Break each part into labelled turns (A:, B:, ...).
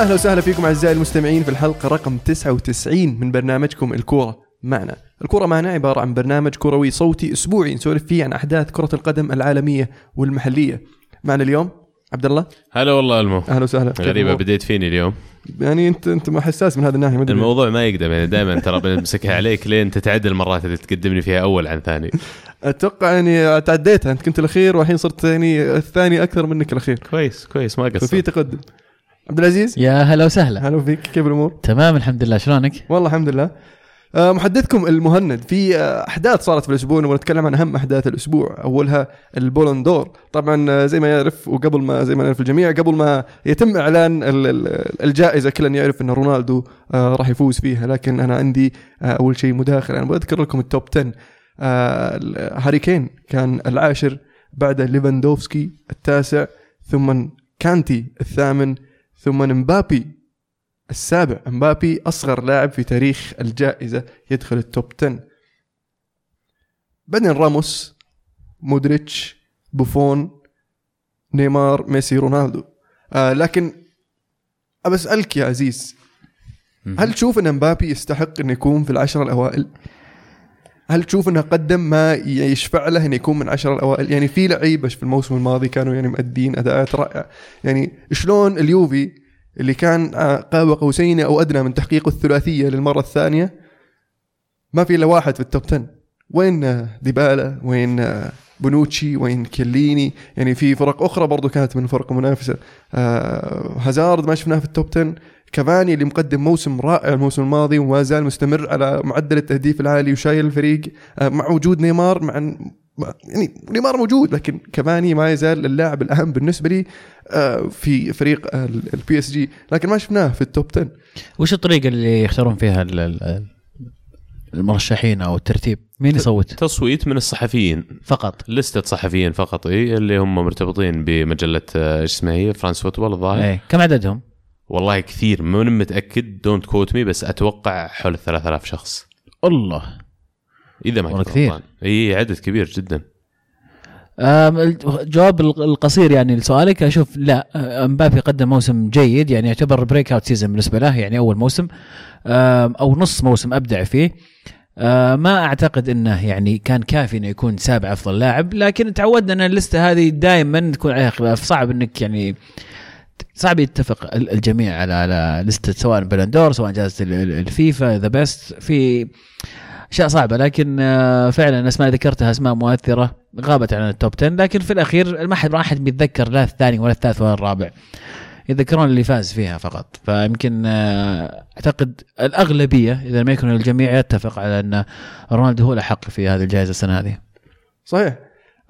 A: أهلا وسهلا فيكم أعزائي المستمعين في الحلقة رقم 99 من برنامجكم الكورة معنا. الكورة معنا عبارة عن برنامج كروي صوتي أسبوعي نسولف فيه عن أحداث كرة القدم العالمية والمحلية. معنا اليوم عبد الله
B: هلا والله ألمو.
A: أهلا وسهلا. الأمور؟
B: بديت فيني اليوم.
A: يعني انت أنت ما حساس من هذا الناحية ما
B: الموضوع ما يقدم يعني دائما ترى بنمسكها عليك لين تتعدل المرات اللي تقدمني فيها أول عن ثاني.
A: أتوقع يعني تعديتها. أنت كنت الأخير والحين صرت يعني الثاني أكثر منك الأخير.
B: كويس كويس ما
A: ففي
B: قصر
A: تقدم. عبد العزيز
C: يا هلا وسهلا.
A: هلا فيك. كيف الأمور؟
C: تمام الحمد لله. شلونك؟
A: والله الحمد لله. آه، محدثكم المهند. في آه، أحداث صارت في الأسبوع نبغى نتكلم عن أهم أحداث الأسبوع. أولها البالون دور. طبعا آه، زي ما يعرف وقبل ما زي ما يعرف الجميع قبل ما يتم إعلان ال- ال- الجائزة كلنا يعرف إن رونالدو راح يفوز فيها. لكن أنا عندي أول شيء مداخلة. أنا بذكر لكم ال top 10 آه، ال- هاري كين كان العاشر بعد ليفاندوفسكي التاسع ثم كانتي الثامن ثم مبابي السابع. مبابي أصغر لاعب في تاريخ الجائزة يدخل ال top 10 بعدين راموس مودريتش بوفون نيمار ميسي رونالدو. آه لكن أبى أسألك يا عزيز هل تشوف أن مبابي يستحق انه يكون في العشرة الأوائل؟ هل تشوف إنه قدم ما يشفع له إنه يكون من العشره الأوائل؟ يعني في لعيبة في الموسم الماضي كانوا يعني مؤدين أداءات رائعة، يعني شلون اليوفي اللي كان قاب قوسين أو أدنى من تحقيق الثلاثية للمرة الثانية ما في إلا واحد في ال top 10 وين ديبالا؟ وين بونوتشي؟ وين كيليني؟ يعني في فرق أخرى برضو كانت من الفرق المنافسه آه هازارد ما شفناه في ال top 10 كافاني اللي مقدم موسم رائع الموسم الماضي وما زال مستمر على معدل التهديف العالي وشايل الفريق آه مع وجود نيمار مع يعني نيمار موجود لكن كافاني ما يزال اللاعب الأهم بالنسبة لي آه في فريق البي اس جي لكن ما شفناه في ال top 10
C: وش الطريقة اللي يختارون فيها ال- ال- المرشحين أو الترتيب؟ مين يصوت؟
B: تصويت من الصحفيين
C: فقط
B: لستة صحفيين فقط إي اللي هم مرتبطين بمجلة آه، إيش اسمها هي فرانس فوتبول الظاهر
C: كم عددهم؟
B: والله كثير مو متأكد don't quote me بس أتوقع حول 3000 شخص.
C: الله.
B: إذا ما كنت
C: كثير.
B: إي عدد كبير جدا.
C: الجواب الق- القصير يعني لسؤالك أشوف لا آه، مبابي قدم موسم جيد يعني يعتبر breakout season بالنسبة له يعني أول موسم. أو نص موسم أبدع فيه. آه، ما أعتقد إنه يعني كان كافي إنه يكون سابع أفضل لاعب لكن تعودنا إن ال list ه هذه دائما تكون عليها خلاف. صعب إنك يعني صعب يتفق ال- الجميع على على list ة سواء بلندور سواء جائزة ال- ال- الفيفا The Best في أشياء صعبة لكن آه، فعلا اللي ذكرتها أسماء مؤثرة غابت عن التوب 10 لكن في الأخير ما حد ما حد بيتذكر لا الثاني ولا الثالث ولا الرابع يتذكرون اللي فاز فيها فقط. فيمكن آه، أعتقد الأغلبية إذا ما يكون الجميع يتفق على أن رونالدو هو الأحق في هذه الجائزة السنة هذه.
A: صحيح.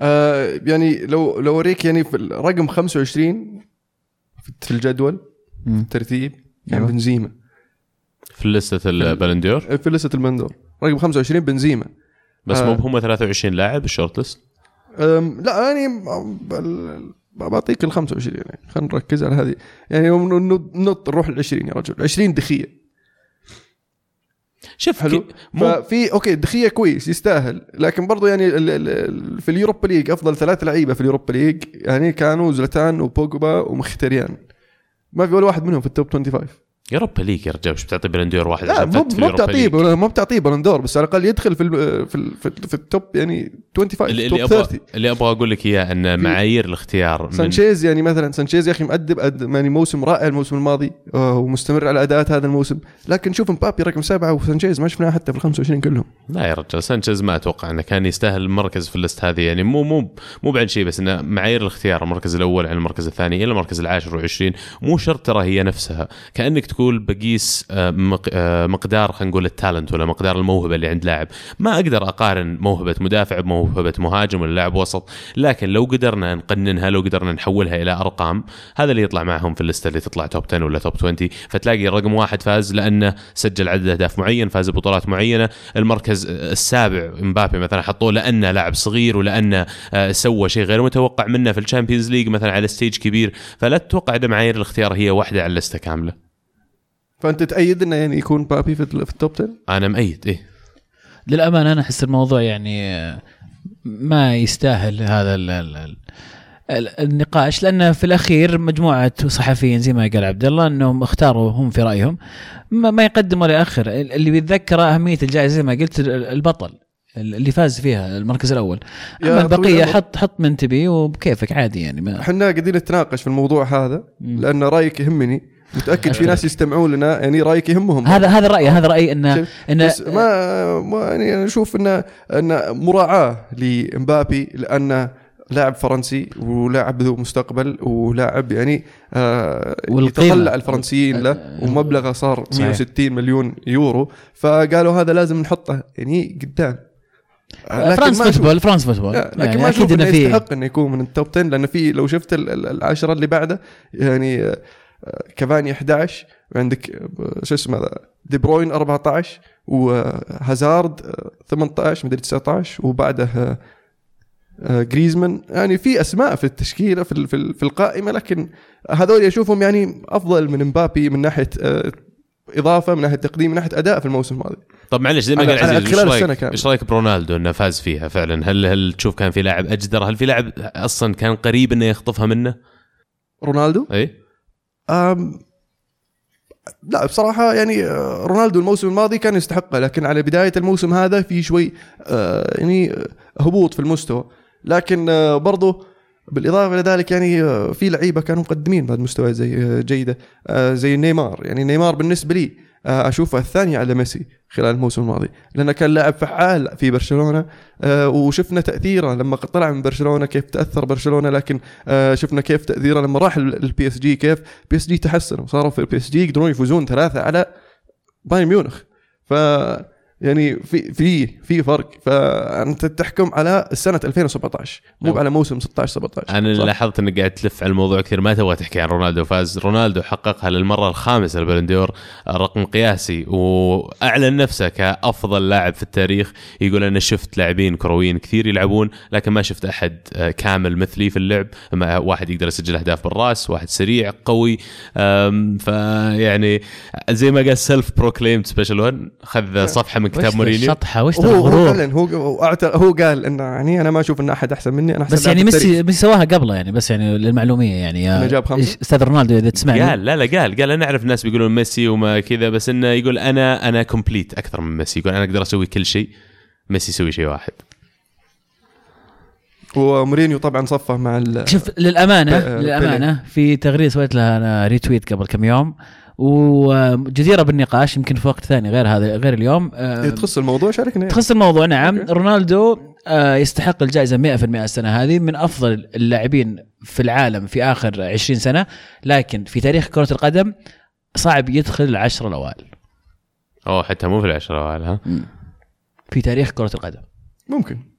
A: آه يعني لو لو أوريك يعني في الرقم 25 في الجدول
C: مم.
A: الترتيب يعني
C: أيوة.
A: بنزيما.
B: في list ة البالون دور
A: في list ة البالون دور رقم 25 بنزيما.
B: بس
A: آه.
B: مو هم 23 لاعب ال short
A: list؟ لا يعني بال- بعطيك ال 25 يعني. خلينا نركز على هذه. يعني نط- نط نروح ال 20 يا رجل. 20 دي خيا
B: شوف
A: حلو. ففي أوكي دي خيا كويس يستاهل. لكن برضو يعني ال ال ال في اليوروبا ليج أفضل ثلاث لعيبة في اليوروبا ليج يعني كانوا زلتان وبوجبا ومخيتاريان ما في ولا واحد منهم في ال top 25
B: يوروبا ليج يا رجال مش بتعطي بالون دور واحد
A: لا مو مو بتعطيه. مو بتعطيه بالون دور بس على الأقل يدخل في ال في ال في, ال في, ال top يعني 25
B: اللي, اللي أبغى
A: 30
B: اللي أبغى أقول لك إياه إن معايير الاختيار
A: سانشيز يعني مثلا سانشيز يا أخي مؤدي يعني موسم رائع الموسم الماضي آه، ومستمر على أداءات هذا الموسم. لكن شوف مبابي رقم سبعة وسانشيز ما شفناه حتى في ال 25 كلهم.
B: لا يا رجال سانشيز ما أتوقع إنه كان يستاهل المركز في ال list هذه يعني مو مو مو بعد شيء بس انه معايير الاختيار المركز الأول عن المركز الثاني إلى المركز العاشر والعشرين مو شرط ترى هي نفسها. كأنك تقول بقيس آه، آه، مقدار خلينا نقول التالنت ولا مقدار الموهبة اللي عند لاعب. ما أقدر أقارن موهبة مدافع بموهبة مهاجم ولا لاعب وسط لكن لو قدرنا نقننها لو قدرنا نحولها إلى أرقام هذا اللي يطلع معهم في الليستة اللي تطلع توب 10 ولا توب 20 فتلاقي رقم واحد فاز لأنه سجل عدد أهداف معين فاز ببطولات معينة. المركز السابع مبابي مثلا حطوه لأنه لاعب صغير ولأنه آه، سوى شيء غير متوقع منه في الشامبيونز ليج مثلا على stage كبير. فلا تتوقع معايير الاختيار هي واحدة على ال list
A: ه كاملة. فأنت تأيد انه يعني يكون مبابي في, ال- في ال top 10
B: أنا مأيد إيه.
C: للأمانة أنا أحس الموضوع يعني آه، ما يستاهل هذا ال ال ال ال- النقاش لأن في الأخير مجموعة صحفيين زي ما قال عبد الله إنهم اختاروا هم في رأيهم. ما, ما يقدم ولا ياخر اللي بيتذكر أهمية الجائزة زي ما قلت ال- البطل اللي فاز فيها المركز
A: الأول.
C: اما البقيه. حط حط من تبي وبكيفك عادي يعني ما
A: إحنا قاعدين نتناقش في الموضوع هذا. لأن رأيك يهمني. متأكد في. ناس يستمعون لنا يعني رأيك يهمهم
C: هذا هذا رايي هذا رايي ان
A: شوف،
C: ان
A: بس ما, ما يعني أنا أشوف انه إن مراعاة لمبابي لأنه لاعب فرنسي ولاعب ذو مستقبل ولاعب يعني آه. يتطلع الفرنسيين له ومبلغه صار
C: صحيح.
A: 160 مليون يورو فقالوا هذا لازم نحطه يعني قدام
C: فرانس فوتبول فرانس فوتبول
A: لكن
C: يعني
A: ما أشوف
C: أكيد
A: إنه
C: إنه في
A: يستحق إنه يكون من ال top 10 لأن في لو شفت ال- ال- العشرة اللي بعده يعني آه، آه، كافاني 11 وعندك آه، شو اسمه دي بروين 14 وهازارد آه، 18 مدري 19 وبعده آه، آه، جريزمان. يعني في أسماء في التشكيلة في في ال- في القائمة لكن هذول اشوفهم يعني أفضل من مبابي من ناحية آه، إضافة من ناحية تقديم من ناحية أداء في الموسم هذا.
B: طب معلش زي ما قال عزيز إيش
A: خلال
B: رأيك؟
A: السنة كاملة.
B: إيش رأيك برونالدو إنه فاز فيها فعلا؟ هل هل تشوف كان في لاعب أجدر؟ هل في لاعب أصلا كان قريب إنه يخطفها منه؟
A: رونالدو؟
B: اي
A: لا بصراحة يعني آه، رونالدو الموسم الماضي كان يستحقها لكن على بداية الموسم هذا في شوي آه، يعني آه، هبوط في المستوى. لكن برضو بالإضافة إلى ذلك يعني في لعيبة كانوا مقدمين بعد مستوى زي جيدة آه، زي نيمار. يعني نيمار بالنسبة لي آه، أشوفه الثاني على ميسي خلال الموسم الماضي لأنه كان لاعب فعال في برشلونة آه، وشفنا تأثيره لما طلع من برشلونة كيف تأثر برشلونة لكن آه، شفنا كيف تأثيره لما راح البي اس جي كيف بي اس جي تحسنوا صاروا في البي اس جي يقدرون يفوزون ثلاثة على بايرن ميونخ. ف يعني في في في فرق. فأنت تحكم على سنه 2017 مو
B: نعم.
A: على موسم 16 17
B: أنا
A: صح؟
B: لاحظت انك قاعد تلف على الموضوع كثير ما تبغى تحكي عن رونالدو فاز. رونالدو حققها للمرة الخامسة البلندور رقم قياسي وأعلن نفسه كأفضل لاعب في التاريخ. يقول أنا شفت لاعبين كرويين كثير يلعبون لكن ما شفت أحد آه، كامل مثلي في اللعب. ما واحد يقدر يسجل أهداف بالراس واحد سريع قوي. فيعني زي ما قال self-proclaimed special 1 خذ صفحة من كتاب مورينيو؟
C: الشطحة؟ وش
A: هو هو فعلا هو هو, أعت- هو قال انه يعني أنا ما أشوف إن أحد أحسن مني أنا أحسن
C: بس يعني. ميسي ميسي سواها قبله يعني بس يعني للمعلومية يعني يا
A: إنه جاب خمسة؟
C: أستاذ رونالدو إذا تسمعني؟
B: قال لا لا قال قال أنا أعرف ناس بيقولون ميسي وما كذا بس إنه يقول أنا أنا complete أكثر من ميسي يقول أنا أقدر أسوي كل شيء ميسي يسوي شيء واحد.
A: ومورينيو طبعا صفه مع ال...
C: شوف للامانه للأمانة في تغريدة سويت لها أنا retweet قبل كم يوم وجديره بالنقاش يمكن في وقت ثاني غير هذا غير اليوم. آه،
A: تخص الموضوع شاركنا
C: تخص الموضوع نعم.
A: أوكي.
C: رونالدو آه، يستحق الجائزة 100% السنة هذه من أفضل اللاعبين في العالم في آخر 20 سنة لكن في تاريخ كرة القدم صعب يدخل العشره الأوائل.
B: أوه حتى مو في العشرة الأوائل ها؟
C: في تاريخ كرة القدم.
A: ممكن.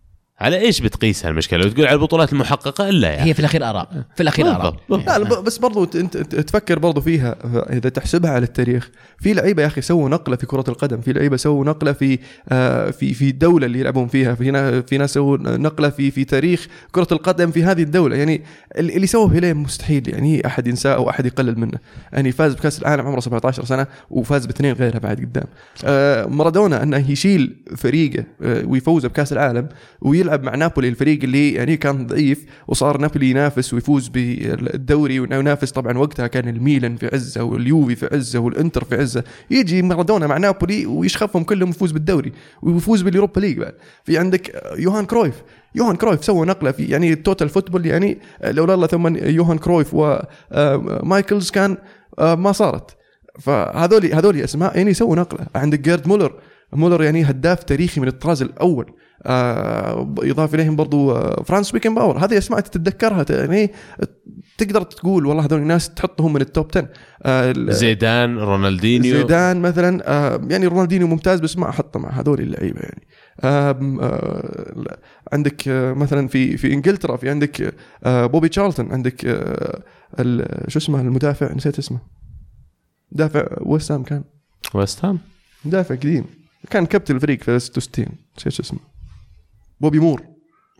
B: على إيش بتقيسها المشكلة لو تقول على البطولات المحققة إلا يعني.
C: هي في الأخير آراء. في الأخير آراء.
B: بالضبط، بالضبط.
A: لا ب- بس برضو انت تفكر برضو فيها إذا تحسبها على التاريخ. في لعيبة يا أخي سووا نقلة في كرة القدم. في لعيبة سووا نقلة في آه، في في الدولة اللي يلعبون فيها. في في ناس سووا نقلة في في تاريخ كرة القدم في هذه الدولة. يعني ال- اللي سوى بيليه مستحيل. يعني أحد ينساه أو أحد يقلل منه. يعني فاز بكأس العالم عمره 17 سنة وفاز باثنين غيرها بعد قدام. آه، مارادونا أنه يشيل فريقه آه، ويفوز بكأس العالم ويلعب مع نابولي الفريق اللي يعني كان ضعيف وصار نابولي ينافس ويفوز بالدوري وينافس طبعا وقتها كان الميلان في عزة واليوفي في عزة والإنتر في عزة. يجي مارادونا مع نابولي ويشقفهم كلهم ويفوز بالدوري ويفوز بال Europa League بعد. في عندك يوهان كرويف. يوهان كرويف سوى نقلة في يعني ال total football يعني لولا الله ثم يوهان كرويف ومايكلز كان آه، ما صارت. فهذول هذول أسماء يعني سووا نقلة. عندك جيرد مولر. مولر يعني هداف تاريخي من الطراز الأول. آه يضاف إليهم برضو آه فرانز بيكنباور هذه أسماء تتذكرها يعني تقدر تقول والله هذول الناس تحطهم من ال top 10 آه
B: زيدان رونالدينيو.
A: زيدان مثلا آه يعني رونالدينيو ممتاز بس ما أحطه مع هذول اللعيبة يعني. آه عندك آه مثلا في في إنجلترا في عندك آه بوبي تشارلتون عندك آه شو اسمه المدافع نسيت اسمه. مدافع ويست هام كان.
B: ويست هام؟
A: مدافع قديم. كان كابتن الفريق في 66 نسيت شو اسمه. بوبي مور.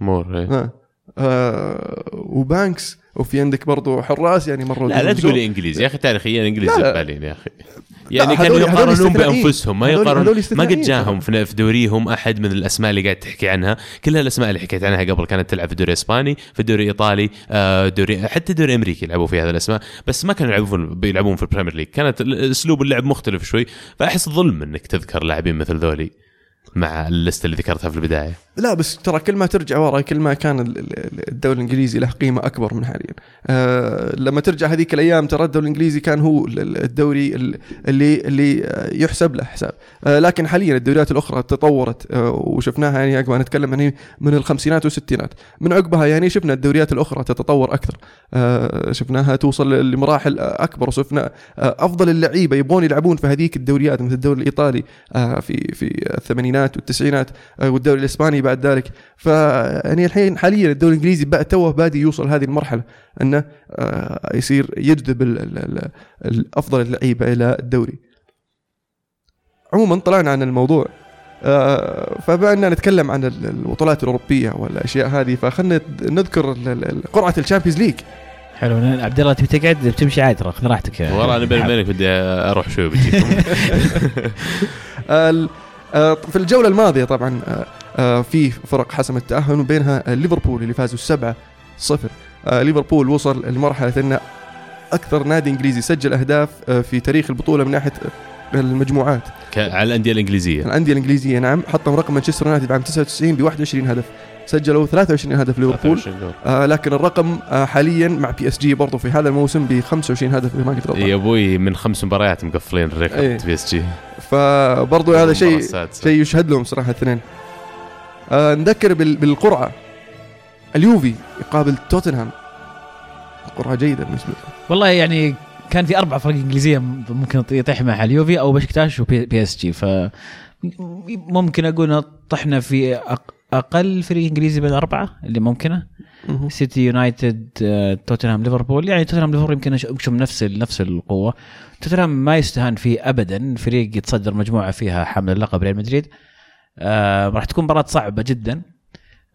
B: مور إيه.
A: ها آه وبانكس وفي عندك برضو حراس يعني مروا
B: لا لا تقول إنجليزي. يا أخي تاريخيا
A: لا.
B: زبالين يا أخي. يعني كانوا يقارنون. بأنفسهم ما يقارنون ما قد جاهم في دوريهم أحد من الأسماء اللي قاعد تحكي عنها. كلها الأسماء اللي حكيت عنها قبل كانت تلعب في الدوري الإسباني في الدوري الإيطالي آه، دوري حتى الدوري الأمريكي لعبوا في هذه الأسماء. بس ما كانوا يلعبون بيلعبون في ال Premier League. كانت اسلوب اللعب مختلف شوي. فأحس ظلم إنك تذكر لاعبين مثل ذولي. مع ال list اللي ذكرتها في البداية
A: لا بس ترى كل ما ترجع ورا كل ما كان ال- ال- الدوري الإنجليزي له قيمة أكبر من حاليا. آه لما ترجع هذيك الأيام ترى الدوري الإنجليزي كان هو ال- ال- الدوري ال- اللي اللي آه، يحسب له حساب. آه لكن حاليا الدوريات الأخرى تطورت آه وشفناها يعني عقبها نتكلم يعني من الخمسينات والستينات. من عقبها يعني شفنا الدوريات الأخرى تتطور أكثر. آه شفناها توصل لمراحل أكبر وشفنا آه أفضل اللعيبة يبغون يلعبون في هذيك الدوريات مثل الدوري الإيطالي آه في في الثمانينات والتسعينات آه، والدوري الإسباني بعد ذلك. ف يعني الحين حاليا الدوري الإنجليزي بقى توه بادي يوصل هذه المرحلة أنه آه، يصير يجذب ال- ال- ال- الافضل اللعيبة إلى الدوري. عموما طلعنا عن الموضوع آه، فبما اننا نتكلم عن ال- البطولات الأوروبية والأشياء هذه فخلنا نذكر ال- ال- قرعة ال Champions League.
C: حلو عبد الله تبي تقعد؟ بتمشي عادي خذ راحتك.
B: والله أنا بيني. وبينك بدي أروح شوي بجيكم
A: في الجولة الماضية طبعا آه، آه، في فرق حسمت التأهل وبينها ليفربول اللي فازوا 7 0 ليفربول وصل لمرحلة انه أكثر نادي إنجليزي سجل أهداف آه، في تاريخ البطولة من ناحية آه، المجموعات.
B: على الأندية الإنجليزية.
A: الأندية الإنجليزية نعم. حطم رقم مانشستر يونايتد عام 99 ب 21 هدف. سجلوا 23 هدف ليفربول
B: 23 جول.
A: آه لكن الرقم آه حاليا مع PSG برضه في هذا الموسم ب 25 هدف إذا ما كنت غلطان.
B: يا أبوي من خمس مباريات مقفلين
A: إيه.
B: ال record PSG.
A: فبرضه هذا شيء. شيء يشهد لهم صراحة الاثنين. آه نذكر بال- بالقرعة. اليوفي يقابل توتنهام. قرعه جيدة بالنسبة له
C: والله يعني كان في أربع فرق إنجليزية ممكن يطيح مع اليوفي أو بشكتاش وبي PSG ف ممكن أقول طحنا في أقل فريق إنجليزي من الاربعه اللي
A: ممكنة.
C: سيتي يونايتد توتنهام ليفربول يعني توتنهام ليفربول يمكن أشوف نفس نفس القوة. توتنهام ما يستهان فيه ابدا. فريق يتصدر مجموعة فيها حامل اللقب ريال مدريد. آه راح تكون مباراة صعبة جدا.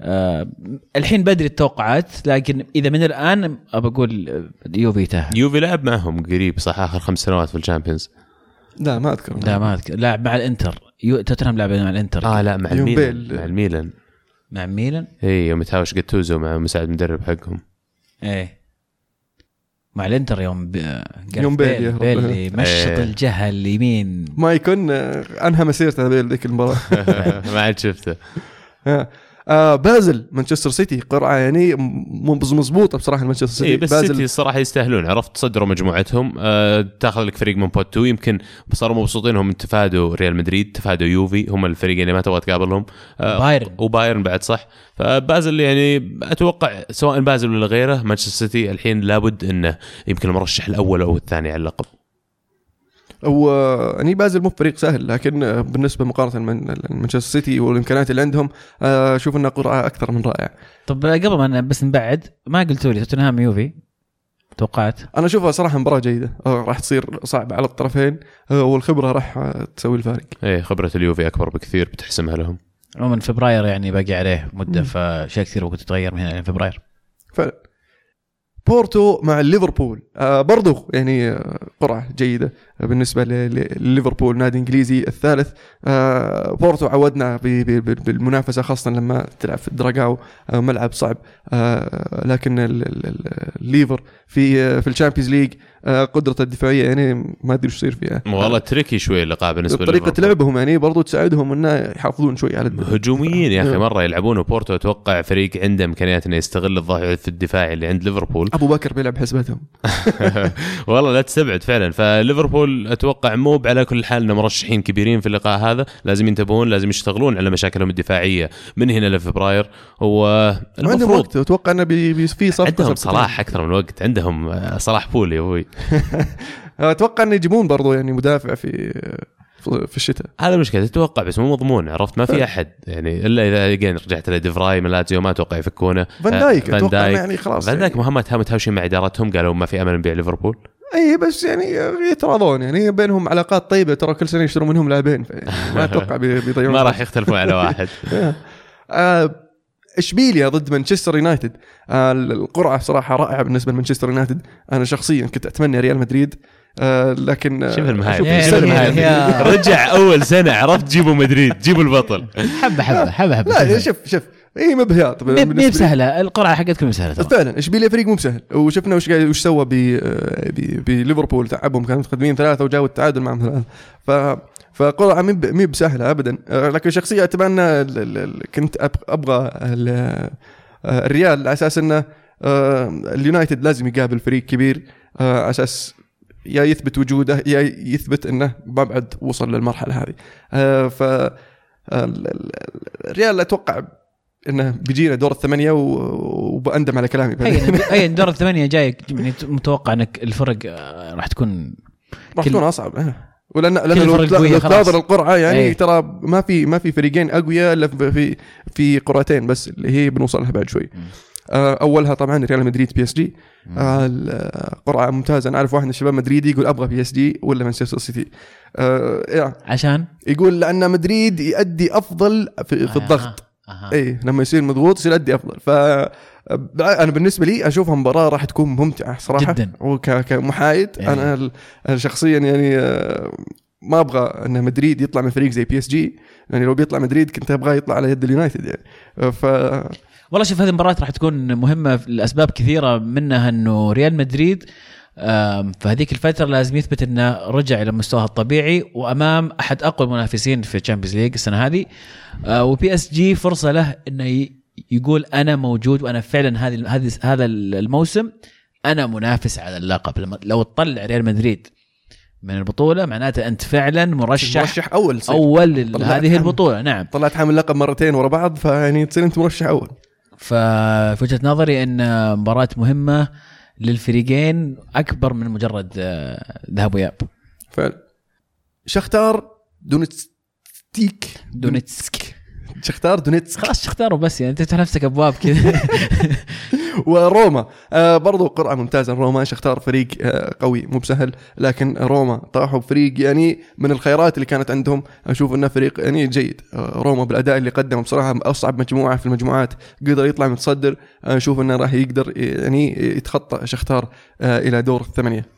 C: آه الحين بدري التوقعات لكن إذا من الآن أبى أقول آه، اليوفي يتاهل
B: يوفي لعب معهم قريب صح؟ آخر خمس سنوات في ال Champions.
A: لا ما أذكر.
C: لا ما أذكر. لاعب مع الإنتر. يو- توتنهام لعب مع الإنتر.
B: آه لا مع الميلان. مع الميلان.
C: مع ميلان
B: اي يوم يتهاوش جاتوزو مع مساعد مدرب حقهم.
C: إيه. مع الإنتر يوم ب...
A: يوم بيل.
C: بيل مشط
B: إيه.
C: الجهه اليمين.
A: ما يكون آه، أنهى مسيرته بيل ذيك المباراة.
B: ما عاد شفته.
A: آه. بازل مانشستر سيتي. قرعه يعني مضبوطه بصراحة مانشستر سيتي.
B: اي بس
A: بازل
B: سيتي الصراحة يستاهلون. عرفت؟ تصدروا مجموعتهم. آه تاخذ لك فريق من بوت 2 يمكن صاروا مبسوطين. هم تفادوا ريال مدريد تفادوا يوفي. هم الفريقين اللي ما تبغى تقابلهم. آه
C: بايرن.
B: وبايرن بعد صح. فبازل يعني أتوقع سواء بازل ولا غيره مانشستر سيتي الحين لابد إنه يمكن المرشح الأول أو الثاني على اللقب.
A: و يعني بازل مو فريق سهل لكن آه، بالنسبة مقارنة من مانشستر سيتي والإمكانيات اللي عندهم آه، أشوف إنها قرعة أكثر من رائعة.
C: طب قبل ما بس نبعد ما قلتوا لي توتنهام يوفي؟ توقعات
A: أنا أشوفها صراحة مباراة جيدة آه، راح تصير صعبه على الطرفين آه، والخبرة راح آه، تسوي الفارق.
B: إيه خبرة اليوفي أكبر بكثير بتحسمها لهم.
C: عموما فبراير يعني باقي عليه
A: مدة.
C: فاشياء كثير ممكن تتغير من هنا فبراير.
A: فعلا بورتو مع ليفربول آه برضو يعني آه قرعة جيدة. بالنسبة لليفربول نادي إنجليزي الثالث. آه بورتو عودنا بالمنافسة خاصة لما تلعب في الدراجاو آه ملعب صعب. آه لكن ال- ال- ال- الليفر في في ال Champions League قدرته الدفاعية يعني ما أدري وش يصير فيها.
B: والله tricky شوي اللقاء
A: بالنسبة
B: طريقة.
A: لعبهم يعني برضو تساعدهم إنه يحافظون شوي على الد-
B: هجوميين يا
A: أخي.
B: مرة يلعبون وبورتو أتوقع فريق عنده امكانيات إنه يستغل الضعف الدفاعي اللي عند ليفربول.
A: أبو بكر بيلعب حسبتهم.
B: والله لا تستبعد فعلا. فليفربول أتوقع مو على كل حال انه مرشحين كبيرين في اللقاء هذا. لازم ينتبهون لازم يشتغلون على مشاكلهم الدفاعية. من هنا لفبراير؟ هو
A: عندهم وقت. أتوقع إنه بي في صفقه
B: عندهم. صلاح أكثر من وقت. عندهم آه، صلاح بول يا أبوي.
A: أتوقع إنه يجيبون برضو يعني مدافع في في الشتاء.
B: هذا مشكلة. تتوقع بس مو مضمون. عرفت؟ ما في أحد. يعني إلا إذا رجعت لديفراي من لاتزيو ما أتوقع يفكونه.
A: فان
B: آه،
A: دايك
B: فان
A: أتوقع إنه
B: دايك.
A: يعني خلاص
B: فان دايك
A: يعني.
B: مهمتها متهاوشين مع ادارتهم قالوا ما في أمل نبيع ليفربول.
A: اي بس يعني يتراضون يعني بينهم علاقات طيبة ترى كل سنة يشترون منهم لاعبين ما أتوقع بي- بيضيعون
B: ما راح يختلفون على واحد.
A: آه اشبيليا ضد مانشستر يونايتد؟ آه، القرعة صراحة رائعة بالنسبة لمانشستر يونايتد. أنا شخصيا كنت أتمنى ريال مدريد آه، لكن آه،
B: شوف المهاجم. شوف المهاجم. رجع أول سنة عرفت جيبوا مدريد جيبوا البطل.
C: حبة حبة حبة حبة.
A: لا شوف شوف. اي ما
C: مي
A: بالنسبة لي.
C: بسهلة. القرعة حقتكم سهلة ترى.
A: فعلا. اشبيليا فريق مو بسهل. وشفنا وش قاعد وش سوى ب ب- بليفربول تعبهم. كانوا متقدمين ثلاثة وجاوا التعادل معهم ثلاثة. ف فقرعة مي ب- مي بسهلة ابدا. آه، لكن شخصيا أتمنى كنت أبغى آه، الريال على أساس إنه آه، اليونايتد لازم يقابل فريق كبير آه، على أساس يا يثبت وجوده يا يثبت إنه ما بعد وصل للمرحلة هذه. آه، ف ال- ال- الريال أتوقع إنه بيجينا دور الثمانية و- وبأندم على كلامي
C: هي دور الثمانية جاي يعني متوقع إنك الفرق آه، راح تكون
A: راح تكون أصعب إيه. ولان
C: لأن
A: لو. تناظر القرعة يعني
C: إيه.
A: ترى ما في ما في فريقين أقوياء إلا في- في قرعتين بس اللي هي بنوصل لها بعد شوي. آه، أولها طبعا ريال مدريد PSG آه، القرعه ممتازة أنا اعرف واحد من الشباب مدريدي يقول أبغى PSG ولا مانشستر سيتي. آه، يعني
C: عشان
A: يقول لأن مدريد يؤدي أفضل في, في الضغط.
C: آه.
A: اي لما يصير مضغوط يصير يؤدي أفضل ف أنا بالنسبة لي اشوفها مباراة راح تكون ممتعة صراحة
C: جداً.
A: وكمحايد
C: إيه.
A: أنا شخصيا يعني آه، ما أبغى إن مدريد يطلع من فريق زي PSG يعني لو بيطلع مدريد كنت أبغاه يطلع على يد اليونايتد يعني ف
C: والله شوف هذه المباراة راح تكون مهمة لأسباب كثيرة منها أنه ريال مدريد آم، في هذيك الفترة لازم يثبت أنه رجع إلى مستواه الطبيعي وأمام أحد أقوى المنافسين في ال Champions League السنة هذه و PSG فرصة له أنه ي- يقول أنا موجود وأنا فعلا هذه هذه هذا الموسم أنا منافس على اللقب لما لو تطلع ريال مدريد من البطولة معناته أنت فعلا مرشح,
A: مرشح أول.
C: أول
A: طلعت
C: هذه
A: حامل.
C: البطولة نعم
A: طلعت حامل لقب مرتين ورا بعض فيعني تصير أنت مرشح أول
C: ففي وجهة نظري إن مباراة مهمة للفريقين أكبر من مجرد آه، ذهاب وإياب
A: فعلا. شختار دونتسك
C: دونيتسك.
A: شختار دونيتسك.
C: خلاص اختاروا بس يعني أنت تفتح نفسك أبواب كذا.
A: وروما. آه برضو قرعه ممتازه روما. شختار فريق آه قوي مو بسهل لكن روما طاحوا بفريق يعني من الخيارات اللي كانت عندهم. أشوف إنه فريق يعني جيد. آه روما بالأداء اللي قدمه بصراحة أصعب مجموعة في المجموعات. قدر يطلع متصدر. أشوف إنه راح يقدر يعني يتخطى شختار آه إلى دور الثمانية.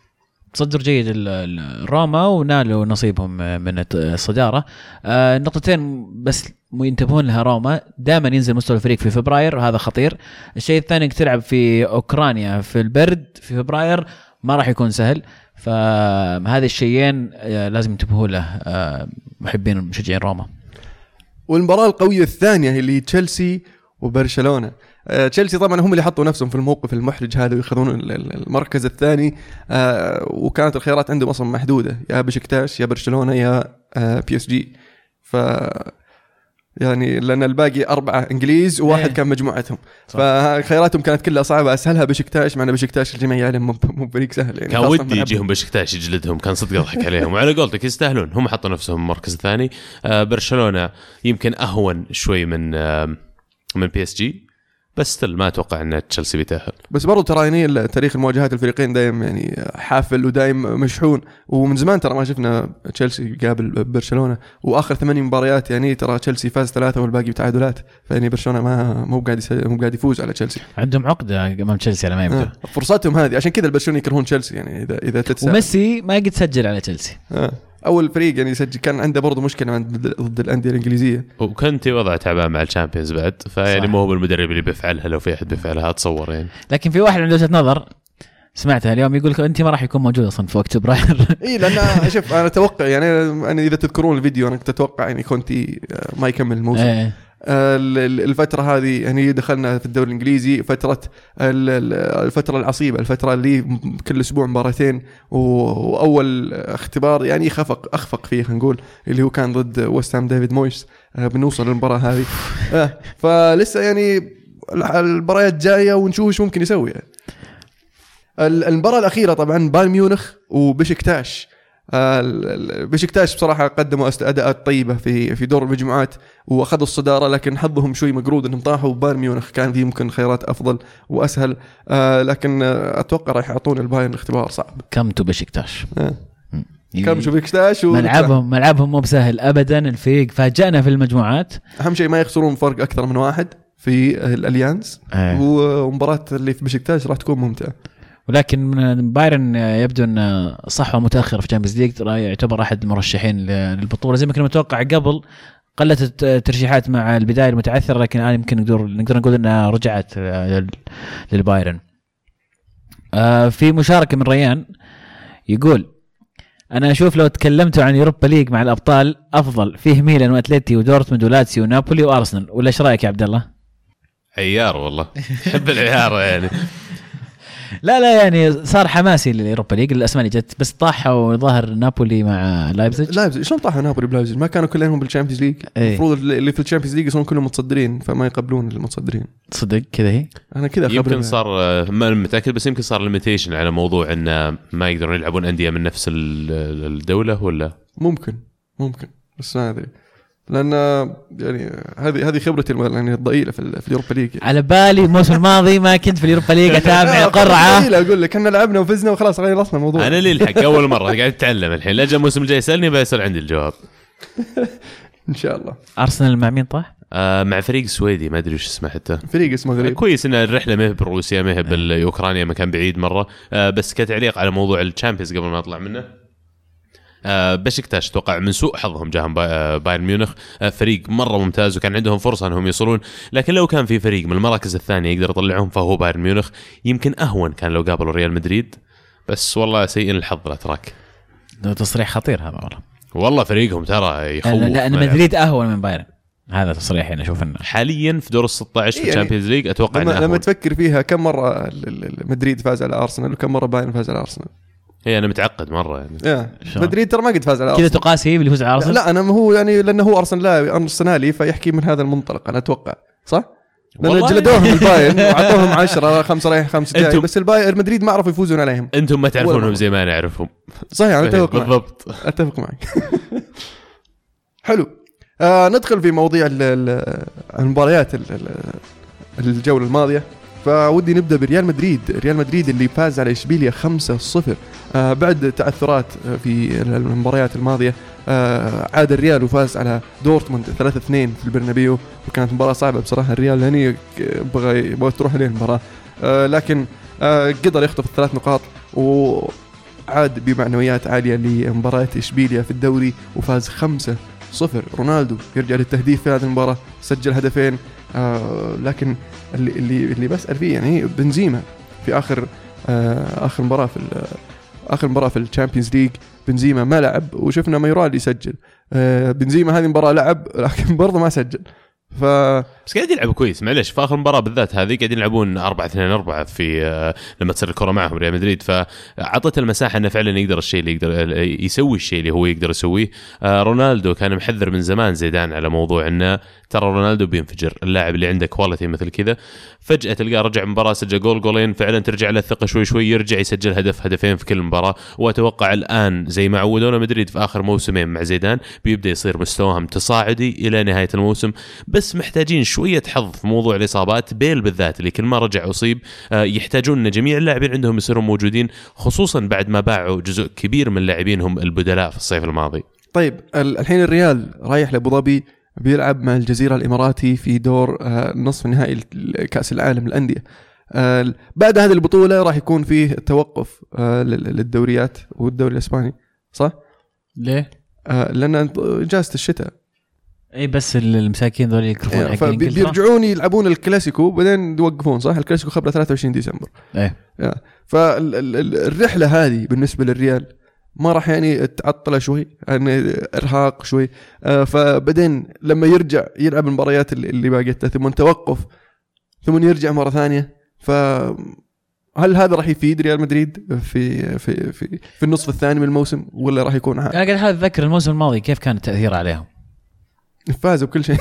C: تصدر جيد ال- ال- روما ونالوا نصيبهم من الصدارة. آه، نقطتين بس ينتبهون لها روما. دائما ينزل مستوى الفريق في فبراير وهذا خطير. الشيء الثاني إنك تلعب في أوكرانيا في البرد في فبراير ما راح يكون سهل. فهذه الشيئين آه، لازم ينتبهوا له آه، محبين مشجعين روما.
A: والمباراة القوية الثانية اللي تشيلسي وبرشلونة. تشيلسي طبعا هم اللي حطوا نفسهم في الموقف المحرج هذا ال- المركز الثاني آه، وكانت الخيارات عندهم أصلا محدودة يا بشكتاش يا برشلونة يا آه، PSG. ف يعني لأن الباقي أربعة إنجليز وواحد
C: إيه.
A: كان مجموعتهم.
C: صح.
A: فخياراتهم كانت كلها صعبة. أسهلها بشكتاش مع إن بشكتاش الجميع يعلم مو مو فريق سهل. يعني
B: كان ودي يجيهم بشكتاش يجلدهم كان صدق اضحك عليهم. وعلى قولتك يستاهلون. هم حطوا نفسهم المركز الثاني آه برشلونة يمكن أهون شوي من آه من PSG. بس still ما أتوقع إن تشيلسي بيتأهل.
A: بس برضو ترى يعني تاريخ المواجهات الفريقين دايم يعني حافل ودايم مشحون. ومن زمان ترى ما شفنا تشيلسي يقابل برشلونة. وآخر ثمانية مباريات يعني ترى تشيلسي فاز ثلاثة والباقي بتعادلات. فيعني برشلونة ما مو قاعد يس- مو قاعد يفوز على تشيلسي.
C: عندهم عقدة أمام تشيلسي على ما يبدو.
A: آه. فرصتهم هذه. عشان كذا البرشلونة يكرهون تشيلسي يعني اذا إذا تتساءل.
C: وميسي ما قد سجل على تشيلسي.
A: آه. أول فريق يعني يسجل كان عنده برضو مشكلة عند- ضد الأندية الإنجليزية
B: وكونتي وضعه تعبان مع ال Champions بعد فيعني. مو هو المدرب اللي بيفعلها لو في أحد بيفعلها أتصور يعني
C: لكن في واحد عنده وجهة نظر سمعتها اليوم يقول لك أنت ما راح يكون موجود أصلا في وقت فبراير
A: إي لأن شوف أنا أتوقع يعني أنا إذا تذكرون الفيديو أنا كنت أتوقع يعني كونتي آه، ما يكمل الموسم
C: إيه.
A: ال- ال- الفترة هذه يعني دخلنا في الدوري الإنجليزي فترة ال- ال- الفترة العصيبة الفترة اللي كل أسبوع مباراتين وأول اختبار يعني خفق أخفق فيه خلينا نقول اللي هو كان ضد ويست هام ديفيد مويس آه، بنوصل للمباراة هذه. آه، فلسه يعني ال- المباريات جاية ونشوف إيش ممكن يسوي يعني. ال- المباراة الأخيرة طبعا بايرن ميونخ وبشكتاش آه، بشكتاش بصراحة قدموا أداءات طيبة في في دور المجموعات وأخذوا الصدارة لكن حظهم شوي مقرود إنهم طاحوا. بايرن ميونخ كان في يمكن خيارات أفضل وأسهل. آه لكن آه أتوقع راح يعطون البايرن اختبار صعب.
C: Come to بشكتاش؟
A: آه. كم شوف بكتاش و-
C: ملعبهم ملعبهم مو بسهل ابدا. الفريق فاجأنا في المجموعات.
A: أهم شيء ما يخسرون فرق أكثر من واحد في الأليانز.
C: إيه.
A: ومباراة اللي في بشكتاش راح تكون ممتعة.
C: ولكن بايرن يبدو انه صحوه متأخرة في Champions League يعتبر أحد المرشحين للبطولة. زي ما كنا متوقع قبل قلت الترشيحات مع البداية المتعثرة لكن الآن يمكن نقدر نقدر نقول أنها رجعت آه، للبايرن. آه، في مشاركة من ريان يقول أنا أشوف لو تكلمتوا عن Europa League مع الأبطال أفضل. فيه ميلان وأتلتي ودورتموند ولاتسيو ونابولي وأرسنال. ولا إيش رأيك يا عبد الله؟
B: عيار والله. احب العيار يعني.
C: لا لا يعني صار حماسي لل Europa League الاسماء اللي جت بس طاحوا ظاهر نابولي مع لايبزيج.
A: لايبزيج. شلون طاحوا نابولي بلايبزيج؟ ما كانوا كلهم بال Champions
C: League.
A: المفروض اللي في ال Champions League يصيرون كلهم متصدرين فما يقبلون المتصدرين.
C: تصدق كذا هي؟
A: أنا كذا
B: يمكن. صار ما متأكد بس يمكن صار limitation على موضوع إن ما يقدرون يلعبون أندية من نفس ال- الدولة ولا؟
A: ممكن ممكن. بس ما أدري. لأن يعني هذه هذه خبرتي يعني الضئيلة في, ال- في ال Europa League.
C: على بالي الموسم الماضي ما كنت في ال Europa League أتابع قرعة.
A: ضئيله أقول لك إحنا لعبنا وفزنا وخلاص خلصنا الموضوع.
B: أنا لي الحق أول مرة قاعد أتعلم الحين. لا الموسم الجاي يسألني بيصير عندي الجواب.
A: إن شاء الله.
C: أرسنال مع مين طاح؟
B: آه مع فريق سويدي ما أدري وش اسمه حتى.
A: فريق اسمه غريب.
B: كويس إن الرحلة ما هي بروسيا ما هي بالاوكرانيا مكان بعيد مرة. آه بس كتعليق على موضوع ال Champions قبل ما أطلع منه. بشكتاش أتوقع من سوء حظهم جاهم آه، بايرن ميونخ. آه فريق مرة ممتاز وكان عندهم فرصة إنهم يوصلون لكن لو كان في فريق من المراكز الثانية يقدر يطلعهم فهو بايرن ميونخ. يمكن أهون كان لو قابلوا ريال مدريد. بس والله سيء الحظ لا تراك.
C: ده تصريح خطير هذا والله.
B: والله فريقهم ترى يخوف
C: لا لا
B: ملعب.
C: مدريد أهون من بايرن. هذا تصريح أنا أشوف إنه.
B: حاليا في دور ال 16 في
A: يعني
B: ال Champions League أتوقع
A: لما,
B: انه
A: لما. تفكر فيها كم مرة ال- ال- ال- مدريد فاز على أرسنال وكم مرة بايرن فاز على أرسنال؟
B: هي أنا متعقد مرة يعني؟
A: مدريد ترى ما قد فاز على
C: كذا تقاس بالفوز على
A: لا,
C: أرسنال؟
A: لا أنا ما هو يعني لأنه هو أرسنال لا أرسنالي فيحكي من هذا المنطلق أنا أتوقع. صح؟ لأن
B: والله
A: جلدوهم البايرن وعطوهم 10 خمسة رايح خمسة جاي بس البايرن مدريد ما عرفوا يفوزون عليهم.
B: أنتم ما تعرفونهم. زي ما أنا أعرفهم.
A: صحيح أنا أتفق معك.
B: بالضبط.
A: أتفق معك. حلو. آه ندخل في مواضيع ال- ال- المباريات ال- ال- الجولة الماضية. فودّي نبدأ بريال مدريد. ريال مدريد اللي فاز على إشبيليا 5-0 آه بعد تعثرات آه، في المباريات الماضية آه عاد الريال وفاز على دورتموند 3-2 في البرنابيو. وكانت مباراة صعبة بصراحة. الريال هني بغى تروح عليه المباراة. آه لكن آه قدر يخطف الثلاث نقاط وعاد بمعنويات عالية لمباراة إشبيليا في الدوري وفاز 5 صفر. رونالدو يرجع للتهديف في هذه المباراة سجل هدفين آه لكن اللي اللي اللي بسأل فيه يعني بنزيما في آخر آه آخر مباراة في آخر مباراة في Champions League. بنزيما ما لعب وشفنا ميرال يسجل. آه بنزيما هذه المباراة لعب لكن برضه ما سجل. ف
B: بس قاعد يلعبوا كويس. معلش في آخر مباراة بالذات هذه قاعدين يلعبون 4 2 4 في آه، لما تصير الكرة معهم ريال مدريد. فاعطت المساحة إنه فعلا يقدر الشيء اللي يقدر يسوي الشيء اللي هو يقدر يسويه. آه، رونالدو كان محذر من زمان زيدان على موضوع إنه ترى رونالدو بينفجر. اللاعب اللي عنده quality مثل كذا فجأة تلقاه رجع مباراة سجل جول جولين فعلا ترجع له الثقة شوي شوي يرجع يسجل هدف هدفين في كل مباراة. وأتوقع الآن زي ما عودونا مدريد في آخر موسمين مع زيدان بيبدأ يصير مستواهم تصاعدي إلى نهاية الموسم. بس محتاجين شوية حظ في موضوع الإصابات بيل بالذات اللي كل ما رجع أصيب آه، يحتاجون إن جميع اللاعبين عندهم يصيرون موجودين خصوصا بعد ما باعوا جزء كبير من لاعبينهم البدلاء في الصيف الماضي
A: طيب ال- الحين الريال رايح لأبو ظبي بيلعب مع الجزيرة الإماراتي في دور آه، نصف نهائي كأس العالم للأندية آه، بعد هذه البطولة راح يكون فيه توقف لل- للدوريات والدوري الإسباني صح؟
C: ليه؟
A: لأن اجازه الشتاء
C: اي بس المساكين ذول يكرفون حق انجلترا
A: فبيرجعون يلعبون الكلاسيكو بعدين يوقفون صح؟ الكلاسيكو خبري 23 ديسمبر.
C: إيه.
A: فالرحله هذه بالنسبة للريال ما راح يعني تعطله شوي يعني إرهاق شوي. آه، فبعدين لما يرجع يلعب المباريات اللي اللي باقيت له، ثم توقف ثم يرجع مرة ثانية ف هل هذا راح يفيد ريال مدريد في في في في النصف الثاني من الموسم ولا راح يكون؟
C: أنا قاعد أحاول أتذكر الموسم الماضي كيف كان التأثير عليهم.
A: فازوا بكل شيء.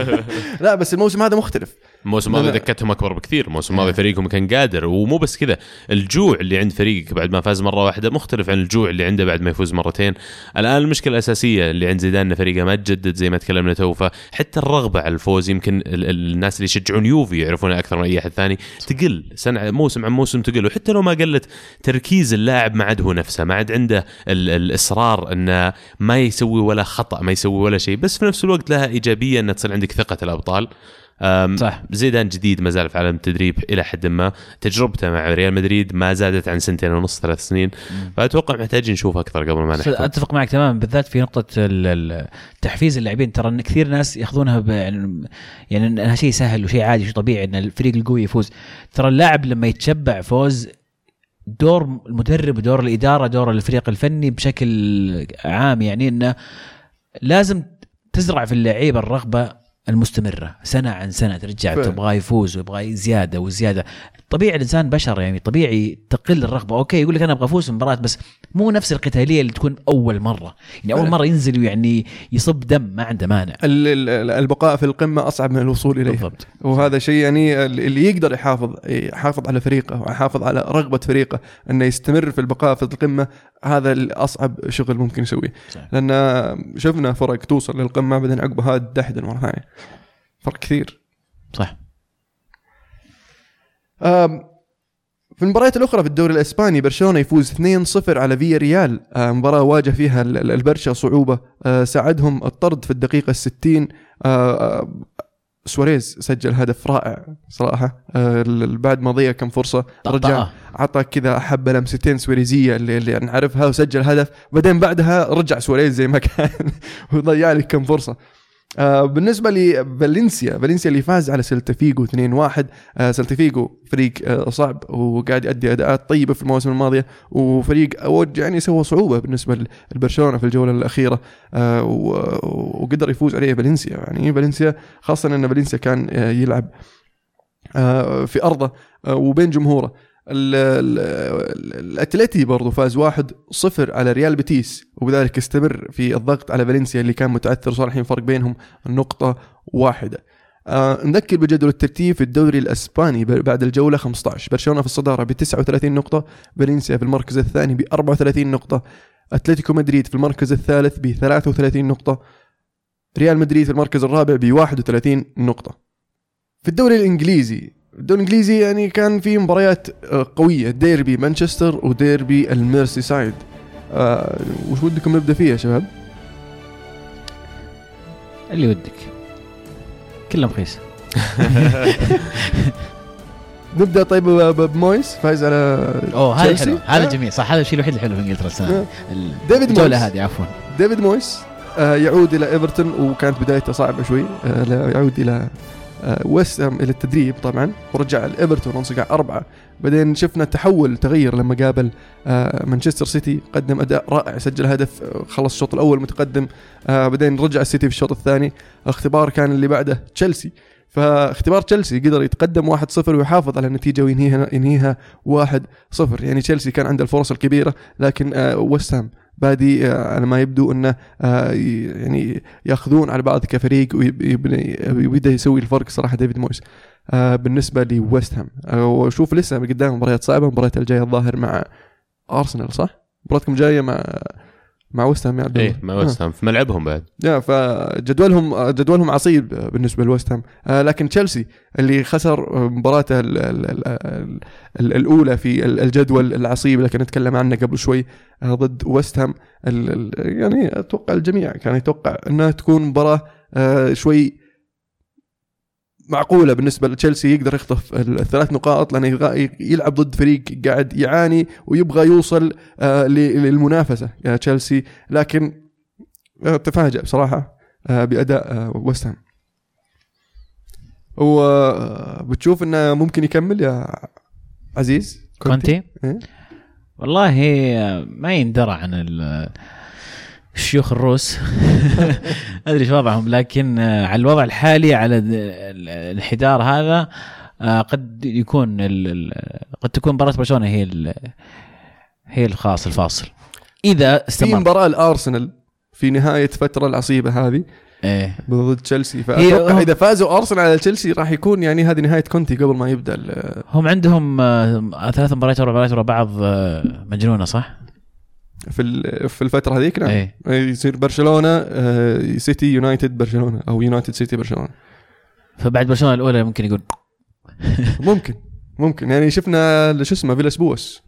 A: لا بس الموسم هذا مختلف.
B: الموسم الماضي. دكتهم أكبر بكثير الموسم الماضي فريقهم كان قادر ومو بس كذا الجوع اللي عند فريقك بعد ما فاز مرة واحدة مختلف عن الجوع اللي عنده بعد ما يفوز مرتين. الآن المشكلة الأساسية اللي عند زيدان إن فريقه ما تجدد زي ما تكلمنا تو فحتى الرغبة على الفوز يمكن ال- ال- الناس اللي يشجعون يوفي يعرفونها أكثر من أي أحد ثاني تقل سنة موسم عن موسم تقل. وحتى لو ما قلت تركيز اللاعب ما عاد هو نفسه ما عاد عنده ال- الاصرار إنه ما يسوي ولا خطأ ما يسوي ولا شيء. بس في نفس الوقت لها إيجابية ان تصير عندك ثقة الأبطال.
C: صح.
B: زيدان جديد ما زال في عالم التدريب إلى حد ما. تجربته مع ريال مدريد ما زادت عن سنتين ونص ثلاث سنين. فأتوقع محتاجين نشوف أكثر قبل ما نحكم.
C: أتفق معك تماما بالذات في نقطة تحفيز اللاعبين. ترى إن كثير ناس يأخذونها ب- يعني يعني إنها شيء سهل وشيء عادي وشيء طبيعي إن الفريق القوي يفوز. ترى اللاعب لما يتشبع فوز دور المدرب ودور الإدارة دور الفريق الفني بشكل عام. يعني إنه لازم تزرع في اللعيبة الرغبة المستمرة سنة عن سنة ترجع. تبغاه يفوز ويبغى زيادة وزيادة طبيعي الإنسان بشر يعني طبيعي تقل الرغبة. أوكي يقول لك أنا أبغى أفوز مباراة بس مو نفس القتالية اللي تكون أول مرة. يعني
A: أول.
C: مرة ينزل ويعني يصب دم ما عنده مانع.
A: ال- ال- البقاء في القمة أصعب من الوصول اليها
C: بالضبط.
A: وهذا شيء يعني اللي يقدر يحافظ يحافظ على فريقه ويحافظ على رغبة فريقه إنه يستمر في البقاء في القمة هذا الأصعب شغل ممكن يسويه. لأن شفنا فرق توصل للقمة بعدين عقبها تدحدر مره ثانية. فرق كثير.
C: صح.
A: في المباريات الأخرى في الدوري الإسباني برشلونة يفوز 2-0 على فيا ريال. آه، مباراة واجه فيها ال- ال- البرشا صعوبة. آه، ساعدهم الطرد في الدقيقة ال60 سواريز سجل هدف رائع صراحة. آه، بعد ما ضيع كم فرصة رجع. عطى كذا حبه لمستين سواريزية اللي, اللي نعرفها وسجل هدف. بعدين بعدها رجع سواريز زي ما كان وضيع لك كم فرصة. آه بالنسبة لفالنسيا فالنسيا اللي فاز على سيلتا فيجو 2-1 آه سيلتا فيجو فريق آه صعب وقاعد يؤدي أداءات طيبة في المواسم الماضية وفريق أوج يعني سوى صعوبة بالنسبة لبرشلونة في الجولة الأخيرة. آه وقدر يفوز عليه فالنسيا. يعني فالنسيا خاصة إن فالنسيا كان آه يلعب آه في أرضه آه وبين جمهوره. الاتلتي برضو فاز واحد صفر على ريال بيتيس وبذلك استمر في الضغط على فالنسيا اللي كان متعثر صار الحين فرق بينهم نقطة واحدة. آه نذكر بجدول الترتيب في الدوري الإسباني بعد الجولة 15 برشلونة في الصدارة ب 39 نقطة فالنسيا في المركز الثاني ب 34 نقطة أتلتيكو مدريد في المركز الثالث ب 33 نقطة ريال مدريد في المركز الرابع ب 31 نقطة. في الدوري الإنجليزي الدوري الانجليزي يعني كان في مباريات آه، قوية. ديربي مانشستر وديربي الميرسي سايد آه وش ودكم نبدأ فيه يا شباب؟
C: اللي ودك. كله مخيس
A: نبدأ طيب بمويس فايز على
C: أوه هذا؟ حلو. هذا
A: آه.
C: جميل. صح هذا الشيء الوحيد الحلو في إنجلترا السنة.
A: آه.
C: ال-
A: ديفيد
C: الجولة
A: مويس.
C: هذه عفوا.
A: ديفيد مويس آه يعود إلى إيفرتون وكانت بدايته صعبة شوي آه يعود إلى آه ويست هام إلى التدريب طبعا ورجع لإيفرتون وانصقع أربعة. بعدين شفنا تحول تغير لما قابل آه مانشستر سيتي قدم أداء رائع سجل هدف آه، خلص الشوط الأول متقدم بعدين رجع السيتي في الشوط الثاني. الاختبار كان اللي بعده تشيلسي. فاختبار تشيلسي قدر يتقدم 1-0 ويحافظ على النتيجة وينهيها ينهيها 1-0 يعني تشيلسي كان عنده الفرص الكبيرة لكن ويست هام بادي آه، على ما يبدو إنه آه، يعني يأخذون على بعض كفريق ويبدأ يسوي الفرق صراحة ديفيد مويس آه، بالنسبة لويست هام وشوف لسه قدام مباريات صعبة المباراه الجاية الظاهر مع أرسنال صح؟ مباراتكم جاية مع مع ويست هام الله
B: إيه مع ويست هام في ملعبهم بعد.
A: يا فجدولهم جدولهم عصيب بالنسبة لويست هام. آه، لكن تشيلسي اللي خسر مباراته ال- ال- ال- ال- ال- الأولى في ال- الجدول العصيب اللي كنا نتكلم عنه قبل شوي آه، ضد ويست هام يعني أتوقع الجميع كان يتوقع إنها تكون مباراة آه، شوي معقولة بالنسبة لتشيلسي يقدر يخطف ال- الثلاث نقاط لأنه يلعب ضد فريق قاعد يعاني ويبغى يوصل آه، للمنافسة يا تشيلسي. لكن آه، تفاجأ بصراحة آه، بأداء آه، ويست هام وبتشوف إنه ممكن يكمل يا عزيز؟
C: كونتي؟
A: إيه؟
C: والله ما يندرى عن الشيوخ الروس. أدري إيش وضعهم لكن آه، على الوضع الحالي على ال- ال- الانحدار هذا آه، قد يكون قد تكون مباراة برشلونة هي هي الخاص الفاصل.
A: إذا
C: استمر.
A: مباراة الأرسنال في نهاية فترة العصيبة هذه
C: إيه.
A: ضد تشيلسي.
C: فأتوقع
A: إذا فازوا أرسنال على تشيلسي راح يكون يعني هذه نهاية كونتي قبل ما يبدأ
C: هم عندهم آه، ثلاث مباريات أربع مباريات ورا بعض مجنونة صح؟
A: في في الفترة هذيك نعم
C: إيه.
A: يصير برشلونة آه، سيتي يونايتد برشلونة أو يونايتد سيتي برشلونة.
C: فبعد برشلونة الأولى ممكن يقول.
A: ممكن ممكن. يعني شفنا شو اسمه فيلاش بواش.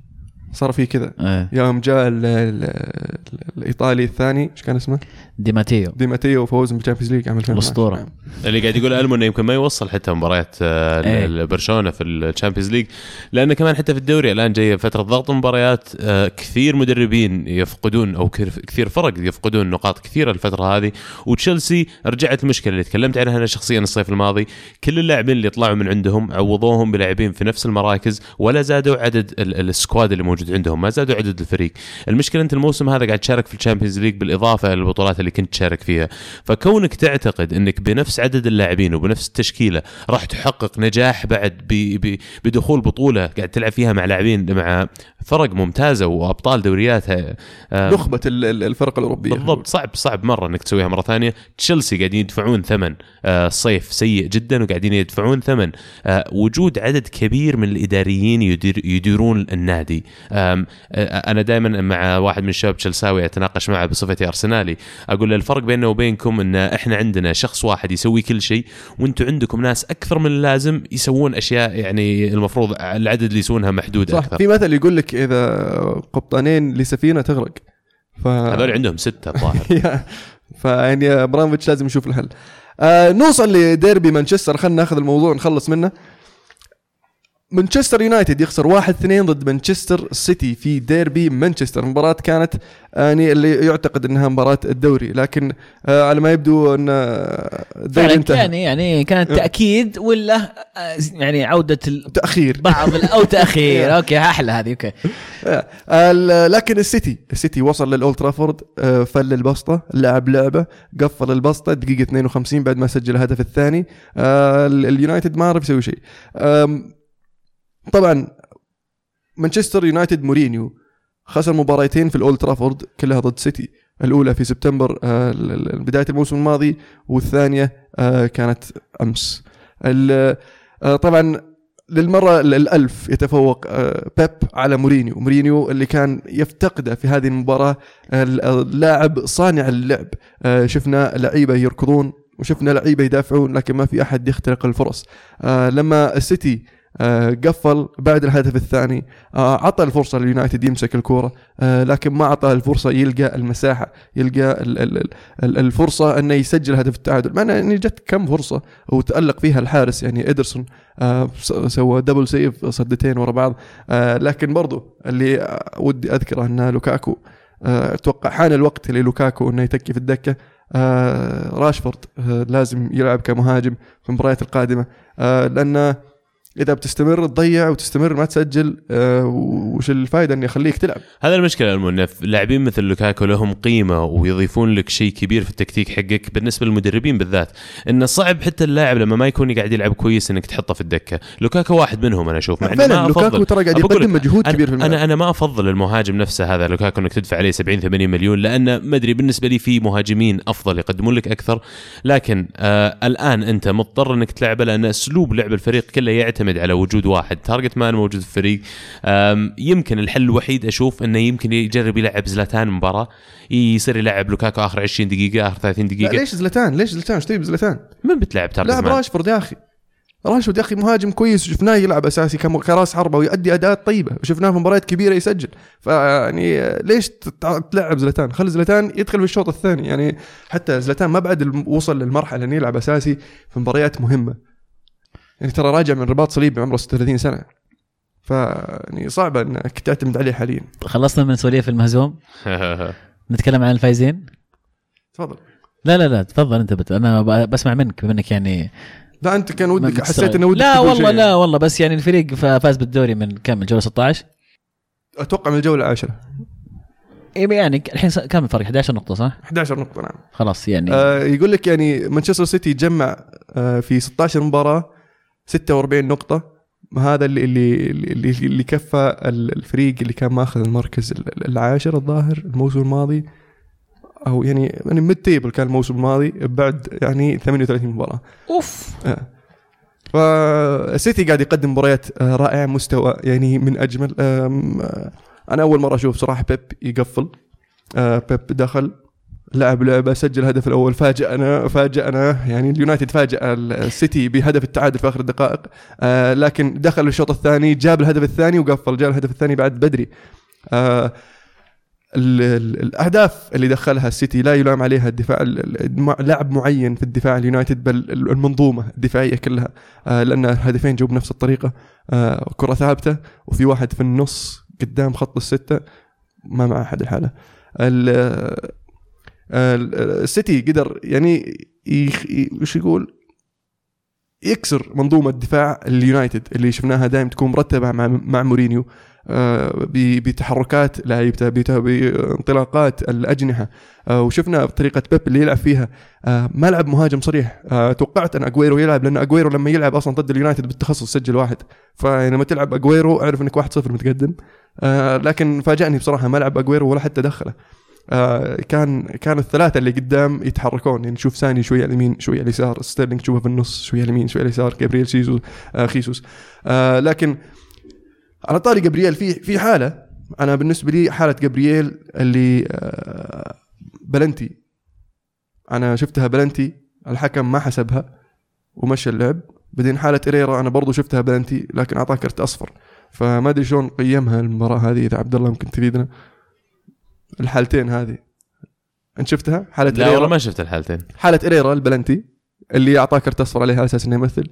A: صار في كذا
C: إيه.
A: يوم جاء ال- ال- ال- الإيطالي الثاني إيش كان اسمه؟
C: دي ماتيو
A: دي ماتيو فوز بال Champions League عام 2012.
C: الأسطورة.
A: نعم.
B: اللي قاعد يقول المهم إنه يمكن ما يوصل حتى مباريات آه،
C: إيه.
B: برشلونه في Champions League لأنه كمان حتى في الدوري الآن جاية فترة ضغط مباريات آه، كثير مدربين يفقدون أو كثير- كثير فرق يفقدون نقاط كثيرة الفترة هذه وتشيلسي رجعت المشكلة اللي تكلمت عنها أنا شخصيا الصيف الماضي كل اللاعبين اللي طلعوا من عندهم عوضوهم بلاعبين في نفس المراكز ولا زادوا عدد ال- squad اللي موجود عندهم ما زادوا عدد الفريق. المشكلة أنت الموسم هذا قاعد تشارك في Champions League بالإضافة للبطولات اللي كنت تشارك فيها. فكونك تعتقد إنك بنفس عدد اللاعبين وبنفس التشكيلة راح تحقق نجاح بعد بدخول بطولة قاعد تلعب فيها مع لاعبين مع فرق ممتازة وأبطال دورياتها آه،
A: نخبة ال- ال- الفرق الأوروبية.
B: بالضبط. صعب صعب مرة إنك تسويها مرة ثانية. تشيلسي قاعدين يدفعون ثمن آه، صيف سيء جدا وقاعدين يدفعون ثمن. آه، وجود عدد كبير من الإداريين يدير يديرون النادي. آه، أنا دائما مع واحد من الشباب تشيلساوي أتناقش معه بصفتي أرسنالي. أقول له الفرق بيننا وبينكم إن إحنا عندنا شخص واحد يسوي كل شيء وأنتم عندكم ناس أكثر من اللازم يسوون أشياء يعني المفروض العدد اللي يسوونها محدود
A: صح
B: أكثر.
A: في مثل يقول لك إذا قبطانين لسفينة تغرق ف
B: هذول عندهم ستة الظاهر.
A: فيعني ابراموفيتش لازم يشوف الحل. آه نوصل لديربي مانشستر خلينا ناخذ الموضوع نخلص منه. مانشستر يونايتد يخسر 1 2 ضد مانشستر سيتي في ديربي مانشستر. مباراة كانت يعني اللي يعتقد إنها مباراة الدوري لكن آه على ما يبدو أن آه، الدوري انتهى.
C: يعني يعني كانت تأكيد ولا آه، يعني عودة ال-
A: تأخير.
C: بعض أو تأخير. أوكي أحلى هذه
A: أوكي. لكن السيتي السيتي وصل للأولد ترافورد آه، فل البسطة لعب لعبة قفل البسطة دقيقة 52 بعد ما سجل الهدف الثاني. آه، ال- اليونايتد ما عرف يسوي شيء. طبعا مانشستر يونايتد مورينيو خسر مباراتين في الأولد ترافورد كلها ضد سيتي. الأولى في سبتمبر آه، بداية الموسم الماضي والثانية آه، كانت أمس. آه، طبعا للمرة ال- الألف يتفوق بيب على مورينيو. مورينيو اللي كان يفتقده في هذه المباراة ال- اللاعب صانع اللعب. شفنا لعيبة يركضون وشفنا لعيبة يدافعون لكن ما في أحد يخترق الفرص. لما السيتي قفل بعد الهدف الثاني. آه، عطى الفرصة لليونايتد يمسك الكورة آه، لكن ما اعطى الفرصة يلقى المساحة يلقى ال- ال- ال- ال- الفرصة أنه يسجل هدف التعادل. مع إنه جت كم فرصة وتألق فيها الحارس يعني إيدرسون آه، سوى double save صدتين ورا بعض. آه، لكن برضو اللي آه، ودي أذكره أن لوكاكو آه، أتوقع حان الوقت للوكاكو أنه يتكي في الدكة. آه، راشفورد آه، لازم يلعب كمهاجم في المباريات القادمة. آه، لأنه إذا بتستمر تضيع وتستمر ما تسجل آه، وش الفائده إني أخليك تلعب؟
B: هذا المشكلة المو إن لاعبين مثل لوكاكو لهم قيمة ويضيفون لك شيء كبير في التكتيك حقك بالنسبة للمدربين بالذات. انه صعب حتى اللاعب لما ما يكون قاعد يلعب كويس إنك تحطه في الدكة. لوكاكو واحد منهم أنا أشوف مع
A: فعلا لوكاكو. ترى قاعد يقدم مجهود
B: أنا-
A: كبير في الملعب.
B: أنا أنا ما أفضل المهاجم نفسه هذا لوكاكو إنك تدفع عليه 70 80 مليون لأن ما أدري بالنسبة لي في مهاجمين أفضل يقدمون لك أكثر. لكن آه الآن أنت مضطر إنك تلعبه لأن أسلوب لعب الفريق كله يعتمد على وجود واحد. target man موجود في الفريق يمكن الحل الوحيد أشوف إنه يمكن يجرب يلعب زلاتان مباراة. يصير يلعب لوكاكو آخر 20 دقيقة آخر 30
A: لا
B: دقيقة.
A: ليش زلتان ليش زلتان إيش تبي زلتان
B: من بتلعب target
A: لاعب راشفورد يا أخي. راشفورد يا أخي مهاجم كويس وشفناه يلعب أساسي كراس حربة ويؤدي أداءات طيبة وشفناه في مباريات كبيرة يسجل. فيعني ليش تلعب زلتان خلي زلتان يدخل في الشوط الثاني. يعني حتى زلتان ما بعد وصل للمرحلة إنه يلعب أساسي في مباريات مهمة. يعني ترى راجع من رباط صليبي عمره 36 سنة. فيعني صعبه إنك تعتمد عليه حاليا.
C: خلصنا من سالفة المهزوم. نتكلم عن الفايزين؟
A: تفضل.
C: لا لا لا تفضل أنت بت... أنا بسمع منك بما إنك يعني
A: لا أنت كان ودك. حسيت إنه ودك
C: لا والله
A: شيء.
C: لا والله بس يعني الفريق فا- فاز بالدوري من كم؟ الجولة 16
A: أتوقع من الجولة العاشرة.
C: إيه يعني الحين كم الفرق 11 نقطة صح؟
A: 11 نقطة نعم.
C: خلاص يعني
A: آه يقول لك يعني مانشستر سيتي جمع آه في 16 مباراة 46 نقطة. هذا اللي اللي اللي, اللي كفى ال- الفريق اللي كان ماخذ المركز ال- العاشر الظاهر الموسم الماضي. أو يعني يعني mid-table كان الموسم الماضي بعد يعني 38 مباراة.
C: أوف.
A: آه. فالسيتي قاعد يقدم مباريات آه، رائعة مستوى يعني من أجمل. آه، أنا أول مرة أشوف صراحة بيب يقفل. آه، بيب دخل. لعب لعبة سجل الهدف الأول فاجأنا فاجأنا يعني اليونايتد فاجأ السيتي بهدف التعادل في آخر الدقائق. آه، لكن دخل الشوط الثاني جاب الهدف الثاني وقفل جاب الهدف الثاني بعد بدري. آه ال- ال- الأهداف اللي دخلها السيتي لا يلام عليها الدفاع ال- ال- لاعب معين في الدفاع اليونايتد بل ال- المنظومة الدفاعية كلها. آه لأن الهدفين جو بنفس الطريقة. آه كرة ثابتة وفي واحد في النص قدام خط الستة ما مع أحد الحالة. ال- ال- السيتي قدر يعني وش يقول؟ يكسر منظومة دفاع اليونايتد اللي شفناها دائما تكون مرتبة مع مع مورينيو آه، بتحركات لعيبته بت- بانطلاقات الأجنحة آه، وشفنا طريقة بيب اللي يلعب فيها. آه، ما لعب مهاجم صريح. توقعت أن اجويرو يلعب لأن اجويرو لما يلعب أصلا ضد اليونايتد بالتخصص سجل واحد. فلما تلعب اجويرو أعرف إنك 1-0 متقدم. لكن فاجأني بصراحة ما لعب اجويرو ولا حتى دخله. آه، كان كان الثلاثة اللي قدام يتحركون. يعني نشوف ساني شوية اليمين شوية اليسار. ستيرلينج تشوفه في النص شوية اليمين شوية اليسار. جابرييل خيسو آه خيسوس. آه لكن على طاري جابرييل في في حالة أنا بالنسبة لي حالة جابرييل اللي آه بلنتي. أنا شفتها بلنتي الحكم ما حسبها ومشى اللعب. بعدين حالة هيريرا أنا برضو شفتها بلنتي لكن اعطاه كرت أصفر. فما أدري شلون قيمها المباراة هذه إذا عبد الله ممكن تفيدنا. الحالتين هذه. انت شفتها؟ حالة
B: لا والله
A: هيريرا
B: ما شفت الحالتين.
A: حالة هيريرا البلنتي اللي اعطاه كرت أصفر عليها على أساس إنه يمثل.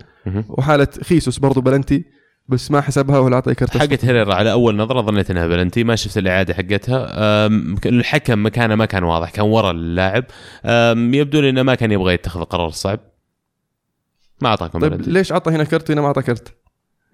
A: وحالة خيسوس برضو بلنتي بس ما حسبها ولا اعطاه كرت
B: حقت هيريرا على أول نظرة ظنيت إنها بلنتي ما شفت الإعادة حقتها. الحكم مكانه ما كان واضح كان ورا اللاعب. يبدو لي إنه ما كان يبغى يتخذ القرار الصعب. ما أعطاكم
A: طيب
B: بلنتي.
A: ليش عطى هنا كرت وهنا ما أعطى كرت؟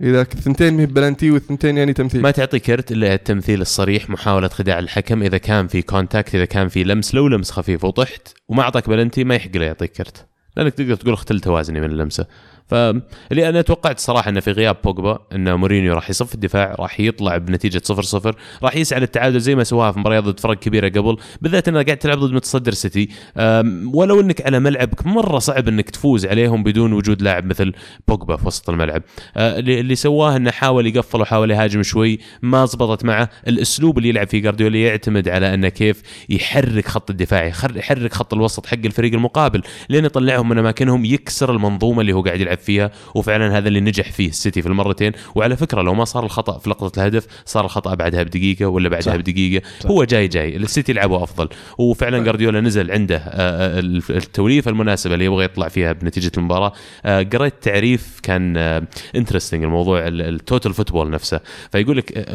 A: إذا الثنتين مي بلنتي والثنتين يعني تمثيل.
B: ما تعطي كرت إلا التمثيل الصريح محاولة خداع الحكم. إذا كان في contact إذا كان في لمس لو لمس خفيف وطحت وما أعطاك بلنتي ما يحق له يعطيك كرت. لأنك تقدر تقول اختل توازني من اللمسة. فاللي أنا توقعت صراحة إنه في غياب بوجبا إن مورينيو راح يصف الدفاع راح يطلع بنتيجة 0 0 راح يسعى للتعادل زي ما سواها في مباريات ضد فرق كبيرة قبل بالذات انك قاعد تلعب ضد متصدر سيتي. ولو إنك على ملعبك مرة صعب إنك تفوز عليهم بدون وجود لاعب مثل بوجبا في وسط الملعب. أه، اللي سواه إنه حاول يقفل وحاول يهاجم شوي ما زبطت معه. الأسلوب اللي يلعب فيه جارديولا يعتمد على إنه كيف يحرك خط الدفاع يحرك خط الوسط حق الفريق المقابل لين يطلعهم من أماكنهم يكسر المنظومة اللي هو قاعد يلعب فيها وفعلا هذا اللي نجح فيه السيتي في المرتين. وعلى فكرة لو ما صار الخطأ في لقطة الهدف صار الخطأ بعدها بدقيقة ولا بعدها
C: صح.
B: بدقيقة.
C: صح.
B: هو جاي جاي. السيتي لعبوا أفضل. وفعلا جارديولا نزل عنده آه، آه، التوليفة المناسبة اللي يبغى يطلع فيها بنتيجة المباراة. آه، قريت تعريف كان interesting الموضوع ال- ال total football نفسه. فيقول لك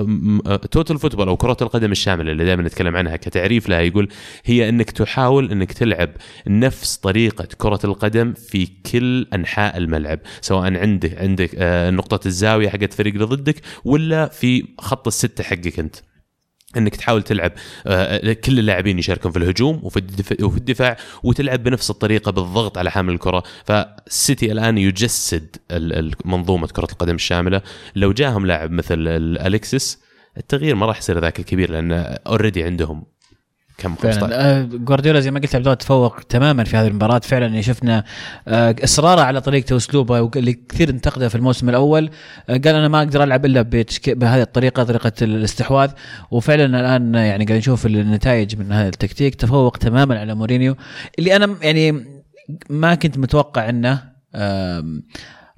B: total football أو كرة القدم الشاملة اللي دائما نتكلم عنها كتعريف لها يقول هي إنك تحاول إنك تلعب نفس طريقة كرة القدم في كل أنحاء الملعب. سواء عندك عندك آه، نقطة الزاوية حقت الفريق اللي ضدك ولا في خط الستة حقك أنت. إنك تحاول تلعب آه، كل اللاعبين يشاركون في الهجوم وفي الدفاع, وتلعب بنفس الطريقة بالضغط على حامل الكرة. فالسيتي الآن يجسد منظومة كرة القدم الشاملة. لو جاهم لاعب مثل ال- أليكسس التغيير ما راح يصير ذاك الكبير لأن already عندهم كم 15
C: فعلا. آه، جوارديولا زي ما قلت عبد الله تفوق تماما في هذه المباراة. فعلا شفنا آه، إصراره على طريقته واسلوبه اللي كثير انتقده في الموسم الأول. آه، قال أنا ما أقدر ألعب إلا بهذه الطريقة طريقة الاستحواذ. وفعلا الآن يعني قاعد نشوف النتائج من هذا التكتيك. تفوق تماما على مورينيو. اللي أنا يعني ما كنت متوقع إنه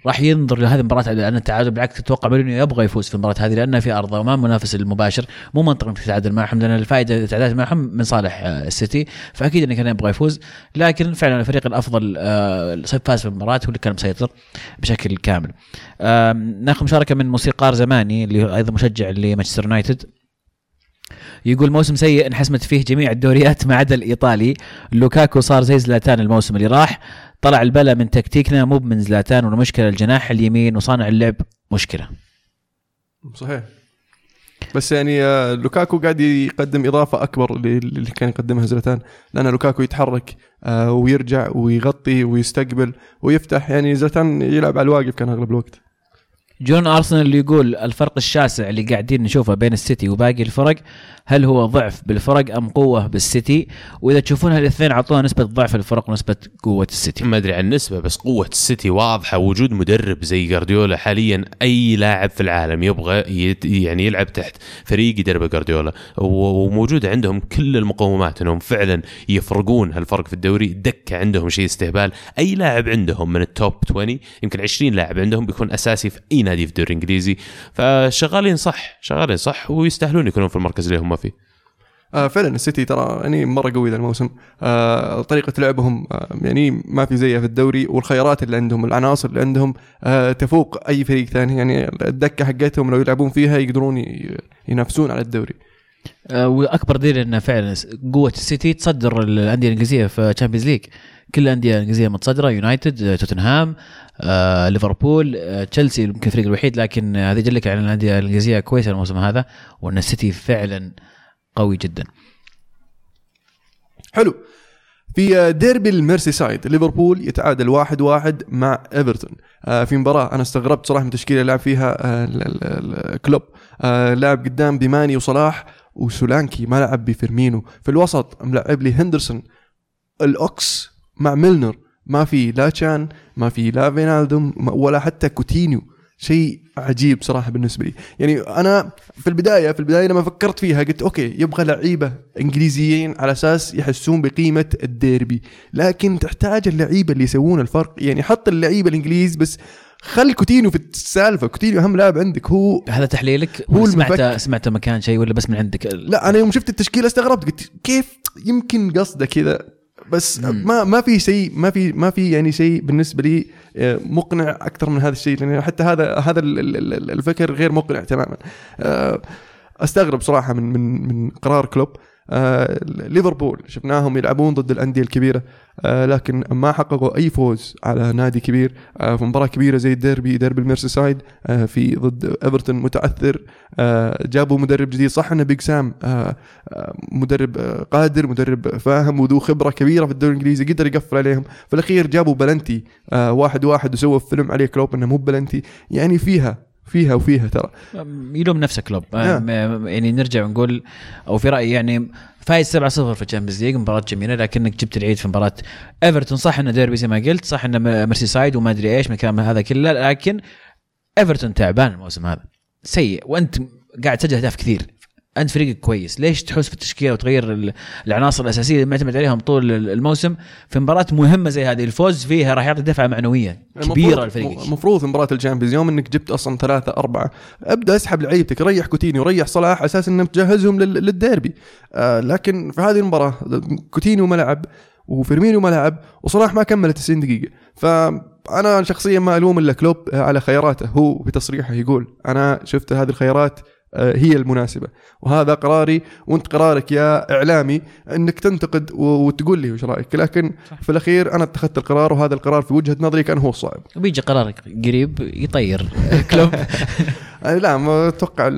C: راح ينظر لهذه المباراة لأن التعادل بالعكس أتوقع مورينيو يبغى يفوز في المباراة هذه لانها في أرضه وما منافس المباشر مو منطقي إنك تتعادل معهم لأن الفائدة إذا تعادلت معهم من صالح آه، السيتي فأكيد إنه كان يبغى يفوز لكن فعلا الفريق الأفضل آه، فاز في المباراة هو اللي كان مسيطر بشكل كامل. ناخذ مشاركة من موسيقار زماني اللي أيضا مشجع لمانشستر يونايتد. يقول موسم سيء انحسمت فيه جميع الدوريات ما عدا الإيطالي. لوكاكو صار زي زلاتان الموسم اللي راح. طلع البلا من تكتيكنا مو من زلاتان والمشكلة الجناح اليمين وصانع اللعب مشكلة.
A: صحيح. بس يعني آه، لوكاكو قاعد يقدم إضافة أكبر اللي كان يقدمها زلتان لأن لوكاكو يتحرك آه، ويرجع ويغطي ويستقبل ويفتح. يعني زلاتان يلعب على الواقف كان أغلب الوقت.
C: جون أرسنال اللي يقول الفرق الشاسع اللي قاعدين نشوفه بين السيتي وباقي الفرق هل هو ضعف بالفرق أم قوة بالسيتي؟ وإذا تشوفونها الاثنين أعطونا نسبة ضعف الفرق ونسبة قوة السيتي.
B: ما أدري عن النسبة بس قوة السيتي واضحة وجود مدرب زي جارديولا حاليا أي لاعب في العالم يبغى يعني يلعب تحت فريق يدربه جارديولا وموجود عندهم كل المقومات إنهم فعلا يفرقون هالفرق في الدوري. دكة عندهم شيء استهبال. أي لاعب عندهم من ال top 20 يمكن 20 لاعب عندهم بيكون أساسي في أي نادي في الدوري الإنجليزي. فشغالين صح شغالين صح ويستاهلون يكونون في المركز اللي هم فيه.
A: آه فعلا السيتي ترى يعني مرة قوي ذا الموسم. آه طريقة لعبهم آه يعني ما في زيها في الدوري والخيارات اللي عندهم العناصر اللي عندهم آه تفوق أي فريق ثاني. يعني الدكة حقتهم لو يلعبون فيها يقدرون ينافسون على الدوري.
C: آه، وأكبر دليل إنه فعلا قوة السيتي تصدر الأندية الإنجليزية في تشامبيونز ليج كل الأندية الإنجليزية متصدرة يونايتد آه، توتنهام آه، ليفربول آه، تشيلسي يمكن الفريق الوحيد لكن آه، هذا يدلك على الانديه الانجليزيه كويسه الموسم هذا وأن السيتي فعلا قوي جدا.
A: حلو. في ديربي الميرسي سايد ليفربول يتعادل واحد واحد مع إيفرتون. آه، في مباراة أنا استغربت صراحة من التشكيلة اللي لعب فيها آه، كلوب. آه، لعب قدام بماني وصلاح وسولانكي ما لعب بفيرمينو. في الوسط ملعب لي هندرسون الأوكس مع ميلنر. ما في لا تشان ما في لا فينالدوم ولا حتى كوتينيو. شيء عجيب صراحة بالنسبة لي. يعني أنا في البداية في البداية لما فكرت فيها قلت okay يبغى لعيبة إنجليزيين على أساس يحسون بقيمة الديربي. لكن تحتاج اللعيبة اللي يسوون الفرق. يعني حط اللعيبة الإنجليز بس خل كوتينيو في السالفة. كوتينيو أهم لاعب عندك. هو
C: هذا تحليلك؟
A: هو
C: سمعت
A: المفكر.
C: سمعت مكان شيء ولا بس من عندك؟
A: لا أنا يوم شفت التشكيلة استغربت. قلت كيف يمكن قصده كذا؟ بس
C: مم.
A: ما ما في شيء ما في ما في يعني شيء بالنسبة لي آه، مقنع أكثر من هذا الشيء لأن حتى هذا هذا ال- ال- ال- الفكر غير مقنع تماما آه، أستغرب صراحة من من من قرار كلوب آه، ليفربول. شفناهم يلعبون ضد الأندية الكبيرة آه، لكن ما حققوا أي فوز على نادي كبير. آه، في مباراة كبيرة زي الديربي ديربي الميرسيسايد في ضد إيفرتون متعثر جابوا مدرب جديد. صح انه بيج سام مدرب قادر مدرب فاهم وذو خبرة كبيرة في الدوري الإنجليزي قدر يقفل عليهم. في الأخير جابوا بلنتي واحد واحد وسووا فيلم عليه كلوب أنه مو بلنتي. يعني فيها فيها وفيها ترى.
C: يلوم نفسه كلوب
A: نعم.
C: يعني نرجع ونقول أو في رأيي يعني فايز 7-0 في الشامبيونز ليج مباراة جميلة لكنك جبت العيد في مباراة ايفرتون صح إنه ديربي زي ما قلت صح إنه ميرسي سايد وما أدري إيش من الكلام هذا كله لكن ايفرتون تعبان الموسم هذا. سيء وأنت قاعد تسجل أهداف كثير. أنت فريقك كويس. ليش تحوس في التشكيلة وتغير ال- العناصر الأساسية اللي معتمد عليهم طول ال- الموسم؟ في مباراة مهمة زي هذه الفوز فيها راح يعطي دفعة معنوية كبيرة لفريقك
A: المفروض مباراة الشامبيونز يوم إنك جبت أصلا ثلاثة أربعة أبدأ أسحب لعيبتك ريح كوتينيو ريح صلاح على أساس إنك تجهزهم لل- للديربي. آه لكن في هذه المباراة كوتينيو ما لعب وفيرمينو ما لعب وصلاح ما كمل 90 دقيقة. فأنا شخصيا ما ألوم إلا كلوب على خياراته. هو بتصريحه يقول أنا شفت هذه الخيارات هي المناسبة. وهذا قراري وانت قرارك يا إعلامي إنك تنتقد وتقول لي وش رأيك. لكن
C: صح.
A: في الأخير أنا اتخذت القرار وهذا القرار في وجهة نظري كان هو الصائب
C: وبيجي قرار قريب يطير. كلوب.
A: آه، لا ما أتوقع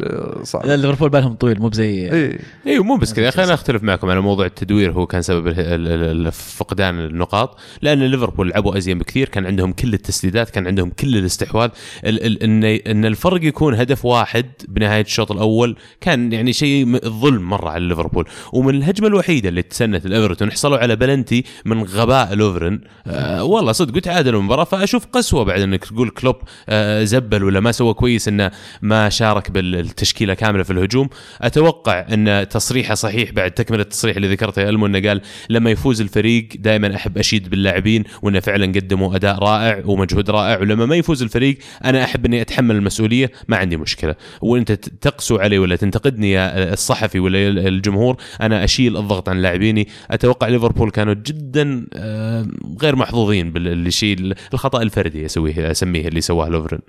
A: صعب.
C: لا، ليفربول بالهم طويل مو بزي.
A: إيه
B: أيوه مو بس كذا. خلينا اختلف معكم على موضوع التدوير هو كان سبب ال- ال- ال- فقدان النقاط. لأن ليفربول لعبوا أزين بكثير كان عندهم كل التسديدات كان عندهم كل الاستحواذ. ال- ال- ان إن الفرق يكون هدف واحد بنهاية الشوط الأول كان يعني شيء ظلم مرة على ليفربول. ومن الهجمة الوحيدة اللي تسنت الإيفرتون حصلوا على بلنتي من غباء لوفرن آه والله صدق تعادلوا المباراة فأشوف قسوة بعد إنك تقول كلوب آه زبل ولا ما سوى كويس إنه ما شارك بالتشكيلة كاملة في الهجوم. أتوقع أن تصريحه صحيح بعد تكملة التصريح اللي ذكرته ألمو أنه قال لما يفوز الفريق دائما أحب أشيد باللاعبين وأنه فعلا قدموا أداء رائع ومجهود رائع ولما ما يفوز الفريق أنا أحب أني أتحمل المسؤولية ما عندي مشكلة. وأنت تقسو علي ولا تنتقدني يا الصحفي ولا الجمهور أنا أشيل الضغط عن لاعبيني. أتوقع ليفربول كانوا جدا آه، غير محظوظين بالشيء الخطأ الفردي أسويه أسميه اللي سواه لوفرن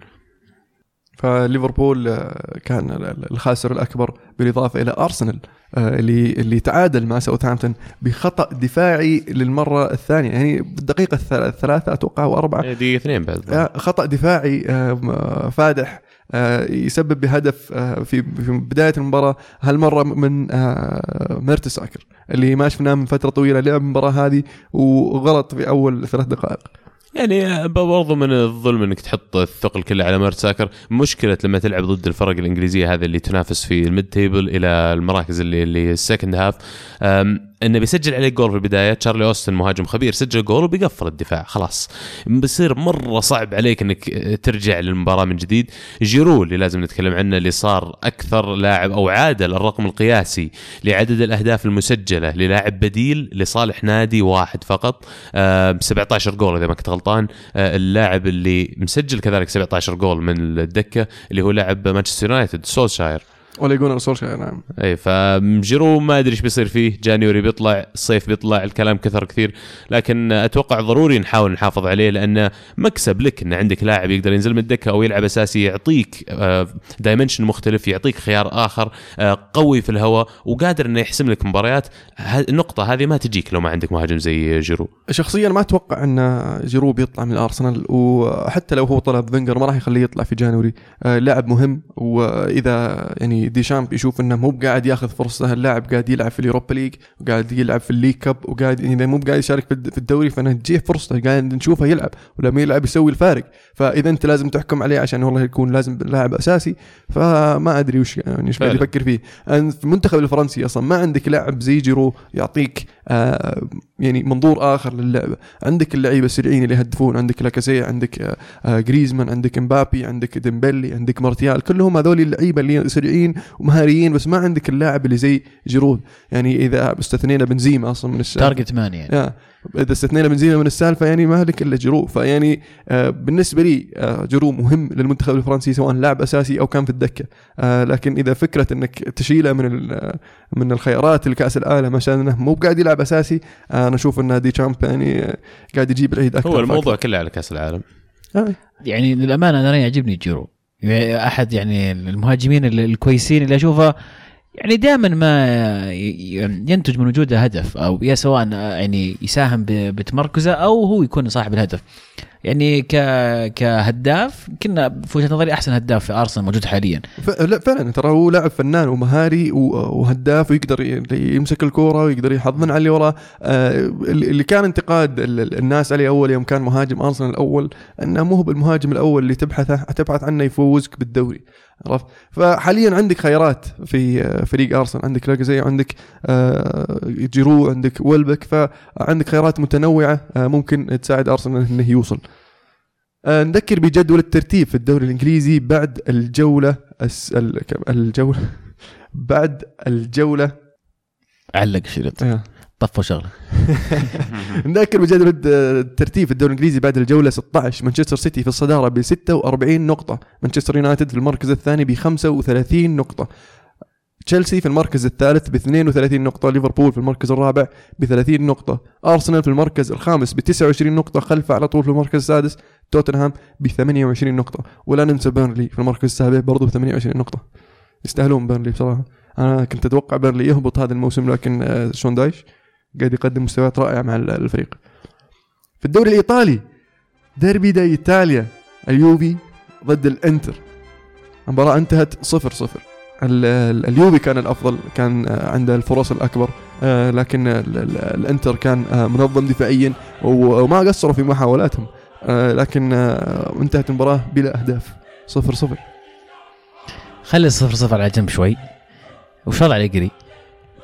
A: فليفربول آه، كان ال- ال- الخاسر الأكبر بالإضافة إلى أرسنال آه، اللي اللي تعادل مع ساوثهامبتون بخطأ دفاعي للمرة الثانية. يعني بالدقيقة الث- الثلاثة أتوقع أو أربعة.
B: دقيقة اثنين بعد.
A: آه، خطأ دفاعي فادح يسبب بهدف في بداية المباراة هالمرة من ميرتساكر اللي ما شفناه من فترة طويلة لعب المباراة هذه وغلط في أول ثلاث دقائق.
B: يعني برضو من الظلم إنك تحط الثقل كله على ميرتساكر. مشكلة لما تلعب ضد الفرق الإنجليزية هذه اللي تنافس في ال mid table إلى المراكز اللي اللي ال second half إنه بيسجل عليك جول في البداية. تشارلي أوستن مهاجم خبير سجل جول وبيقفل الدفاع. خلاص. بيصير مرة صعب عليك إنك ترجع للمباراة من جديد. جيرو اللي لازم نتكلم عنه اللي صار أكثر لاعب أو عادل الرقم القياسي لعدد الأهداف المسجلة للاعب بديل لصالح نادي واحد فقط. آه 17 جول إذا ما كنت غلطان. آه اللاعب اللي مسجل كذلك 17 جول من الدكة اللي هو لاعب مانشستر يونايتد سولشاير.
A: ولا يقولون سولشاير نعم.
B: اي فجيرو ما أدري إيش بيصير فيه. January بيطلع الصيف بيطلع الكلام كثر كثير. لكن أتوقع ضروري نحاول نحافظ عليه لأنه مكسب لك إن عندك لاعب يقدر ينزل من الدكة أو يلعب أساسي يعطيك dimension مختلف يعطيك خيار آخر آه، قوي في الهواء وقادر إنه يحسم لك مباريات. النقطة هذه ما تجيك لو ما عندك مهاجم زي جيرو.
A: شخصيا ما أتوقع إن جيرو بيطلع من الأرسنال وحتى لو هو طلب فينجر ما راح يخليه يطلع في January. آه، لاعب مهم وإذا يعني ديشامب يشوف إنه مو قاعد ياخذ فرصة اللاعب قاعد يلعب في اليوروبا ليج وقاعد يلعب في ال League Cup وقاعد يعني إذا مو قاعد يشارك في الد- في الدوري فإنه تجيه فرصة قاعد نشوفه يلعب ولما يلعب يسوي الفارق. فإذا أنت لازم تحكم عليه عشان والله يكون لازم لاعب أساسي. فما أدري وش يعني إيش قاعد. يفكر فيه. أنت في المنتخب الفرنسي أصلا ما عندك لاعب زي جيرو يعطيك آه يعني منظور آخر للعبه عندك اللعيبة السريعين اللي يهدفون. عندك لاكازيت عندك آه آه جريزمان عندك امبابي عندك ديمبلي عندك مارتيال. كلهم هذول اللعيبة اللي سريعين ومهاريين بس ما عندك اللاعب اللي زي جيرو يعني إذا استثنينا بنزيما أصلا من
C: target man يعني.
A: يا إذا استثنينا بنزيما من السالفة يعني ما لك إلا جيرو فيعني آه بالنسبة لي آه جيرو مهم للمنتخب الفرنسي سواء لاعب أساسي أو كان في الدكة آه لكن إذا فكرة إنك تشيله من ال- من الخيارات لكأس العالم عشان إنه مو قاعد يلعب أساسي أنا أشوف إن ديشامب يعني قاعد يجيب العيد أكثر
B: هو الموضوع
A: فأكثر.
B: كله على كأس العالم
A: آه.
C: يعني للأمانة أنا يعجبني جيرو يعني أحد يعني المهاجمين ال- الكويسين اللي أشوفه يعني دائما ما ينتج من وجوده هدف أو يا سواء يعني يساهم بتمركزه أو هو يكون صاحب الهدف. يعني ك كهداف كنا في وجهة نظري أحسن هداف في أرسنال موجود حاليا.
A: ف... لا فعلا ترى هو لاعب فنان ومهاري وهداف ويقدر يمسك الكورة ويقدر يحضن على اللي وراه. آه اللي كان انتقاد ال- ال- الناس عليه أول يوم كان مهاجم أرسنال الأول أنه مو بالمهاجم الأول اللي تبحث تبحث عنه يفوزك بالدوري. عرفت؟ فحاليا عندك خيارات في آه، فريق أرسنال عندك لاكازي عندك آه، جيرو عندك ويلبك فعندك خيارات متنوعة آه، ممكن تساعد أرسنال إنه يوصل. نذكر بجدول الترتيب في الدوري الإنجليزي بعد الجولة الجولة بعد الجولة.
C: علق الشريط
A: آه.
C: طفوا شغلة.
A: نذكر بجدول الترتيب في الدوري الإنجليزي بعد الجولة 16 مانشستر سيتي في الصدارة ب 46 نقطة. مانشستر يونايتد في المركز الثاني ب 35 نقطة. تشيلسي في المركز الثالث ب 32 نقطة، ليفربول في المركز الرابع ب 30 نقطة، أرسنال في المركز الخامس ب 29 نقطة، خلفه على طول في المركز السادس توتنهام ب 28 نقطة، ولا ننسى بيرنلي في المركز السابع برضه ب 28 نقطة. يستاهلون بيرنلي بصراحة. أنا كنت أتوقع بيرنلي يهبط هذا الموسم لكن آه، شون دايش؟ قاعد يقدم مستويات رائعة مع ال- الفريق. في الدوري الإيطالي derby d'Italia اليوفي ضد الإنتر. المباراة انتهت صفر صفر. ال- ال- اليوفي كان الأفضل كان آه، عنده الفرص الأكبر آه، لكن ال- ال- الإنتر كان آه، منظم دفاعيا وما قصروا في محاولاتهم لكن انتهت المباراة بلا أهداف صفر صفر
C: خلي الصفر صفر على جنب شوي وش وضع اليجري؟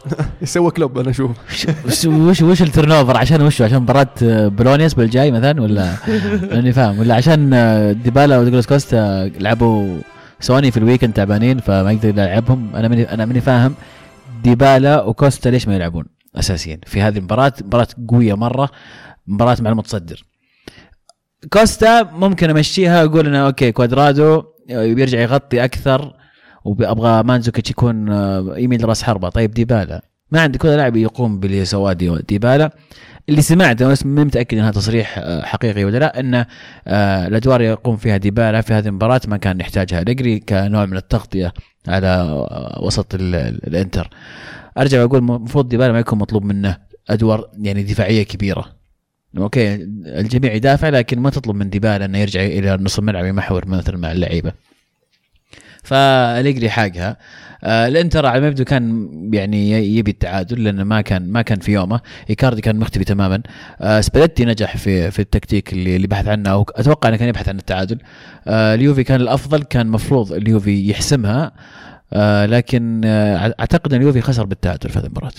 A: يسوي كلوب أنا أشوف.
C: وش وش وش ال turnover عشان وش عشان مباراة بولونيا الأسبوع الجاي مثلا ولا ماني فاهم. ولا عشان ديبالا ودوغلاس كوستا لعبوا سوني في ال weekend تعبانين فما يقدر يلعبهم. أنا ماني أنا ماني فاهم ديبالا وكوستا ليش ما يلعبون اساسيا في هذه المباراة. مباراة قوية مرة مباراة مع المتصدر. كوستا ممكن أمشيها أقول إنه okay كوادرادو بيرجع يغطي أكثر. وابغى مانزوكيتش يكون آه، يميل راس حربة. طيب ديبالا. ما عندك ولا لاعب يقوم باللي سواه دي- ديبالا. اللي سمعته بس مو متأكد إنها تصريح آه، حقيقي ولا لا آه، الادوار يقوم فيها ديبالا في هذه المباراة ما كان يحتاجها. أليجري كنوع من التغطية على آه، وسط ال- ال- الإنتر. أرجع وأقول المفروض ديبالا ما يكون مطلوب منه أدوار يعني دفاعية كبيرة. okay الجميع يدافع لكن ما تطلب من ديبالا إنه يرجع إلى نص الملعب يمحور مثلا مع اللعيبة. فأليجري حاجها آه الانتر على ما يبدو كان يعني يبي التعادل لأنه ما كان ما كان في يومه. إيكاردي كان مختفي تماما. آه سباليتي نجح في في التكتيك اللي اللي بحث عنه أو أتوقع إنه كان يبحث عن التعادل. آه اليوفي كان الأفضل كان مفروض اليوفي يحسمها. آه لكن آه أعتقد إن اليوفي خسر بالتعادل في هذه المباراة.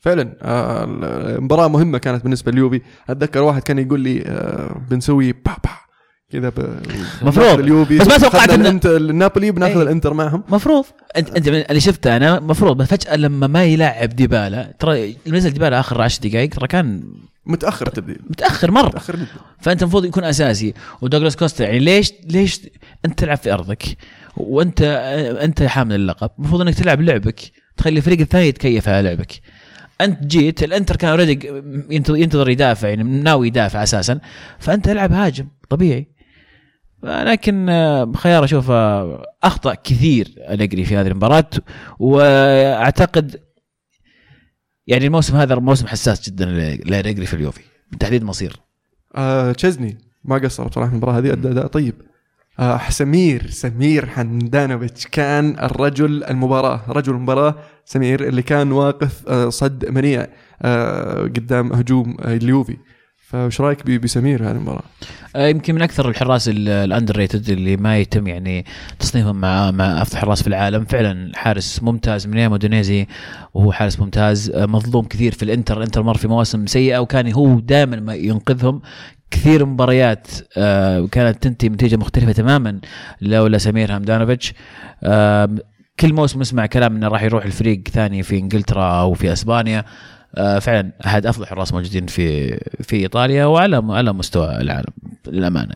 A: فعلا آه، المباراة مهمة كانت بالنسبة لليوفي. أتذكر واحد كان يقول لي آه، بنسوي با با كذا ب-
C: مفروض.
A: ناخذ اليوفي
C: بس ما توقعت إن-
A: الانتر النابولي بناخذ
C: إيه.
A: الإنتر معهم.
C: مفروض. انت أنت من اللي شفته أنا مفروض بس فجأة لما ما يلعب ديبالا ترى نزل ديبالا آخر 10 دقائق ترى كان
A: متأخر التبديل
C: متأخر مرة.
A: متأخر جدا.
C: فأنت المفروض يكون أساسي. ودوغلاس كوستا يعني ليش ليش أنت تلعب في أرضك؟ وانت أنت حامل اللقب. المفروض إنك تلعب لعبك. تخلي الفريق الثاني يتكيف على لعبك. أنت جيت الإنتر كان already ينتظر يدافع يعني ناوي يدافع أساسا. فأنت ألعب هاجم طبيعي. لكن آه، خيار أشوف آه، أخطأ كثير الجري في هذه المباراة وأعتقد يعني الموسم هذا موسم حساس جدا لالجري في اليوفي بالتحديد مصير.
A: آه تشيزني ما قصر بصراحة المباراة هذه ادى أداء طيب. آه سمير سمير حندانوفيتش كان الرجل المباراة رجل المباراة سمير اللي كان واقف آه صد منيع آه قدام هجوم اليوفي. فايش رأيك بسمير هذه المباراة؟
C: آه، يمكن من أكثر الحراس ال underrated اللي ما يتم يعني تصنيفهم مع مع أفضل حراس في العالم. فعلا حارس ممتاز من أيام وهو حارس ممتاز. آه، مظلوم كثير في الإنتر. الإنتر مر في مواسم سيئة وكان هو دائما ما ينقذهم. كثير مباريات آه، كانت تنتهي بنتيجة مختلفة تماما لولا سمير همدانوفيتش كل موسم نسمع كلام إنه راح يروح الفريق ثاني في إنجلترا أو في أسبانيا. فعلا أحد أفضل حراس موجودين في في إيطاليا وعلى على مستوى العالم للأمانة.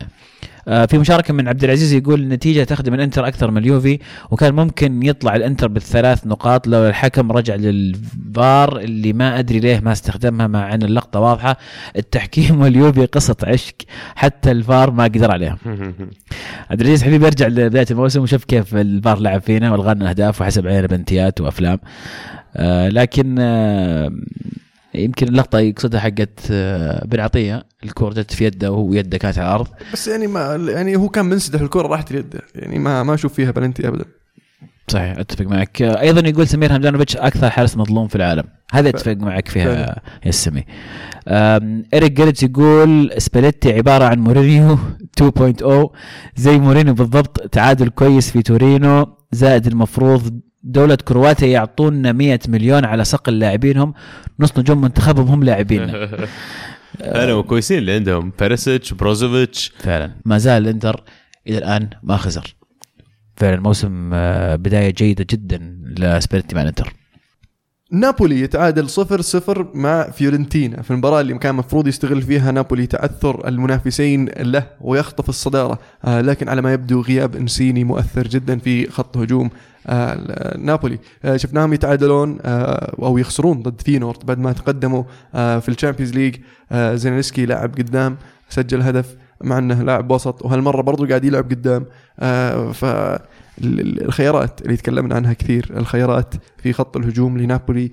C: آه، في مشاركة من عبد العزيز يقول النتيجه تخدم الإنتر أكثر من اليوفي وكان ممكن يطلع الإنتر بالثلاث نقاط لو الحكم رجع للفار اللي ما أدري ليه ما استخدمها مع ان اللقطة واضحة التحكيم واليوفي قصة عشق حتى الفار ما قدر عليها. عبد العزيز حبيبي يرجع لبداية الموسم وشوف كيف الفار لعب فينا والغانا أهداف وحسب علينا بنتيات وأفلام آه لكن آه يمكن اللقطة يقصدها حقت آه بن عطية الكره جت في يده وهو يده كانت على الأرض.
A: بس يعني ما يعني هو كان منسدح الكره راحت اليد يعني ما ما أشوف فيها بلنتي ابدا.
C: صحيح أتفق معك. آه أيضا يقول سمير همدانوفيتش أكثر حارس مظلوم في العالم. هذا اتفق معك فيها. يا آم، اريك جيرتس يقول سباليتي عبارة عن مورينيو 2.0 زي مورينيو بالضبط تعادل كويس في تورينو زائد المفروض دولة كرواتيا يعطونا 100 مليون على صقل لاعبينهم. نص نجوم منتخبهم هم لاعبيننا.
B: أنا كويسين اللي عندهم. بيريسيتش بروزوفيتش
C: فعلا. ما زال الإنتر إلى الآن ما خسر. فعلا موسم آه، بداية جيدة جدا لسباليتي مع الإنتر.
A: نابولي يتعادل صفر صفر مع فيورنتينا في المباراة اللي كان مفروض يستغل فيها نابولي تعثر المنافسين له ويخطف الصدارة. آه لكن على ما يبدو غياب إنسيني مؤثر جدا في خط هجوم نابولي. آه شفناهم يتعادلون آه أو يخسرون ضد فينورد بعد ما تقدموا آه في ال Champions League. آه زينسكي لاعب قدام سجل هدف مع إنه لاعب وسط وهالمرة برضو قاعد يلعب قدام. آه ف ال- ال- الخيارات اللي تكلمنا عنها كثير الخيارات في خط الهجوم لنابولي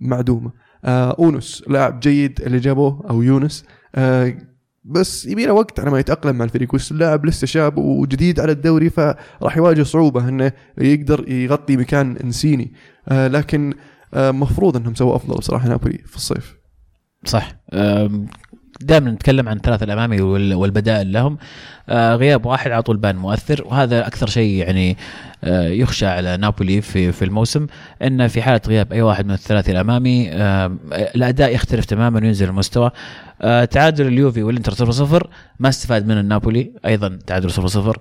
A: معدومة. آه أونس لاعب جيد اللي جابوه أو يونس. آه بس يبي له وقت على ما يتأقلم مع الفريق واللاعب لسه شاب وجديد على الدوري فراح يواجه صعوبة إنه يقدر يغطي مكان إنسيني. آه لكن آه مفروض إنهم سووا أفضل بصراحة نابولي في الصيف.
C: صح. دائما نتكلم عن ثلاثة الأمامي وال- والبدائل لهم. آه، غياب واحد على طول بان مؤثر وهذا أكثر شيء يعني آه، يخشى على نابولي في في الموسم إن في حالة غياب أي واحد من الثلاثي الأمامي آه، الأداء يختلف تماما وينزل المستوى. تعادل اليوفي والإنتر 0 0 ما استفاد من النابولي أيضا تعادل 0 0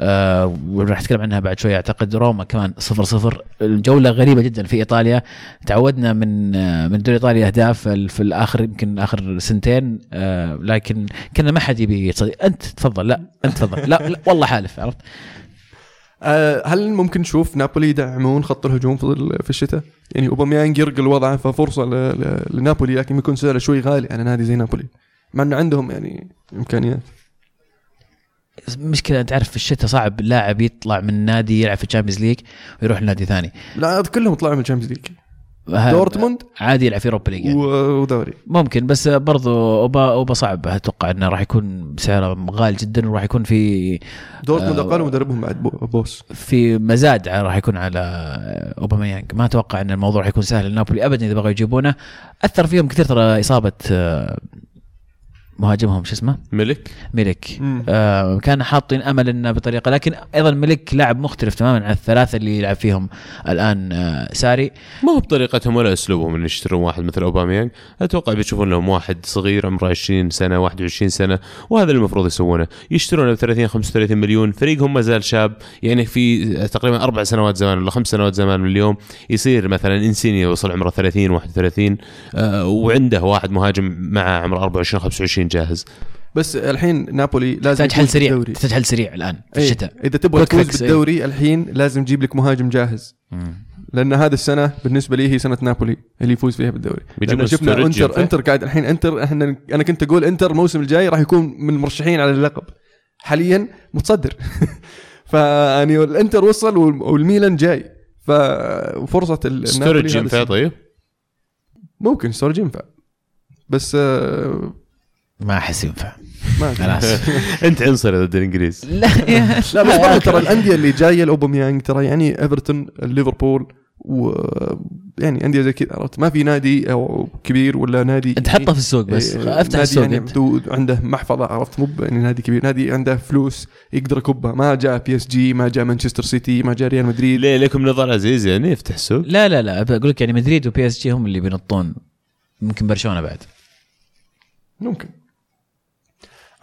C: آه وراح نتكلم عنها بعد شوي. أعتقد روما كمان 0 0 الجولة غريبة جدا في إيطاليا. تعودنا من آه من دوري إيطاليا أهداف في الآخر يمكن آخر سنتين. آه لكن كنا ما حد يبي أنت تفضل. لا أنت تفضل. لا, لا والله حالف عرفت؟
A: آه هل ممكن نشوف نابولي يدعمون خط الهجوم في في الشتاء؟ يعني أوباميانج يرقل وضعه ففرصة لنابولي لكن بيكون سعره شوي غالي على نادي زي نابولي. مع إنه عندهم يعني إمكانيات.
C: مشكلة أنت عارف في الشتاء صعب لاعب يطلع من نادي يلعب في ال Champions League ويروح لنادي ثاني.
A: لا كلهم طلعوا من ال Champions
C: League
A: دورتموند؟
C: عادي يلعب في Europa League يعني.
A: ودوري.
C: ممكن بس برضو أوبا أوبا صعب. أتوقع إنه راح يكون سعره غالي جدا وراح يكون في
A: دورتموند
C: آه،
A: أقال مدربهم بعد بو- بوس.
C: في مزاد راح يكون على أوباميانج. ما أتوقع إن الموضوع راح يكون سهل لنابولي ابدا إذا بغوا يجيبونه. أثر فيهم كثير ترى إصابة آه، مهاجمهم شو اسمه؟
B: ميليك.
C: ميليك.
A: مم.
C: آه كان حاطين أمل إنه بطريقة لكن أيضا ميليك لاعب مختلف تماما عن الثلاثة اللي يلعب فيهم الآن آه ساري.
B: ما هو بطريقتهم ولا أسلوبهم إن يشترون واحد مثل أوباميانج. أتوقع بيشوفون لهم واحد صغير عمره 20 سنة 21 سنة وهذا اللي المفروض يسوونه. يشترونه ب 30 35 مليون. فريقهم ما زال شاب. يعني في تقريبا أربع سنوات زمان ولا خمس سنوات زمان من اليوم يصير مثلا إنسينيا وصل عمره 30 31 آه وعنده واحد مهاجم مع عمره 24 25 جاهز؟
A: بس الحين نابولي لازم
C: تحتاج حل سريع. تحتاج حل سريع الآن في
A: إيه،
C: الشتاء.
A: إذا تبغى تفوز
C: إيه.
A: بالدوري الحين لازم تجيب لك مهاجم جاهز. لأن هذه السنة بالنسبة لي هي سنة نابولي اللي يفوز فيها بالدوري. لأن شفنا انتر
B: ينفع؟
A: إنتر قاعد الحين انتر إحنا أنا كنت أقول إنتر الموسم الجاي راح يكون من المرشحين على اللقب. حاليا متصدر. فيعني الإنتر وصل وال- والميلان جاي. ففرصه ال- النابولي ستوريدج
B: ينفع. طيب؟
A: ممكن ستوريدج ينفع. بس آه،
C: ما أحس ينفع.
A: ما أدري.
C: خلاص.
B: أنت عنصري ضد الإنجليز.
C: لا
A: لا بس برضه. ترى الأندية اللي جاية الأوباميانج ترى يعني إيفرتون ليفربول و يعني أندية زي كذا عرفت؟ ما في نادي أو كبير ولا نادي
C: أنت حطه في السوق بس.
A: إيه،
C: أفتح
A: نادي
C: السوق
A: يعني
C: أنت.
A: عنده محفظة عرفت؟ مو يعني نادي كبير نادي عنده فلوس يقدر يكبها. ما جاء بي اس جي ما جاء مانشستر سيتي ما جاء ريال مدريد
B: ليه؟ لكم نظر عزيز يعني يفتح سوق
C: لا لا لا بقول لك يعني مدريد وبي اس جي هم اللي بينطون. ممكن برشلونة بعد.
A: ممكن.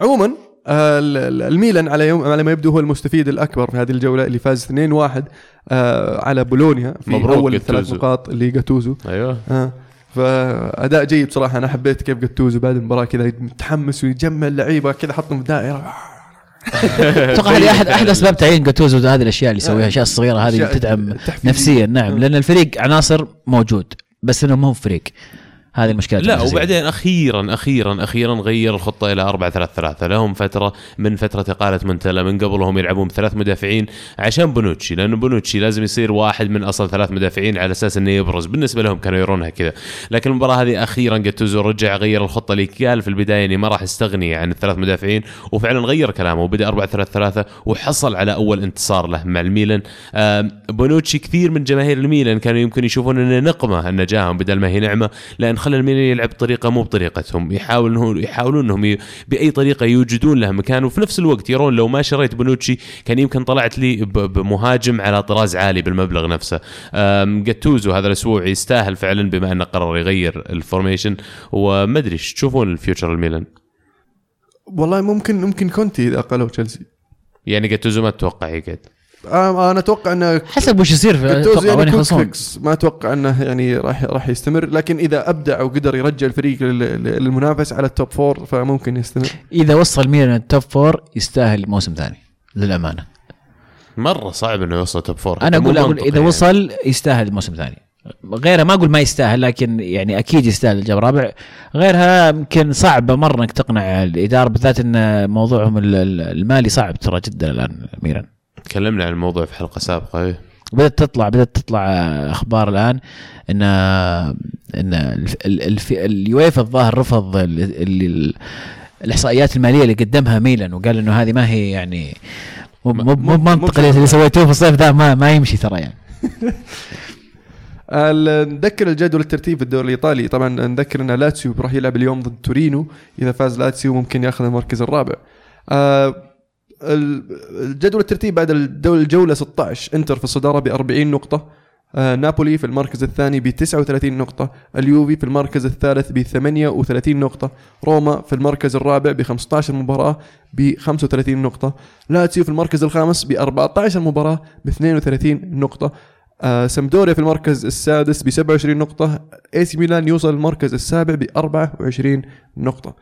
A: عموما آه، ال- ال- الميلان على يوم على ما يبدو هو المستفيد الأكبر في هذه الجولة اللي فاز 2-1 آه، على بولونيا في
B: مبروك أول.
A: ثلاث نقاط اللي جاتوزو
B: أيوه
A: آه. فأداء جيد بصراحة أنا حبيت كيف جاتوزو بعد المباراة كذا متحمس ويجمع اللعيبة كذا حطهم في دائرة
C: أتوقع هذه احد أحد أسباب تعيين جاتوزو هذه الأشياء اللي يسويها الاشياء الصغيره هذه تدعم. نفسيا نعم لأن الفريق عناصر موجود بس انه ما هو فريق هذه المشكلة
B: لا. وبعدين أخيرا أخيرا أخيرا غير الخطة إلى 4 3 3 لهم فترة من فترة إقالة مونتيلا من قبلهم يلعبون بثلاث مدافعين عشان بونوتشي لأنه بونوتشي لازم يصير واحد من أصل ثلاث مدافعين على أساس إنه يبرز. بالنسبة لهم كانوا يرونها كذا. لكن المباراة هذه أخيرا جاتوزو رجع غير الخطة اللي قال في البداية اني ما راح استغني عن الثلاث مدافعين وفعلا غير كلامه. وبدأ 4 3 3 وحصل على أول انتصار له مع الميلان. بونوتشي كثير من جماهير الميلان كانوا يمكن يشوفون انه نقمة انه جاهم بدل ما هي نعمة لأن خلى الميلان يلعب بطريقه مو بطريقتهم. يحاول انه يحاولون إنهم ي... بأي طريقة يوجدون له مكان. وفي نفس الوقت يرون لو ما شريت بونوتشي كان يمكن طلعت لي. بمهاجم على طراز عالي بالمبلغ نفسه. جاتوزو هذا الأسبوع يستاهل فعلا بما أنه قرر يغير ال formation. وما أدري إيش تشوفون ال future الميلان؟
A: والله ممكن ممكن كونتي إذا أقالوا تشيلسي.
B: يعني جاتوزو ما تتوقع يقعد.
A: أنا أتوقع إنه
C: حسب وش يصير في أتوقع
A: يعني
C: when
A: fix ما أتوقع إنه يعني راح راح يستمر. لكن إذا أبدع وقدر يرجع الفريق لل- لل- للمنافس على ال top four فممكن يستمر.
C: إذا وصل ميلان ال top four يستاهل موسم ثاني للأمانة.
B: مرة صعب إنه يوصل
C: top
B: four
C: أنا أقول
B: أقول
C: إذا
B: يعني.
C: وصل يستاهل موسم ثاني. غيرها ما أقول ما يستاهل لكن يعني أكيد يستاهل ال job رابع غيرها يمكن صعبة مرة إنك تقنع الإدارة بالذات إن موضوعهم ال- ال- المالي صعب ترى جدا الآن ميلان
B: تكلمنا عن الموضوع في حلقة سابقة. إيه.
C: بدأت تطلع بدأت تطلع أخبار الآن إن إن ال- الف- اليويفا الظاهر رفض ال- ال- ال- الإحصائيات المالية اللي قدمها ميلان وقال إنه هذه ما هي يعني مو مو مو منطقي اللي سويتوه في الصيف ذا ما ما يمشي ترى يعني.
A: نذكر الجدول الترتيب في الدوري الإيطالي. طبعا نذكر إن لاتسيو راح يلعب اليوم ضد تورينو. إذا فاز لاتسيو ممكن ياخذ المركز الرابع. آه، الجدول الترتيب بعد الجولة 16 انتر في الصدارة ب 40 نقطة آه، نابولي في المركز الثاني ب 39 نقطة، اليوفي في المركز الثالث ب 38 نقطة، روما في المركز الرابع ب 15 مباراة ب 35 نقطة، لاتسيو في المركز الخامس ب 14 مباراة ب 32 نقطة، آه سمدوريا في المركز السادس ب 27 نقطة إي سي ميلان يوصل المركز السابع ب 24 نقطة.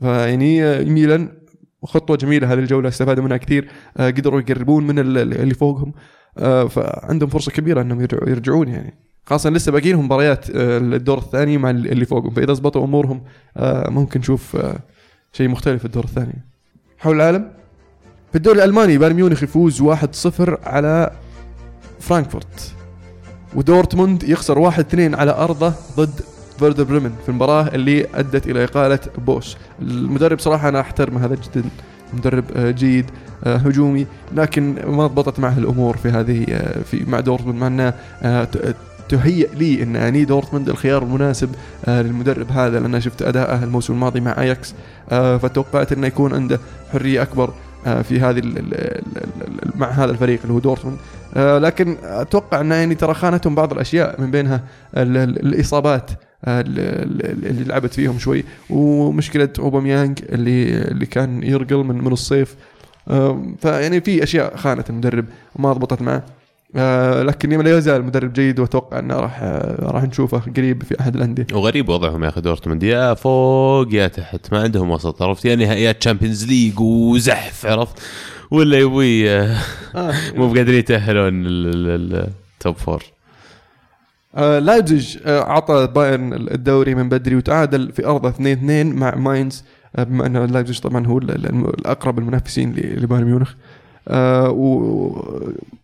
A: فيعني آه، ميلان خطوة جميلة هذه الجولة استفادوا منها كثير آه قدروا يقربون من ال- ال- اللي فوقهم آه فعندهم فرصة كبيرة إنهم يرجعون يعني. خاصة لسه باقي لهم مباريات آه الدور الثاني مع ال- اللي فوقهم. فإذا ضبطوا أمورهم آه ممكن نشوف شيء مختلف الدور الثاني. حول العالم في الدوري الألماني بايرن ميونخ يفوز 1-0 على فرانكفورت. ودورتموند يخسر 1-2 على أرضه ضد فيردر بريمن في المباراة اللي أدت إلى إقالة بوش. المدرب صراحة أنا أحترمه هذا جدا مدرب آه، جيد آه، هجومي لكن ما ضبطت معه الأمور في هذه آه، في مع دورتموند مع أنه تهيئ لي أن أن دورتموند الخيار المناسب للمدرب هذا لأن شفت أداءه الموسم الماضي مع أياكس فتوقعت أنه يكون عنده حرية أكبر في هذه مع هذا الفريق اللي هو دورتموند. لكن أتوقع انه يعني ترى خانتهم بعض الأشياء من بينها ال- ال- الإصابات. ال- ال- اللي لعبت فيهم شوي. ومشكلة أوباميانج اللي اللي كان يرقل من من الصيف. آم، فيعني في أشياء خانت المدرب وما ضبطت معه. آه، لكن لا يزال مدرب جيد وأتوقع إنه راح آه، راح نشوفه قريب في أحد الأندية.
B: وغريب وضعهم يا أخي دورتموند. يا فوق يا تحت. ما عندهم وسط عرفت؟ يا نهائيات Champions League وزحف عرفت؟ ولا يبوي آه،
A: آه،
B: مو بقادرين يتأهلون ال top four
A: آه لايبزيج آه عطى بايرن الدوري من بدري وتعادل في أرضه 2 2 مع ماينز آه بما أن لايبزيج طبعا هو ال- ال- الأقرب المنافسين لبايرن ميونخ.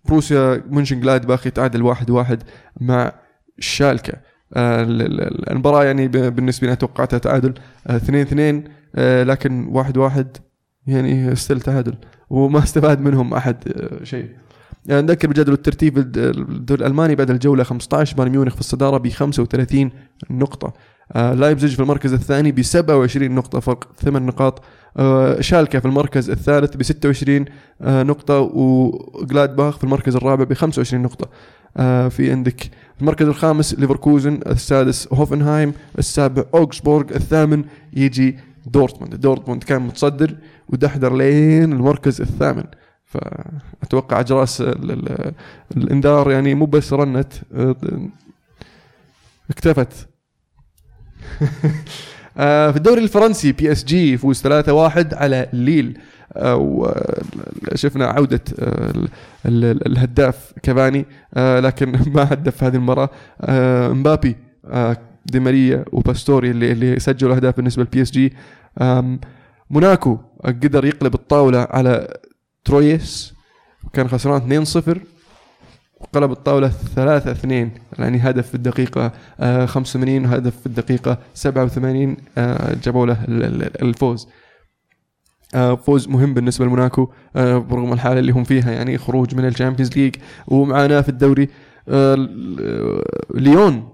A: وبروسيا مونشن جلادباخ يتعادل 1 1 مع شالكا آه ال- ال- المباراة يعني بالنسبة لي توقعتها تعادل 2 2 لكن 1 1 يعني still تعادل وما استفاد منهم أحد شيء. نذكر بجدول الترتيب الد- الدوري الألماني بعد الجولة 15 بايرن ميونخ في الصدارة ب 35 نقطة. آه لايبزيج في المركز الثاني ب 27 نقطة فرق ثمان نقاط. آه شالكا في المركز الثالث ب 26 آه نقطة وجلادباخ في المركز الرابع ب 25 نقطة. آه في عندك المركز الخامس ليفركوزن السادس هوفنهايم السابع أوكسبورغ الثامن يجي دورتموند. دورتموند كان متصدر ودحدر لين المركز الثامن. فأتوقع أجراس ال- ال- الإنذار يعني مو بس رنت آه، اكتفت. آه، في الدوري الفرنسي بي إس جي يفوز 3-1 على ليل. آه، وشفنا ال- الهداف كافاني. لكن ما هدف هذه المباراة آه، مبابي دي ماريا وباستوري اللي اللي سجلوا اهداف بالنسبة للبي إس جي. موناكو قدر يقلب الطاولة على ترويس وكان خسران 2-0 وقلب الطاولة 3-2 يعني هدف في الدقيقة آه، 85 وهدف في الدقيقة 87 آه، جابوا له ال- ال- الفوز. آه، فوز مهم بالنسبة لموناكو آه، برغم الحالة اللي هم فيها يعني خروج من ال Champions League ومعاناة في الدوري. آه، آه، ليون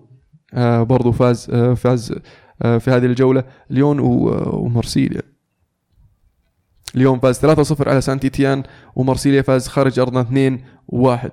A: آه، برضو فاز آه، فاز آه، في هذه الجولة. ليون و- ومارسيليا. اليوم فاز 3-0 على سانتي تيان ومارسيليا فاز خارج أرضه 2-1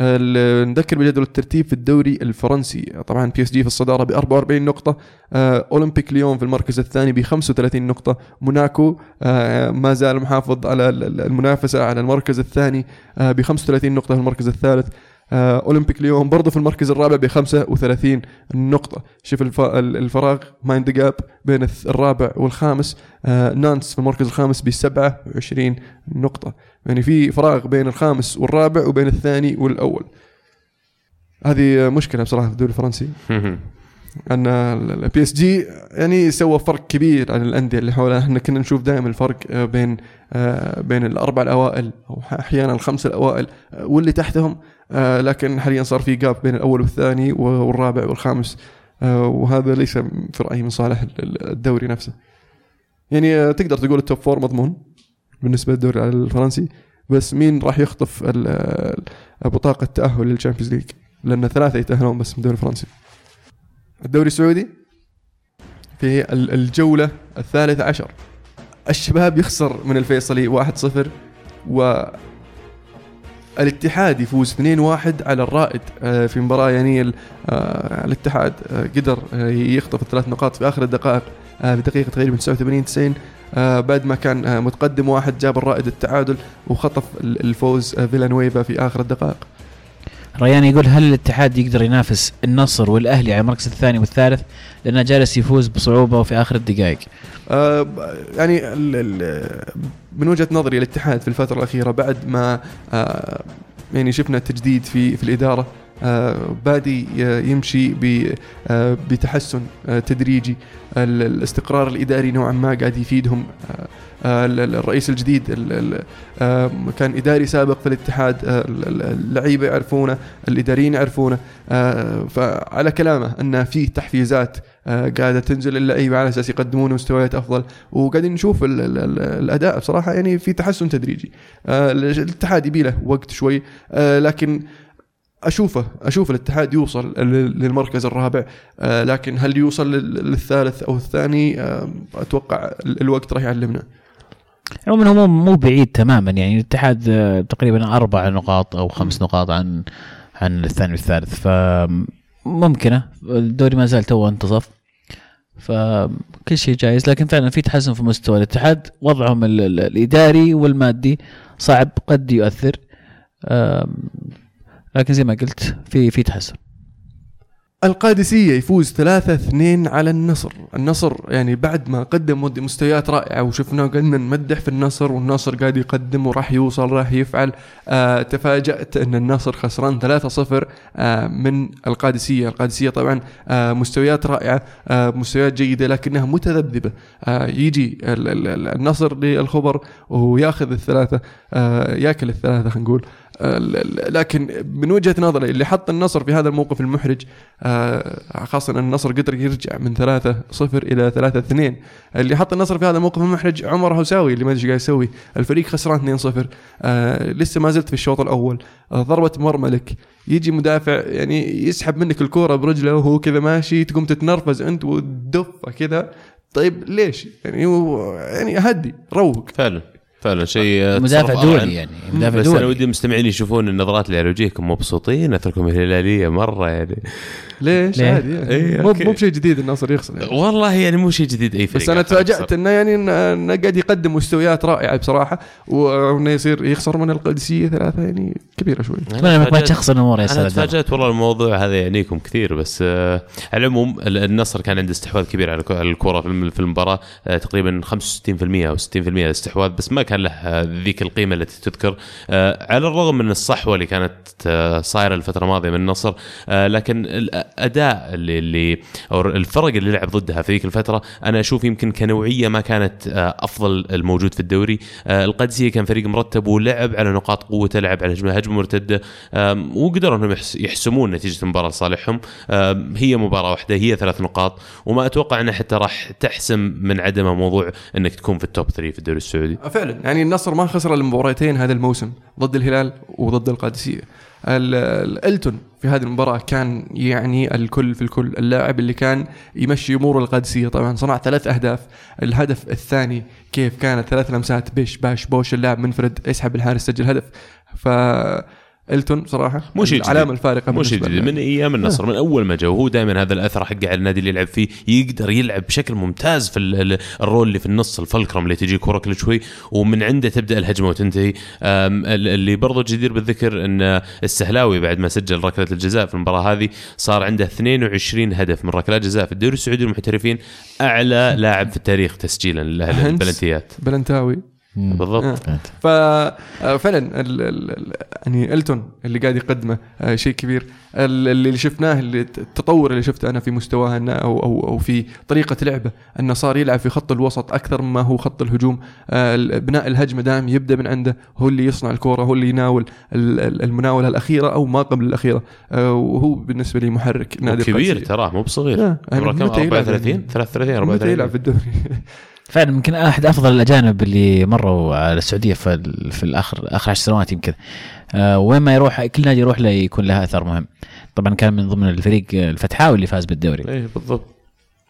A: ال- نذكر بجدول الترتيب في الدوري الفرنسي. طبعا بي إس جي في الصدارة ب 44 نقطة آه، أولمبيك ليون في المركز الثاني ب 35 نقطة موناكو آه، ما زال محافظ على ال- ال- المنافسة على المركز الثاني ب 35 نقطة في المركز الثالث. آه، أولمبيك ليون برضه في المركز الرابع ب 35 نقطة. شوف الف- ال- الفراغ mind gap بين الرابع والخامس. آه، نانت في المركز الخامس ب 27 نقطة. يعني في فراغ بين الخامس والرابع وبين الثاني والأول. هذه مشكلة بصراحة في الدوري الفرنسي. أن البي اس جي يعني سوى فرق كبير عن الأندية اللي حولها إحنا كنا نشوف دائما الفرق آه، بين آه، بين الأربع الأوائل أو أحيانا الخمسة الأوائل آه، واللي تحتهم لكن حاليا صار في gap بين الأول والثاني والرابع والخامس وهذا ليس في رأيي من صالح الدوري نفسه. يعني تقدر تقول ال top four مضمون بالنسبة للدوري الفرنسي بس مين راح يخطف بطاقة تأهل لل Champions League لأن ثلاثة يتأهلون بس من الدوري الفرنسي. الدوري السعودي في ال- الجولة الثالثة عشر. الشباب يخسر من الفيصلي 1-0 و الاتحاد يفوز 2-1 على الرائد آه، في مباراة يعني ال- الاتحاد آه، قدر يخطف الثلاث نقاط في آخر الدقائق بدقيقة تقريبا 89 90 آه، بعد ما كان متقدم واحد جاب الرائد التعادل وخطف ال- الفوز فيلانويفا في آخر الدقائق.
C: ريان يقول هل الاتحاد يقدر ينافس النصر والأهلي على المركز الثاني والثالث؟ لأنه جالس يفوز بصعوبة وفي آخر الدقائق.
A: آه، يعني ال- ال- من وجهة نظري الاتحاد في الفترة الأخيرة بعد ما آه، يعني شفنا تجديد في في الإدارة بادي يمشي بتحسن تدريجي ال- الاستقرار الإداري نوعا ما قاعد يفيدهم. ال- ال- الرئيس الجديد ال- ال- كان إداري سابق في الاتحاد ال- ال- اللعيبة يعرفونه الإداريين يعرفونه. فعلى كلامه إن في تحفيزات قاعدة تنزل اللعيبة على أساس يقدمون مستويات أفضل. وقاعدين نشوف ال ال ال الأداء بصراحة يعني في تحسن تدريجي. الاتحاد يبي له وقت شوي لكن أشوفه أشوف الاتحاد يوصل لل- للمركز الرابع. آه، لكن هل يوصل لل- للثالث أو الثاني؟ أتوقع ال- الوقت راح يعلمنا.
C: عموما هو مو بعيد تماما. يعني الاتحاد آه، تقريبا أربع نقاط أو خمس نقاط عن عن الثاني والثالث. فممكنة. الدوري ما زال توه انتصف فكل شيء جايز. لكن فعلا في تحسن في مستوى الاتحاد. وضعهم ال- ال- الإداري والمادي صعب قد يؤثر. لكن زي ما قلت في في تحسن.
A: القادسية يفوز 3-2 على النصر. النصر يعني بعد ما قدم مستويات رائعة وشفنا قلنا نمدح في النصر والنصر قاعد يقدم وراح يوصل راح يفعل. آه تفاجأت أن النصر خسران 3-0 آه من القادسية. القادسية طبعا آه مستويات رائعة آه مستويات جيدة لكنها متذبذبة. آه يجي ال- ال- ال- النصر للخبر وياخذ الثلاثة آه ياكل الثلاثة خلينا نقول. لكن من وجهة نظري اللي حط النصر في هذا الموقف المحرج آه، خاصة أن النصر قدر يرجع من 3 0 إلى 3 2 اللي حط النصر في هذا الموقف المحرج عمر هوساوي اللي ما أدري إيش قاعد يسوي. الفريق خسران 2 0 آه، لسه ما زلت في الشوط الأول. آه، ضربة مرمى لك يجي مدافع يعني يسحب منك الكوره برجله وهو كذا ماشي تقوم تتنرفز أنت وتدفه كذا. طيب ليش؟ يعني يعني هدي روق.
B: فعلا. فعلا شيء آه،
C: مدافع
B: أرعن.
C: دولي يعني. مدافع
B: بس
C: أنا
B: ودي المستمعين يشوفون النظرات اللي على وجهكم مبسوطين اثركم الهلاليه مرة يعني.
A: ليش؟
C: ليه؟
A: عادي يعني.
B: إيه،
A: مو. مو بشيء جديد النصر يخسر يعني.
B: والله يعني مو شيء جديد أي فريق
A: بس
B: أنا.
A: تفاجأت إنه يعني إنه قاعد يقدم مستويات رائعة بصراحة وإنه يصير يخسر من القادسيه ثلاثة يعني كبيرة شوي
B: أنا
C: اتمنى انك ما
B: تفاجأت-
C: تشخصن الأمور يا أنا
B: تفاجأت والله الموضوع هذا يعنيكم كثير بس آه على العموم ال- النصر كان عنده استحواذ كبير على الك- الكرة في المباراة آه تقريبا 65% أو 60% الاستحواذ بس ما كان له آه، ذيك القيمة التي تذكر آه على الرغم من الصحوة اللي كانت آه صايرة الفترة الماضية من النصر آه لكن الاداء اللي, اللي أو الفرق اللي لعب ضدها في ذيك الفترة. أنا أشوف يمكن كنوعية ما كانت آه أفضل الموجود في الدوري. آه القادسية كان فريق مرتب ولعب على نقاط قوته لعب على هجمة هجمة مرتدة وقدروا أنهم يحس- يحسمون نتيجة المباراة لصالحهم. هي مباراة واحدة هي ثلاث نقاط وما أتوقع أنها حتى راح تحسم من عدمها موضوع إنك تكون في التوب 3 في الدوري السعودي.
A: فعلا يعني النصر ما خسر المباراتين هذا الموسم ضد الهلال وضد القادسية. ال- ال- إلتون في هذه المباراة كان يعني الكل في الكل اللاعب اللي كان يمشي امور القادسية. طبعا صنع ثلاث أهداف. الهدف الثاني كيف كانت؟ ثلاث لمسات. بيش باش بوش اللاعب منفرد يسحب الحارس سجل هدف. ف إلتون صراحة
B: مو شيء جديد.
A: العلامة الفارقة
B: مو شيء جديد. من أيام النصر من أول ما جاء وهو دائما هذا الأثر حقه على النادي اللي يلعب فيه يقدر يلعب بشكل ممتاز في ال- ال- الرول اللي في النص الفلكرم اللي تجي كره كل شوي ومن عنده تبدأ الهجمة وتنتهي اللي برضو جدير بالذكر إن السهلاوي بعد ما سجل ركلة الجزاء في المباراة هذه صار عنده 22 هدف من ركلات جزاء في الدوري السعودي المحترفين أعلى لاعب في التاريخ تسجيلا. للبلنتيات
A: بلنتاوي
B: بالضبط.
A: آه. ففعلا ال- ال- ال- يعني إلتون اللي قاعد يقدمه آه، شيء كبير. ال- اللي شفناه اللي التطور اللي شفته أنا في مستواه إنه أو أو أو في طريقة لعبه إنه صار يلعب في خط الوسط أكثر مما هو خط الهجوم. آه، ال- بناء الهجمة دائم يبدأ من عنده هو اللي يصنع الكورة هو اللي يناول ال- ال- المناولة الأخيرة أو ما قبل الأخيرة. آه، وهو بالنسبة لي محرك نادي
B: كبير. تراه مو بصغير.
A: آه،
B: عمره كم
A: متى يلعب؟
B: 34
A: يعني؟
B: 33
A: متى
B: 34
A: يلعب في الدوري؟
C: فعلا يمكن أحد أفضل الأجانب اللي مروا على السعودية في في الآخر آخر عشر سنوات يمكن. آه وين ما يروح كل نادي يروح له يكون له أثر مهم. طبعا كان من ضمن الفريق الفتحاوي اللي فاز بالدوري.
B: إيه بالضبط.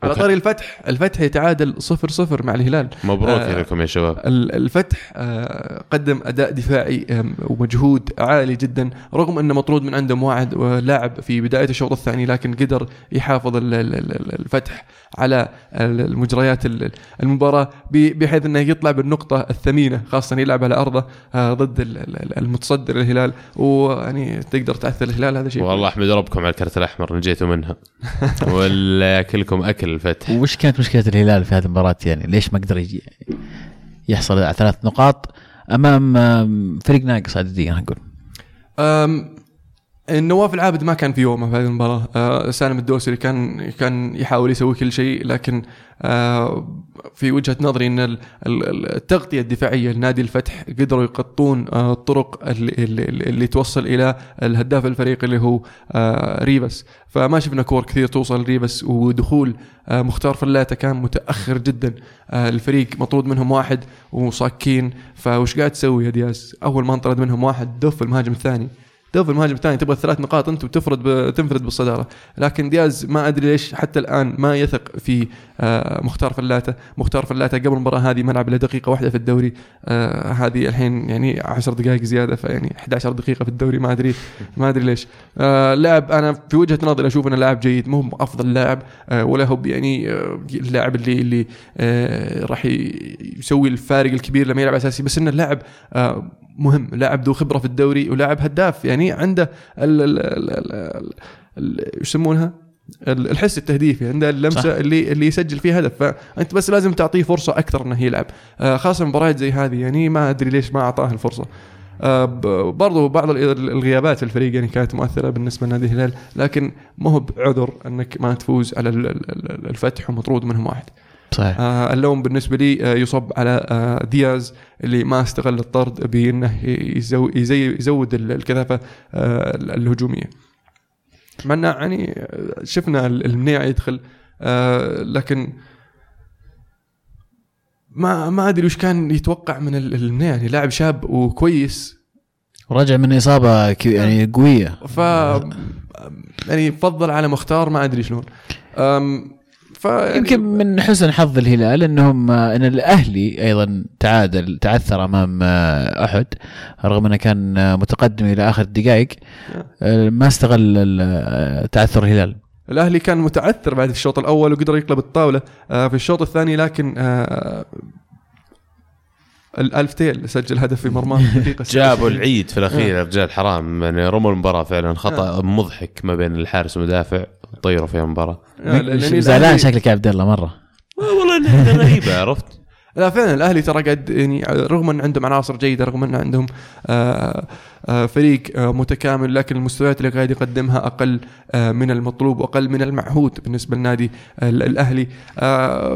A: على طاري الفتح. الفتح يتعادل 0 0 مع الهلال.
B: مبروك
A: آه،
B: لكم يا شباب.
A: ال- الفتح آه، قدم أداء دفاعي ومجهود عالي جدا رغم أنه مطرود من عنده مواعد ولاعب في بداية الشوط الثاني لكن قدر يحافظ ال- ال- ال- الفتح على ال- المجريات ال- المباراة بحيث أنه يطلع بالنقطة الثمينة خاصة يلعب على أرضه آه، ضد ال- ال- المتصدر الهلال. ويعني تقدر تعثر الهلال هذا شيء.
B: والله أحمد ربكم على الكرت الأحمر نجيتوا منها. ولا ياكلكم أكل. الفتح.
C: وش كانت مشكلة الهلال في هذه المباراة يعني؟ ليش ما قدر يجي يحصل على ثلاث نقاط أمام فريق ناقص عدديا نقول.
A: أم، النواف العابد ما كان في يومه في هذه المباراة. أه سالم الدوسري كان كان يحاول يسوي كل شيء لكن أه في وجهة نظري إن ال- ال- التغطية الدفاعية لنادي الفتح قدروا يغطون أه الطرق اللي, اللي, اللي توصل إلى الهداف الفريق اللي هو أه ريفاس فما شفنا كور كثير توصل لريفاس ودخول أه مختار فلاتة كان متأخر جدا. أه الفريق مطرود منهم واحد وصاكين. فوش قاعد تسوي يا دياز؟ أول ما انطرد منهم واحد دف المهاجم الثاني. تضيف المهاجم الثاني تبغى ثلاث نقاط انت وتفرد ب... تنفرد بالصدارة. لكن دياز ما أدري ليش حتى الآن ما يثق في آه، مختار فلاته. مختار فلاته قبل المباراة هذه ما لعب إلا دقيقة واحدة في الدوري. آه، هذه الحين يعني 10 دقائق زيادة فيعني 11 دقيقة في الدوري ما أدري ما أدري ليش. آه، لاعب أنا في وجهة نظري أشوف إنه لاعب جيد مو أفضل لاعب ولا هو يعني اللاعب اللي اللي راح يسوي الفارق الكبير لما يلعب أساسي. بس إنه لاعب مهم. لاعب ذو خبرة في الدوري ولاعب هداف. يعني عنده يسمونها؟ ال- الحس التهديفي عنده اللمسة
C: صح.
A: اللي اللي يسجل فيها هدف. فأنت بس لازم تعطيه فرصة أكثر إنه يلعب. آه، خاصة مباريات زي هذه. يعني ما أدري ليش ما أعطاه الفرصة. آه، برضو بعض ال- الغيابات الفريق يعني كانت مؤثرة بالنسبة لنادي الهلال. لكن ما هو بعذر إنك ما تفوز على ال- ال- ال- الفتح ومطرود منهم واحد.
C: صحيح.
A: آه اللوم بالنسبة لي آه يصب على آه دياز اللي ما استغل الطرد بأنه يزو يزي يزود ال- الكثافة آه الهجومية. مع انه يعني آه، شفنا ال- المنيع يدخل آه لكن ما ما أدري وش كان يتوقع من ال- المنيع. يعني لاعب شاب وكويس.
C: ورجع من إصابة يعني قوية.
A: ف يعني فضل على مختار ما أدري شلون. ف يعني
C: يمكن من حسن حظ الهلال انهم إن الأهلي أيضا تعادل تعثر أمام أحد رغم إنه كان متقدم إلى آخر الدقائق ما استغل تعثر الهلال.
A: الأهلي كان متعثر بعد الشوط الأول وقدر يقلب الطاولة آه، في الشوط الثاني لكن آه، الالف تيل سجل هدف في مرماه. في الدقيقه
B: جابوا العيد في الأخير يا رجال حرام. يعني رموا المباراة فعلا. خطأ مضحك ما بين الحارس والمدافع. طيروا فيها
A: المباراة.
C: زعلان شكلك يا عبد الله مرة.
B: والله إنها غريبه عرفت؟
A: لا فعلا الأهلي ترى قد يعني رغم إن عندهم عناصر جيدة رغم إن عندهم آه، آه، فريق آه، متكامل لكن المستويات اللي قاعد يقدمها أقل من المطلوب وأقل من المعهود بالنسبة للنادي ال- الأهلي.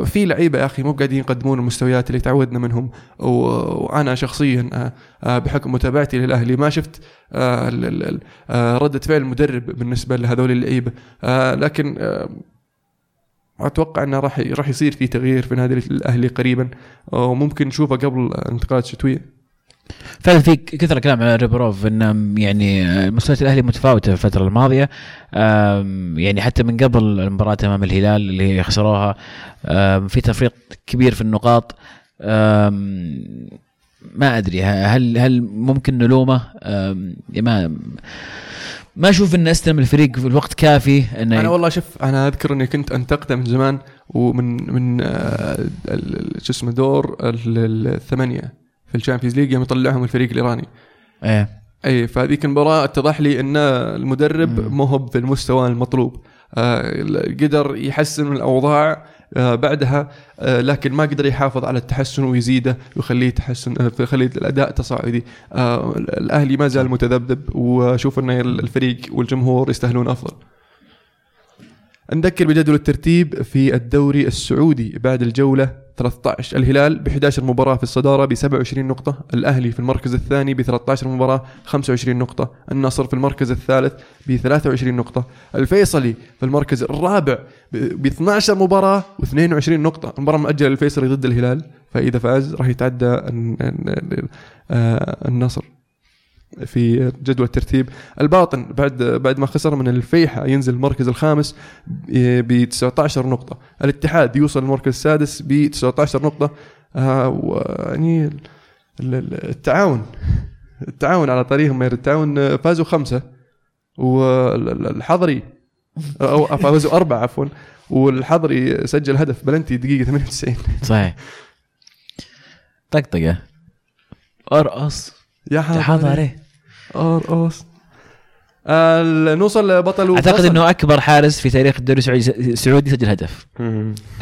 A: في لعيبة يا أخي مو قاعدين يقدمون المستويات اللي تعودنا منهم وأنا شخصيا بحكم متابعتي للأهلي ما شفت ردة فعل المدرب بالنسبة لهذول اللعيبة. لكن آه، أتوقع إنه راح راح يصير في تغيير في نادي الأهلي قريبا. وممكن نشوفه قبل الانتقالات الشتويه
C: فعلا في كثر كلام على ريبروف ان يعني مستويات الأهلي متفاوتة في الفترة الماضية. يعني حتى من قبل المباراة أمام الهلال اللي خسروها في تفريق كبير في النقاط. ما أدري هل هل ممكن نلومه؟ ما ما أشوف ان استلم الفريق في الوقت كافي إنه
A: أنا والله شوف أنا أذكر إني كنت أنتقده من زمان ومن من آه، شو اسمه دور ال- ال- الثمانية في ال Champions ليج يوم يطلعهم الفريق الإيراني.
C: إيه.
A: إي فهذيك المباراة اتضح لي ان المدرب. مو هو بالمستوى المطلوب. آه، قدر يحسن من الأوضاع بعدها آه، لكن ما قدر يحافظ على التحسن ويزيده ويخليه تحسن آه، يخليه الأداء تصاعدي. آه، الأهلي ما زال متذبذب وأشوف إن الفريق والجمهور يستاهلون أفضل. نذكر بجدول الترتيب في الدوري السعودي بعد الجولة 13 الهلال ب 11 مباراة في الصدارة ب 27 نقطة. الأهلي في المركز الثاني ب 13 مباراة 25 نقطة. النصر في المركز الثالث ب 23 نقطة. الفيصلي في المركز الرابع ب 12 مباراة و22 نقطة. المباراة مؤجلة للفيصلي ضد الهلال. فإذا فاز راح يتعدى آه، النصر. في جدول الترتيب. الباطن بعد بعد ما خسر من الفيحة ينزل المركز الخامس ب 19 نقطة. الاتحاد يوصل المركز السادس ب 19 نقطة. آه، ويعني ال- التعاون التعاون على طريقهم غير التعاون آه، فازوا خمسة. والحضري أو فازوا أربعة عفوا. والحضري سجل هدف بلنتي دقيقة 98
C: صحيح. طقطقة. أرقص.
A: يا
C: حضري
A: ارقص آه، نوصل لبطل
C: أعتقد
A: وفصل.
C: إنه أكبر حارس في تاريخ الدوري السعودي السعودي سجل هدف.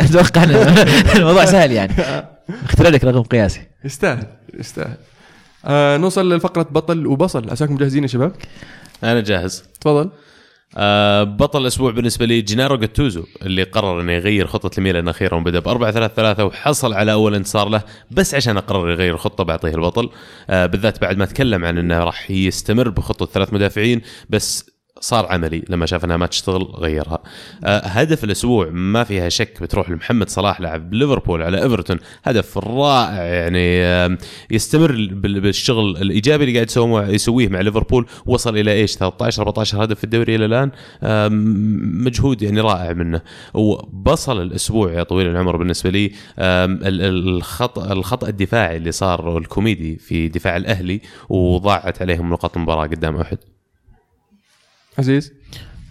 C: أتوقع الموضوع سهل يعني. اخترع لك رقم قياسي.
A: يستاهل يستاهل. آه نوصل لفقرة بطل وبصل. عساكم جاهزين يا شباب؟
B: أنا جاهز.
A: تفضل.
B: آه بطل الأسبوع بالنسبة لي جينارو جاتوزو اللي قرر إنه يغير خطة الميلان أخيرا وبدا ب 4 3 3 وحصل على أول انتصار له بس عشان قرر يغير الخطه بعطيه البطل. آه بالذات بعد ما تكلم عن إنه راح يستمر بخطة ثلاث مدافعين بس صار عملي لما شاف إنها ما تشتغل غيرها. آه، هدف الأسبوع ما فيها شك بتروح لمحمد صلاح لاعب ليفربول على إيفرتون. هدف رائع يعني يستمر بال- بالشغل الإيجابي اللي قاعد يسويه مع ليفربول. وصل إلى إيش؟ 13 14 هدف في الدوري إلى الآن. مجهود يعني رائع منه. وبصل الأسبوع يا طويل العمر بالنسبة لي الخطا الخطأ الدفاعي اللي صار الكوميدي في دفاع الأهلي وضاعت عليهم نقاط المباراة قدام أحد.
A: عزيز؟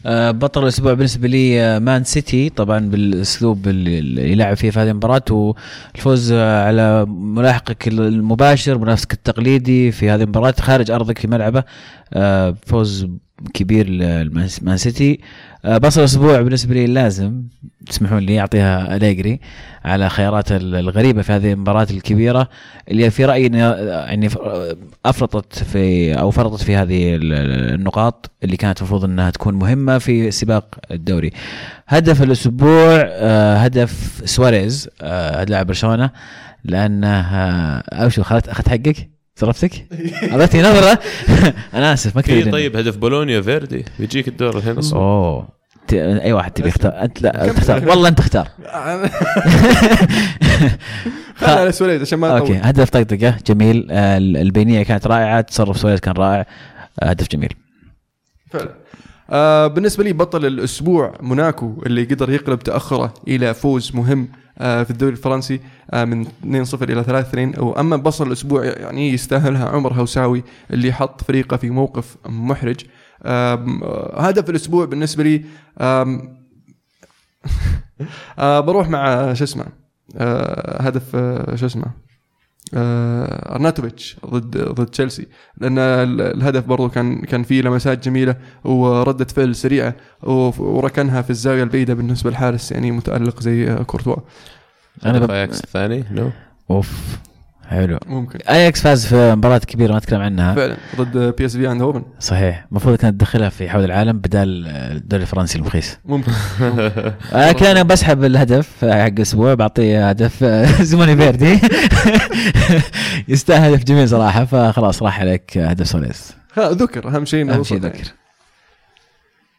C: آه، بطل الأسبوع بالنسبة لي آه، مان سيتي. طبعا بالأسلوب اللي يلعب فيه في هذه المباراة. والفوز آه، على ملاحقك المباشر منافسك التقليدي في هذه المباراة خارج أرضك في ملعبه. فوز كبير لمان سيتي آه، بطل الأسبوع بالنسبة لي لازم تسمحون لي أعطيها أليجري على خيارات ال- الغريبة في هذه المباراة الكبيرة اللي في رأيي يعني أفرطت في أو فرطت في هذه ال- النقاط اللي كانت المفروض إنها تكون مهمة في سباق الدوري. هدف الأسبوع آه، هدف سواريز آه، لاعب برشلونة لأنه آه، شو أخذت حقك؟ صرفتك؟ أعطيتني نظرة. أنا آسف ما كتبت
B: طيب هدف بولونيا فيردي بيجيك الدور الصبح
C: أوه. ت- أي واحد تبي يختار؟ أنت لا تختار والله أنت اختار.
A: خلنا على سواليد عشان ما okay
C: هدف طقطقة. جميل. البينيه كانت رائعة تصرف سواريز كان رائع. آه، هدف جميل.
A: فعلا. آه بالنسبة لي بطل الأسبوع موناكو اللي قدر يقلب تأخره إلى فوز مهم في الدوري الفرنسي آه من 2-0 إلى 3-2 وأما بطل الأسبوع يعني يستاهلها عمر هوساوي اللي حط فريقه في موقف محرج. آه هدف الأسبوع بالنسبة لي آه بروح مع شو اسمه آه هدف آه شو اسمه آه أرناتوفيتش ضد ضد تشيلسي. لأن ال- الهدف برضو كان كان فيه لمسات جميلة وردة فعل سريعة وركنها في الزاوية البعيدة بالنسبة للحارس يعني متألق زي آه، كورتوا.
C: أنا
B: هدف
C: ب...
B: اياكس الثاني no
C: أوف. حلو.
A: ممكن.
C: اياكس فاز في مباراة كبيرة ما أتكلم عنها.
A: فعلا ضد بي اس في آيندهوفن
C: صحيح. المفروض كانت تدخلها في حول العالم بدال الدوري الفرنسي المخيس.
A: ممكن.
C: آه، لكن أنا بسحب الهدف حق الأسبوع بعطيه هدف آه، زيموني فيردي. يستاهل هدف جميل صراحة فخلاص راح عليك هدف سوليس
A: ذكر أهم شيء إنه أهم
C: شيء
A: يعني.
C: ذكر.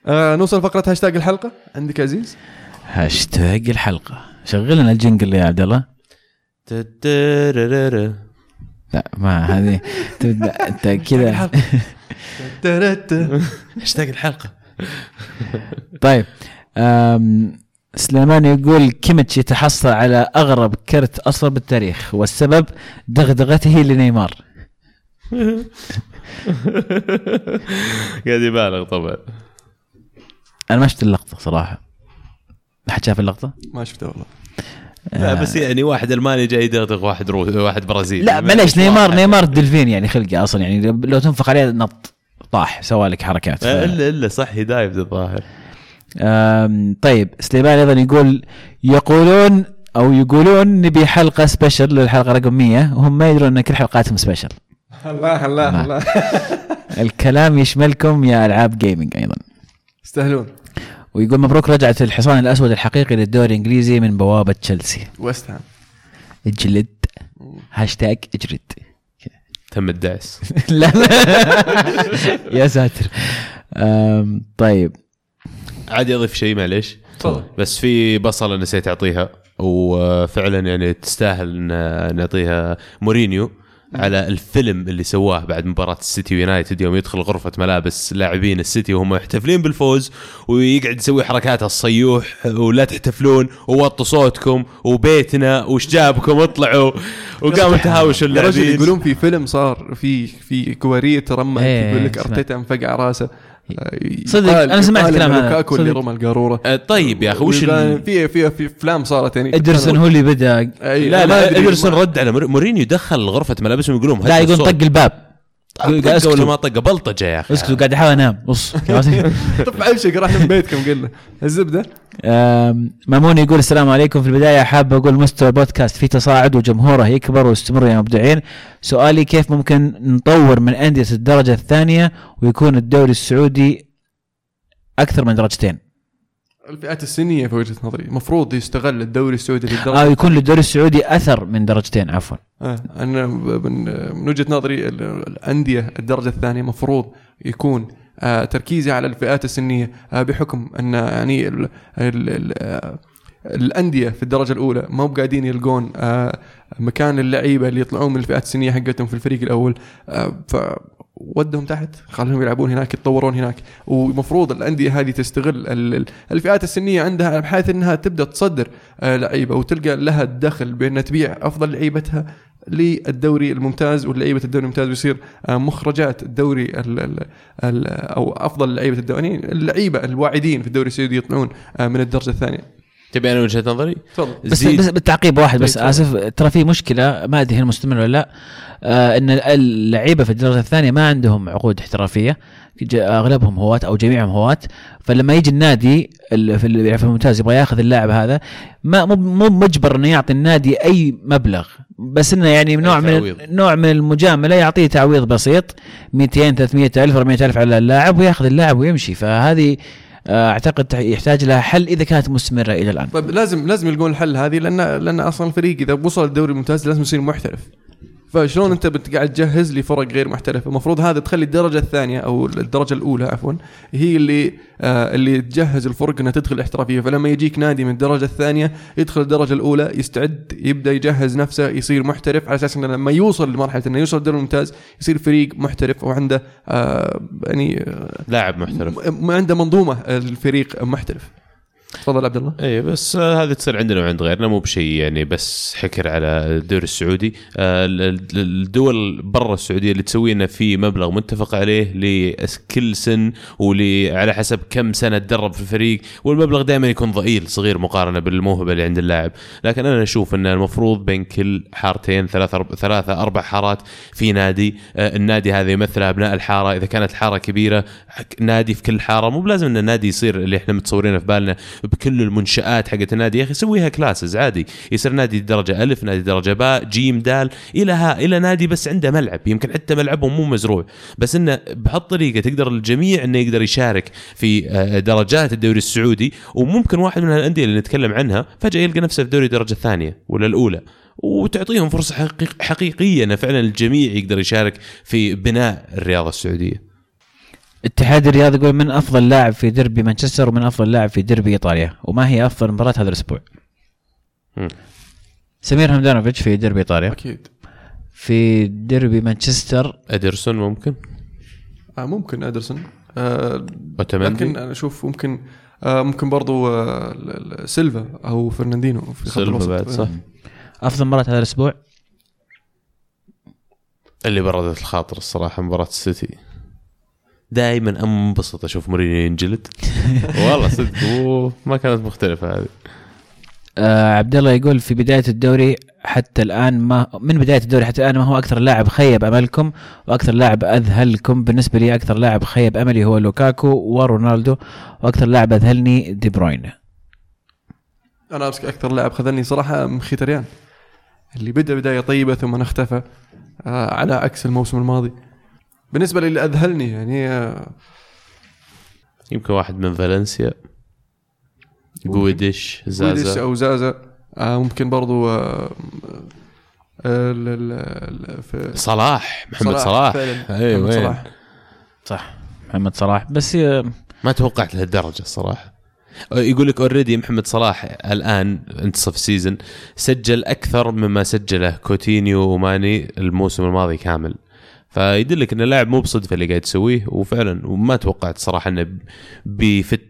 A: آه نوصل فقرة هاشتاج الحلقة. عندك عزيز؟
C: هاشتاج الحلقة. شغل لنا ال jingle يا عبد الله. لا ما هذه تبدأ انت كذا
A: ترت.
B: هاشتاج الحلقة.
C: طيب سليمان يقول كيميتش يتحصل على أغرب كرت اصفر بالتاريخ والسبب دغدغته لنيمار.
B: قاعد يبالغ طبعا.
C: أنا ما شفت اللقطة صراحة. حد شاف اللقطة؟
A: ما شفته والله.
B: لا بس يعني واحد ألماني جاي يدغدغ واحد روسي واحد برازيلي.
C: لا معليش نيمار نيمار دلفين يعني خلقه أصلا يعني لو تنفخ عليه نط طاح سوى لك حركات. ف...
B: آه، إلا الا صح دايف الظاهر.
C: طيب سليمان أيضا يقول يقولون أو يقولون نبي حلقة special للحلقة رقم 100 وهم ما يدرون إن كل حلقاتهم special.
A: الله الله. الله.
C: الكلام يشملكم يا ألعاب gaming أيضا.
A: يستاهلون.
C: ويقول مبروك رجعت الحصان الأسود الحقيقي للدوري الإنجليزي من بوابة تشيلسي.
A: ويست هام
C: اجلد. هاشتاج اجلد.
B: تم الدعس.
C: لا. لا يا ساتر. أم، طيب.
B: عادي أضيف شيء معليش.
A: تفضل.
B: بس في بصلة نسيت أعطيها وفعلا يعني تستاهل ان نعطيها مورينيو. على الفيلم اللي سواه بعد مباراة السيتي ويونايتد يوم يدخل غرفة ملابس لاعبين السيتي وهم محتفلين بالفوز ويقعد يسوي حركات الصيوح ولا تحتفلون ووطوا صوتكم وبيتنا وش جابكم اطلعوا
A: يا رجل
B: اللاعبين
A: يقولون في فيلم صار في في قوارير ترمى
C: إيه،
A: يقول لك. أرتيتا انفقع راسه.
C: صدق،
A: يقال-
C: أنا سمعت
A: إن
C: هذا.
A: لوكاكو اللي
C: صدق.
A: رمى القارورة
B: آه، طيب يا أخي وش.
A: في في في أفلام صارت يعني
C: إدرسون هو اللي
A: بدأ
B: لا لا
A: إدرسون
B: رد على مور- مورينيو دخل غرفة ملابسهم يقول لهم
C: لا يقول. طق الباب قاعد
B: طق ولا
C: أسكتوا.
B: ما طق بلطجة يا أخي.
C: أسكتوا قاعد أحاول أنام. بص
A: طب ابشر راح من بيتكم قلنا.
C: الزبدة؟ مامون يقول السلام عليكم. في البداية حاب أقول مستوى البودكاست في تصاعد وجمهوره يكبر واستمروا يا مبدعين. سؤالي كيف ممكن نطور من أندية الدرجة الثانية ويكون الدوري السعودي أكثر من درجتين؟
A: الفئات السنية في وجهة نظري. المفروض يستغل الدوري السعودي
C: أو
A: للدرجه
C: يكون للدوري السعودي أثر من درجتين عفوا.
A: آه. أنا من وجهة نظري ال- الأندية الدرجة الثانية المفروض يكون آه، تركيزي على الفئات السنية آه، بحكم أن يعني ال ال ال آه، الأندية في الدرجة الأولى ما قاعدين يلقون آه، مكان للعيبة اللي يطلعون من الفئات السنية حقتهم في الفريق الأول. آه، ودهم تحت خلهم يلعبون هناك يتطورون هناك. ومفروض الأندية هذه تستغل ال- ال- الفئات السنية عندها بحيث إنها تبدأ تصدر آه، لعيبة وتلقى لها الدخل بانها تبيع أفضل لعيبتها للدوري الممتاز. ولعيبة الدوري الممتاز ويصير آه، مخرجات الدوري ال ال ال أو أفضل لعيبة الدوري يعني اللعيبة الواعدين في الدوري السعودي يطلعون آه، من الدرجة الثانية.
B: تبي أنا وجهة نظري؟
A: تفضل.
C: بس
B: زيد.
C: بس بالتعقيب واحد بس
A: طيب،
C: آسف ترى في مشكلة ما أدري هي مستمره ولا لا. آه إن اللعيبة في الدرجة الثانية ما عندهم عقود احترافية. ج- أغلبهم هواة أو جميعهم هواة فلما يجي النادي ال- في ال- في الممتاز يبغى ياخذ اللاعب هذا ما مو مو مجبر إنه يعطي النادي أي مبلغ. بس إنه يعني نوع من. نوع من المجاملة يعطيه تعويض بسيط. 200 300 ألف 400 ألف على اللاعب وياخذ اللاعب ويمشي. فهذه أعتقد تح- يحتاج لها حل إذا كانت مستمرة إلى الآن.
A: طيب لازم لازم يلقون الحل هذه لأن لأن أصلا الفريق إذا وصل الدوري الممتاز لازم يصير محترف. فشلون انت بتقعد تجهز لي فرق غير محترفه المفروض هذا تخلي الدرجة الثانية أو الدرجة الأولى عفوا هي اللي آه اللي تجهز الفرق إنها تدخل الاحترافيه فلما يجيك نادي من الدرجة الثانية يدخل الدرجة الأولى يستعد يبدأ يجهز نفسه يصير محترف على أساس إنه لما يوصل لمرحلة إنه يوصل الدوري الممتاز يصير فريق محترف وعنده آه يعني آه
B: لاعب محترف.
A: عنده منظومة الفريق محترف. تفضل عبد الله.
B: اي بس آه، هذه تصير عندنا وعند غيرنا مو بشيء يعني بس حكر على الدوري السعودي. آه، ال- ال- الدول برا السعودية اللي تسوي لنا في مبلغ متفق عليه لكل سن وعلى حسب كم سنة تدرب في الفريق والمبلغ دائما يكون ضئيل صغير مقارنة بالموهبة اللي عند اللاعب. لكن أنا أشوف إن المفروض بين كل حارتين ثلاثة أرب- ثلاثة أربع حارات في نادي. آه، النادي هذا يمثل أبناء الحارة. إذا كانت الحاره كبيرة نادي في كل حارة. مو بلازم إن النادي يصير اللي إحنا متصورينه في بالنا. بكل المنشآت حقت النادي. يا أخي سويها كلاسز عادي. يصير نادي درجة ألف نادي درجة باء جيم دال إلى ها إلى نادي بس عنده ملعب. يمكن حتى ملعبهم مو مزروع. بس إنه بهالطريقة تقدر الجميع إنه يقدر يشارك في آه، درجات الدوري السعودي. وممكن واحد من الانديه اللي نتكلم عنها فجأة يلقى نفسه في دوري الدرجه الثانية ولا الأولى. وتعطيهم فرصة حقيق حقيقية ان فعلا الجميع يقدر يشارك في بناء الرياضة السعودية.
C: اتحاد الرياض يقول من أفضل لاعب في ديربي مانشستر ومن أفضل لاعب في ديربي إيطاليا؟ وما هي أفضل مباراة هذا
B: الأسبوع.
C: سمير همدانوفيتش في ديربي إيطاليا.
A: أكيد.
C: في ديربي مانشستر.
B: إدرسون ممكن؟
A: آه ممكن إدرسون. آه لكن أنا أشوف ممكن آه ممكن برضو آه سيلفا أو فرناندينو في خط
B: سيلفا
A: الوسط.
B: بعد صح.
C: أفضل مباراة هذا الأسبوع؟
B: اللي بردت الخاطر الصراحة مباراة السيتي. دائما انبسط أشوف مورينيو ينجلد. والله صدق ما كانت مختلفة هذه.
C: آه عبد الله يقول في بداية الدوري حتى الآن ما من بداية الدوري حتى الآن ما هو أكثر لاعب خيب أملكم؟ وأكثر لاعب أذهلكم؟ بالنسبة لي أكثر لاعب خيب أملي هو لوكاكو ورونالدو وأكثر لاعب أذهلني دي بروين
A: أنا امسك أكثر لاعب خذلني صراحة مخيتريان اللي بدأ بداية طيبة ثم اختفى آه على عكس الموسم الماضي. بالنسبة للي أذهلني يعني آه
B: يمكن واحد من فالنسيا جويديس
A: وإلا
B: زازا
A: أو زازا. آه ممكن برضو آه ال- ال- ال- في
B: صلاح محمد صلاح,
A: فعلا.
B: أي
A: محمد
B: وين؟
A: صلاح.
C: صح محمد صلاح. بس آه،
B: ما توقعت لهالدرجة الصراحة. يقول لك already محمد صلاح الآن انتصف ال season سجل أكثر مما سجله كوتينيو وماني الموسم الماضي كامل. فيدلك إن اللاعب مو بصدفة اللي قاعد يسويه وفعلا وما توقعت صراحة إنه بيفت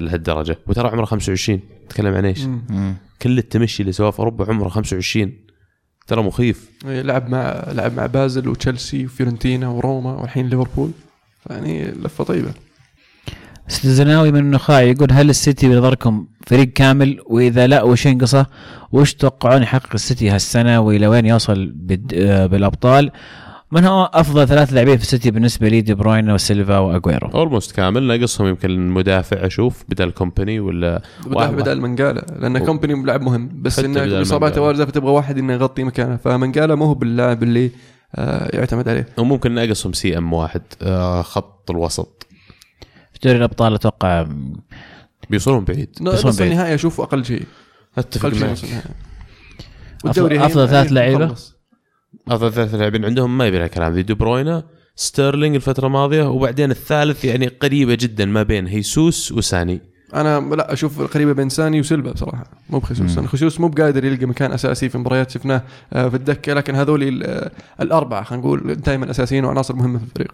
B: لهالدرجه وترى عمره 25 تتكلم عن
A: إيش؟
B: كل التمشي اللي سواه في أوروبا عمره 25 ترى مخيف.
A: إيه، لعب مع لعب مع بازل وتشيلسي وفيورنتينا وروما والحين ليفربول. يعني لفة طيبة.
C: الزناوي من النخاع يقول هل السيتي بنظركم فريق كامل؟ وإذا لا وش ينقصه؟ وش تتوقعون يحقق السيتي هالسنة؟ وإلى وين يوصل بد- آه، بالأبطال؟ من هو أفضل ثلاث لاعبين في السيتي بالنسبة لي دي بروين وسيلفا وأجويرو؟
B: almost كامل. ناقصهم يمكن مدافع أشوف بدل كومباني ولا
A: بدل
B: واحد-
A: بدل منقاله لأن
B: و-
A: كومباني لاعب مهم. بس إنه
B: بدل
A: اصاباته. وارده فتبغى واحد إنه يغطي مكانه. فمنقاله مو هو باللاعب اللي آه يعتمد عليه.
B: وممكن ناقصهم CM واحد آه، خط الوسط.
C: في دوري الأبطال أتوقع
B: بيوصلون بعيد.
C: بس
A: نص
C: بعيد.
A: النهائي أشوف أقل شيء. أتفق
B: معك.
A: نص النهائي.
C: أفضل- ثلاث لعيبة؟
B: أفضل ثلاث لاعبين عندهم ما يبي لها كلام. ذي دي بروينا ستيرلينج الفترة الماضية وبعدين الثالث يعني قريبة جدا ما بين هيسوس وساني.
A: أنا لا أشوف قريبه بين ساني وسيلفا بصراحه مو بهيسوس أنا هيسوس مو بقادر يلقى مكان أساسي في مباريات شفناه آه، في الدكة لكن هذول ال- الأربعة خلينا نقول دائما أساسيين وعناصر مهمة في الفريق.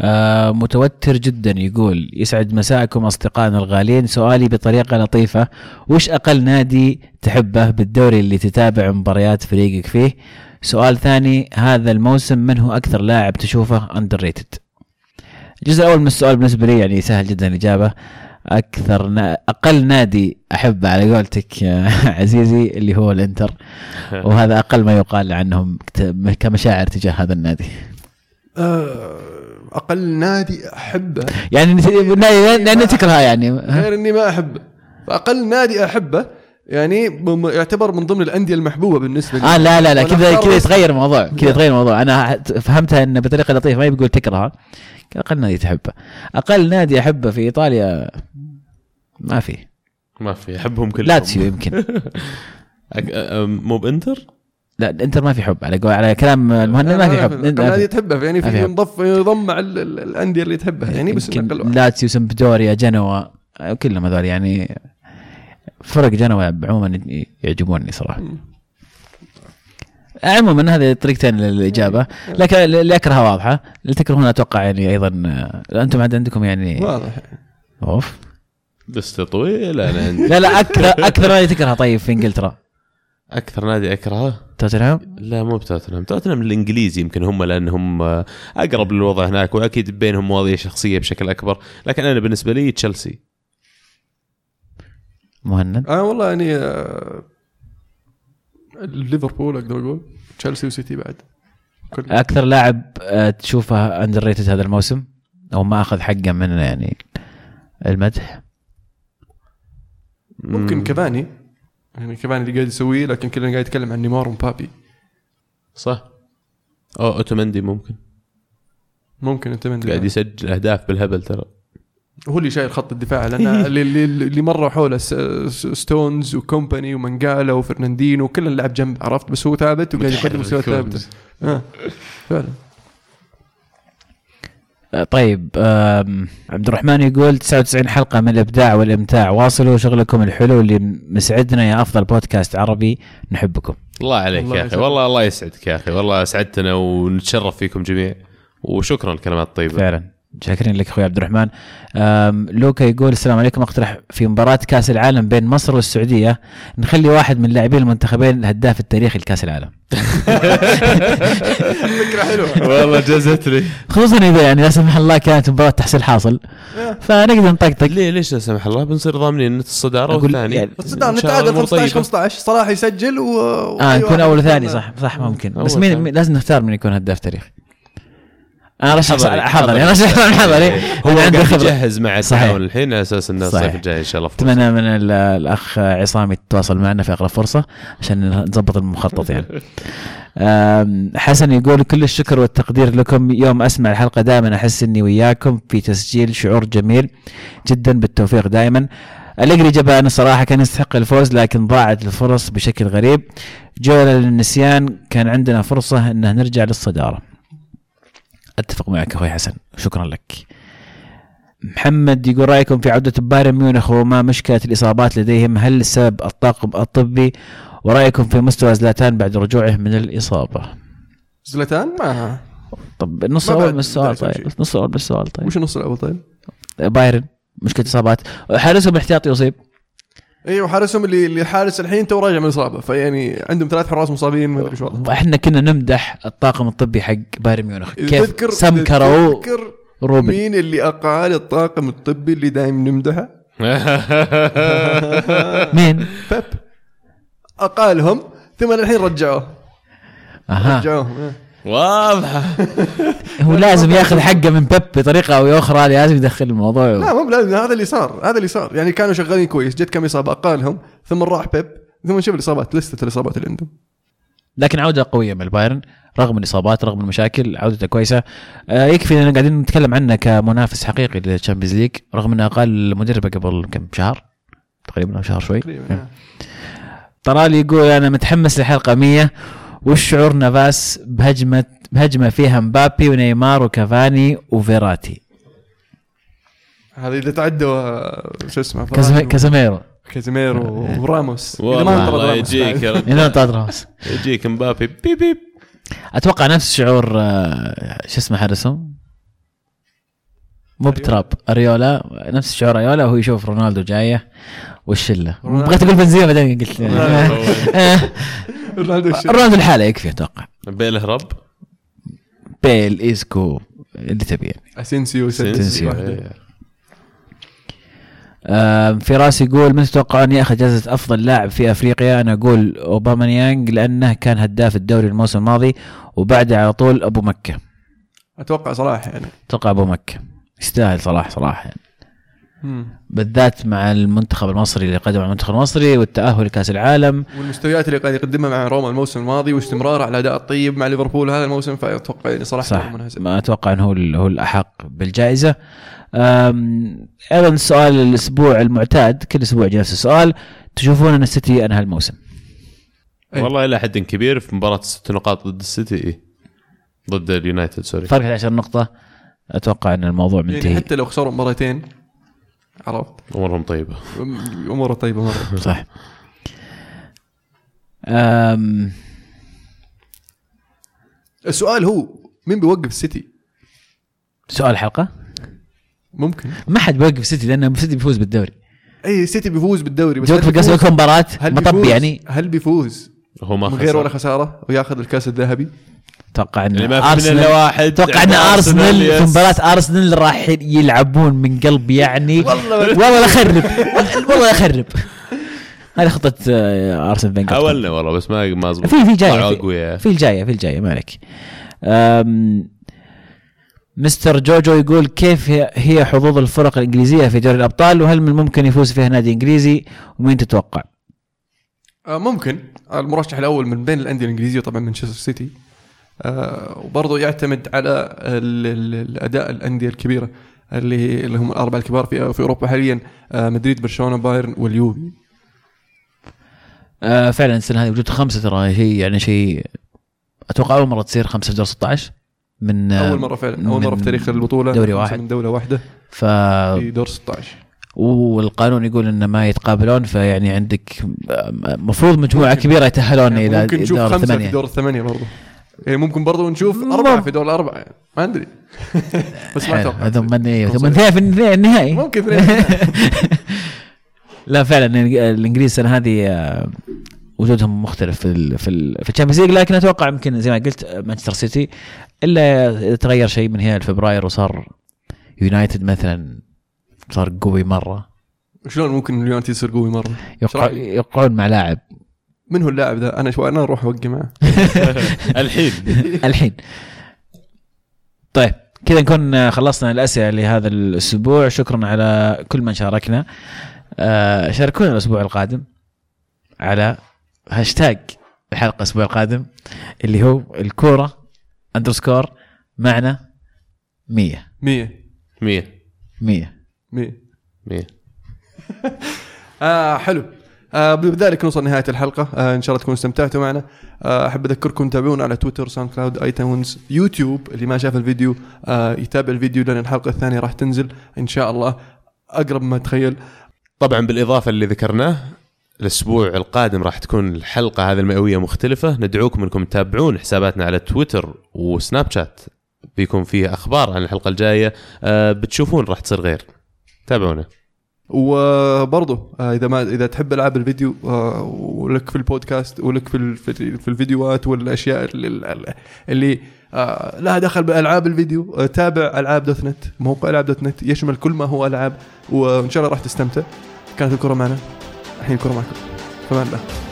C: آه متوتر جدا يقول يسعد مساءكم أصدقائنا الغاليين. سؤالي بطريقة لطيفة. وش أقل نادي تحبه بالدوري اللي تتابع مباريات فريقك فيه؟ سؤال ثاني هذا الموسم من هو أكثر لاعب تشوفه underrated الجزء الأول من السؤال بالنسبة لي يعني سهل جدا الإجابة. أكثر نا... أقل نادي أحبه على قولتك يا عزيزي اللي هو الإنتر. وهذا أقل ما يقال عنهم كمشاعر تجاه هذا النادي.
A: آه، أقل نادي أحبه.
C: يعني لأن تكرهه يعني
A: غير إني ما أحبه. فأقل نادي أحبه يعني يعتبر من ضمن الأندية المحبوبة بالنسبة لي.
C: آه لا لا لا كذا كذا يتغير الموضوع كذا. يتغير الموضوع. أنا فهمتها انه بطريقة لطيفة ما بيقول تكرهها أقل نادي تحبه. أقل نادي أحبه في إيطاليا ما في.
B: ما في أحبهم كلهم.
C: لاتسيو يمكن.
B: مو بانتر؟
C: لا الانتر ما في حب على قول على كلام المهند ما في حب.
A: أقل نادي تحبه يعني
C: ما في.
A: ينضف ينضم مع ال- ال- الأندية اللي تحبها يعني بس.
C: لاتسيو سمبدوريا جنوا كلهم هذول يعني فرق جنوا عموما يعجبوني صراحة. عموما هذه طريقتين للإجابة لكن اللي اكرهها واضحة اللي تكرهون أتوقع يعني أيضا أنتم عاد عندكم يعني
A: واضح.
C: أوف.
B: لسته طويله
C: لا لا أكثر أكثر نادي تكرهه طيب في إنجلترا.
B: أكثر نادي أكرهه؟
C: توتنهام؟
B: لا مو بتوتنهام. توتنهام الإنجليزي يمكن هم لأنهم آه، أقرب للوضع هناك وأكيد بينهم مواضيع شخصية بشكل أكبر. لكن أنا بالنسبة لي تشيلسي.
C: مهند؟
A: أنا والله يعني آه، ليفربول أقدر أقول. تشيلسي وسيتي بعد. كل
C: أكثر لاعب آه، تشوفه underrated هذا الموسم؟ أو ما أخذ حقه من يعني المدح؟
A: ممكن كافاني يعني كافاني اللي قاعد يسويه لكن كلنا قاعد يتكلم عن نيمار ومبابي.
B: صح. أو أوتومندي ممكن.
A: ممكن انت من
B: قاعد يسجل أهداف بالهبل ترى.
A: هو اللي شايل خط الدفاع لأن اللي, اللي, مروا حوله ستونز وكومباني ومنقالا وفرناندينو كل لعب جنب عرفت؟ بس هو ثابت وقاعد يقدم مستوى ثابت آه. فعلا.
C: طيب آم، عبد الرحمن يقول 99 حلقة من الإبداع والإمتاع. واصلوا شغلكم الحلو اللي مسعدنا يا أفضل بودكاست عربي نحبكم.
B: الله عليك
A: الله
B: يا
A: أخي.
B: والله الله يسعدك يا أخي. والله أسعدتنا ونتشرف فيكم جميع. وشكرا الكلمات الطيبة.
C: فعلا. شاكرين لك أخوي عبد الرحمن. لوكا يقول السلام عليكم. أقترح في مباراة كأس العالم بين مصر والسعودية نخلي واحد من لاعبين المنتخبين الهداف التاريخي لكأس العالم.
A: فكرة حلوة.
B: والله جازت لي.
C: خصوصا إذا يعني لا سمح الله كانت مباراة تحصيل حاصل. فنقدر نطقطق.
B: ليه ليش لا سمح الله؟ بنصير ضامنين
C: الصدارة
B: والثاني.
C: يعني-
B: شاء
A: نتعادل
B: الله
A: 15
B: طيبة.
A: 15 صلاح يسجل و
C: آه نكون أول وثاني صح صح ممكن. بس. مين- لازم نختار من يكون هداف تاريخي. أنا رشح
B: حضري.
C: حضري أنا رشح حضري
B: هو قاعد
C: خبرة
B: يجهز مع. التعاون الحين على أساس ان
C: صحيح.
B: الصيف الجاي إن شاء الله.
C: أتمنى من ال- الأخ عصام يتواصل معنا في أقرب فرصة عشان نظبط المخطط يعني. حسن يقول كل الشكر والتقدير لكم يوم أسمع الحلقة دائما أحس إني وياكم في تسجيل شعور جميل جدا بالتوفيق دائما أليجري جبان الصراحة كان يستحق الفوز لكن ضاعت الفرص بشكل غريب جولة للنسيان كان عندنا فرصة أنه نرجع للصدارة أتفق معك أخوي حسن. شكرا لك. محمد يقول رأيكم في عودة بايرن ميونخ وما مشكلة الإصابات لديهم؟ هل السبب الطاقم الطبي؟ ورأيكم في مستوى زلاتان بعد رجوعه من الإصابة؟
A: زلتان ما.
C: طب النص
A: بعد
C: من السؤال طيب. النص الأول من السؤال طيب.
A: وش النص الأول طيب؟
C: بايرن مشكلة إصابات. حارسهم الاحتياطي يصيب.
A: أيوه حارسهم اللي اللي حارس الحين تو راجع من الاصابه فيعني عندهم ثلاث حراس مصابين ما أدري وضعهم.
C: إحنا كنا نمدح الطاقم الطبي حق بايرن ميونخ. كيف؟
A: تذكر
C: سمكروا
A: تذكر
C: روبن.
A: مين اللي أقال الطاقم الطبي اللي دايم نمدحه؟
C: مين؟
A: بيب. أقالهم ثم الحين رجعوه.
C: أها.
A: رجعوهم إيه.
B: واضحه
C: هو لازم ياخذ حقه من بيب بطريقة أو أخرى لازم يدخل الموضوع.
A: لا مو بلازم هذا اللي صار هذا اللي صار. يعني كانوا شغالين كويس جت كم إصابة أقالهم ثم راح بيب ثم نشوف الإصابات لستة الإصابات اللي عندهم.
C: لكن عودة قوية من البايرن رغم الإصابات رغم المشاكل عودته كويسة. آه يكفي اننا قاعدين نتكلم عنه كمنافس حقيقي لل Champions League رغم إنه قال مدربه قبل كم شهر؟ تقريبا أو شهر شوي.
A: تقريبا
C: طلال يقول أنا متحمس لحلقة 100 وش شعور نافاس بهجمه بهجمة فيها مبابي ونيمار وكافاني وفيراتي.
A: هذا إذا تعدوا آه، شو اسمه؟
C: كازاميرو
A: كازيميرو. وراموس. إذا ما
B: والله يجيك.
C: هنا طرد راموس.
B: يجيك مبابي. بيب بيب.
C: أتوقع نفس شعور آه، شو اسمه حارسهم؟ مو بتراب أريولا. نفس شعور أريولا وهو يشوف رونالدو جاية والشله. بغيت أقول بنزيما بعدين قلت. آه،
A: رونالدو
C: الحالة يكفي أتوقع.
B: بيل هرب.
C: بيل إيسكو اللي تبي. يعني
A: اسينسيو
C: أسينسيو.
A: سينسيو واحدة.
C: آم، فراس يقول من تتوقع ان ياخذ جائزة أفضل لاعب في أفريقيا؟ أنا أقول أوباميانج لأنه كان هداف الدوري الموسم الماضي وبعده على طول أبو مكة.
A: أتوقع صراحة يعني.
C: أتوقع أبو مكة. يستاهل صلاح صراحة يعني. بالذات مع المنتخب المصري اللي قدم على المنتخب المصري والتأهل لكأس العالم.
A: والمستويات اللي قاعد يقدمها مع روما الموسم الماضي واستمراره على الاداء الطيب مع ليفربول هذا الموسم فأتوقع يعني صراحة
C: صح. ما أتوقع إنه هو هو الأحق بالجائزة. أيضا سؤال الأسبوع المعتاد كل أسبوع نفس السؤال تشوفون أن السيتي انهى الموسم؟
A: أي.
B: والله إلى حد كبير في مباراة ست نقاط ضد السيتي. إيه. ضد اليونايتد sorry.
C: فرق 11 نقطة. أتوقع إن الموضوع
A: يعني
C: منتهي.
A: حتى لو خسروا مباراتين عرفت؟
B: أمورهم طيبة.
A: اموره طيبة مرة.
C: صح أم.
A: السؤال هو مين بيوقف السيتي؟
C: سؤال الحلقة
A: ممكن.
C: ما حد بيوقف السيتي لأنه السيتي بيفوز بالدوري.
A: أي السيتي بيفوز بالدوري بس
C: توقف
A: هل
C: قصدي
A: بيفوز-
C: يوقف مباراة
A: هل
C: مطب
A: بيفوز؟
C: يعني؟
A: هل بيفوز؟
B: هو ما
A: من غير ولا خسارة وياخذ الكاس الذهبي؟
C: أتوقع إن
B: يعني واحد.
C: أتوقع إن
B: يعني
C: أرسنال في. مباراة أرسنال راح يلعبون من قلب يعني.
A: والله
C: اخرب والله لا اخرب هذه خطة آه، أرسنال فينجر
B: حاولنا والله بس ما ما زبط
C: في في
B: جاية
C: في,
B: الجاية
C: في الجاية ما عليك. مستر جوجو يقول كيف هي- حظوظ الفرق الإنجليزية في دوري الأبطال؟ وهل من الممكن يفوز فيها نادي إنجليزي؟ ومين تتوقع؟
A: آه ممكن. المرشح الأول من بين الأندية الإنجليزية طبعا مانشستر سيتي. وبرضه يعتمد على ال ال الأداء الأندية الكبيرة اللي اللي هم الأربعة الكبار في في أوروبا حاليا آه مدريد برشلونة بايرن واليوفي
C: آه فعلا السنة هذه وجود خمسة ترى شيء يعني شيء أتوقع أول مرة تصير خمسة في دور 16 من آه،
A: أول مرة فعلا أول
C: مرة
A: في تاريخ البطولة
C: دوري واحد.
A: من دولة واحدة
C: ف
A: في دور 16
C: والقانون يقول ان ما يتقابلون فيعني عندك المفروض مجموعة
A: ممكن.
C: كبيرة يتأهلون
A: يعني
C: إلى
A: ممكن نشوف
C: دور
A: خمسة في
C: الثمانية
A: دور الثمانية برضه يعني ممكن برضه نشوف. أربعة في دور الأربعة يعني. ما أدري بس ما. أتوقع
C: ثم إيه،
A: توصل.
C: ثم انتهى في النهائي-
A: ممكن اثنين.
C: لا فعلا الإنجليز السنة هذه آه، وجودهم مختلف في ال في ال في ال Champions League لكن أتوقع يمكن زي ما قلت آه، مانشستر سيتي إلا تغير شيء من هنا لفبراير وصار يونايتد مثلا صار قوي مرة
A: شلون ممكن اليونايتد يصير قوي مرة؟
C: يوقعون مع لاعب
A: من هو اللاعب ذا؟ أنا شوي أنا أروح اوقع معه.
B: الحين.
C: الحين. طيب كذا نكون خلصنا الأسئلة لهذا الأسبوع. شكرا على كل من شاركنا. آه، شاركونا الأسبوع القادم على هاشتاج الحلقة الأسبوع القادم اللي هو الكورة underscore معنا 100
A: 100
B: 100
C: 100
A: 100
B: 100
A: آه حلو. آه بذلك نوصل نهايه الحلقة. آه إن شاء الله تكونوا استمتعتوا معنا. آه أحب أذكركم تتابعونا على تويتر SoundCloud iTunes YouTube. اللي ما شاف الفيديو آه يتابع الفيديو لأن الحلقة الثانية راح تنزل إن شاء الله أقرب ما تخيل.
B: طبعا بالإضافة اللي ذكرناه الأسبوع القادم راح تكون الحلقة هذه المئوية مختلفة. ندعوكم إنكم تتابعون حساباتنا على تويتر وسناب شات. بيكون فيه أخبار عن الحلقة الجاية. أه بتشوفون راح تصير غير. تابعونا.
A: وبرضه آه إذا ما إذا تحب ألعاب الفيديو آه ولك في البودكاست ولك في في في الفيديوهات والأشياء اللي, آه لها دخل بألعاب الفيديو تابع ألعاب دوت نت موقع ألعاب دوت نت يشمل كل ما هو ألعاب وإن شاء الله راح تستمتع. كانت الكرة معنا الحين الكرة معكم. فمان الله.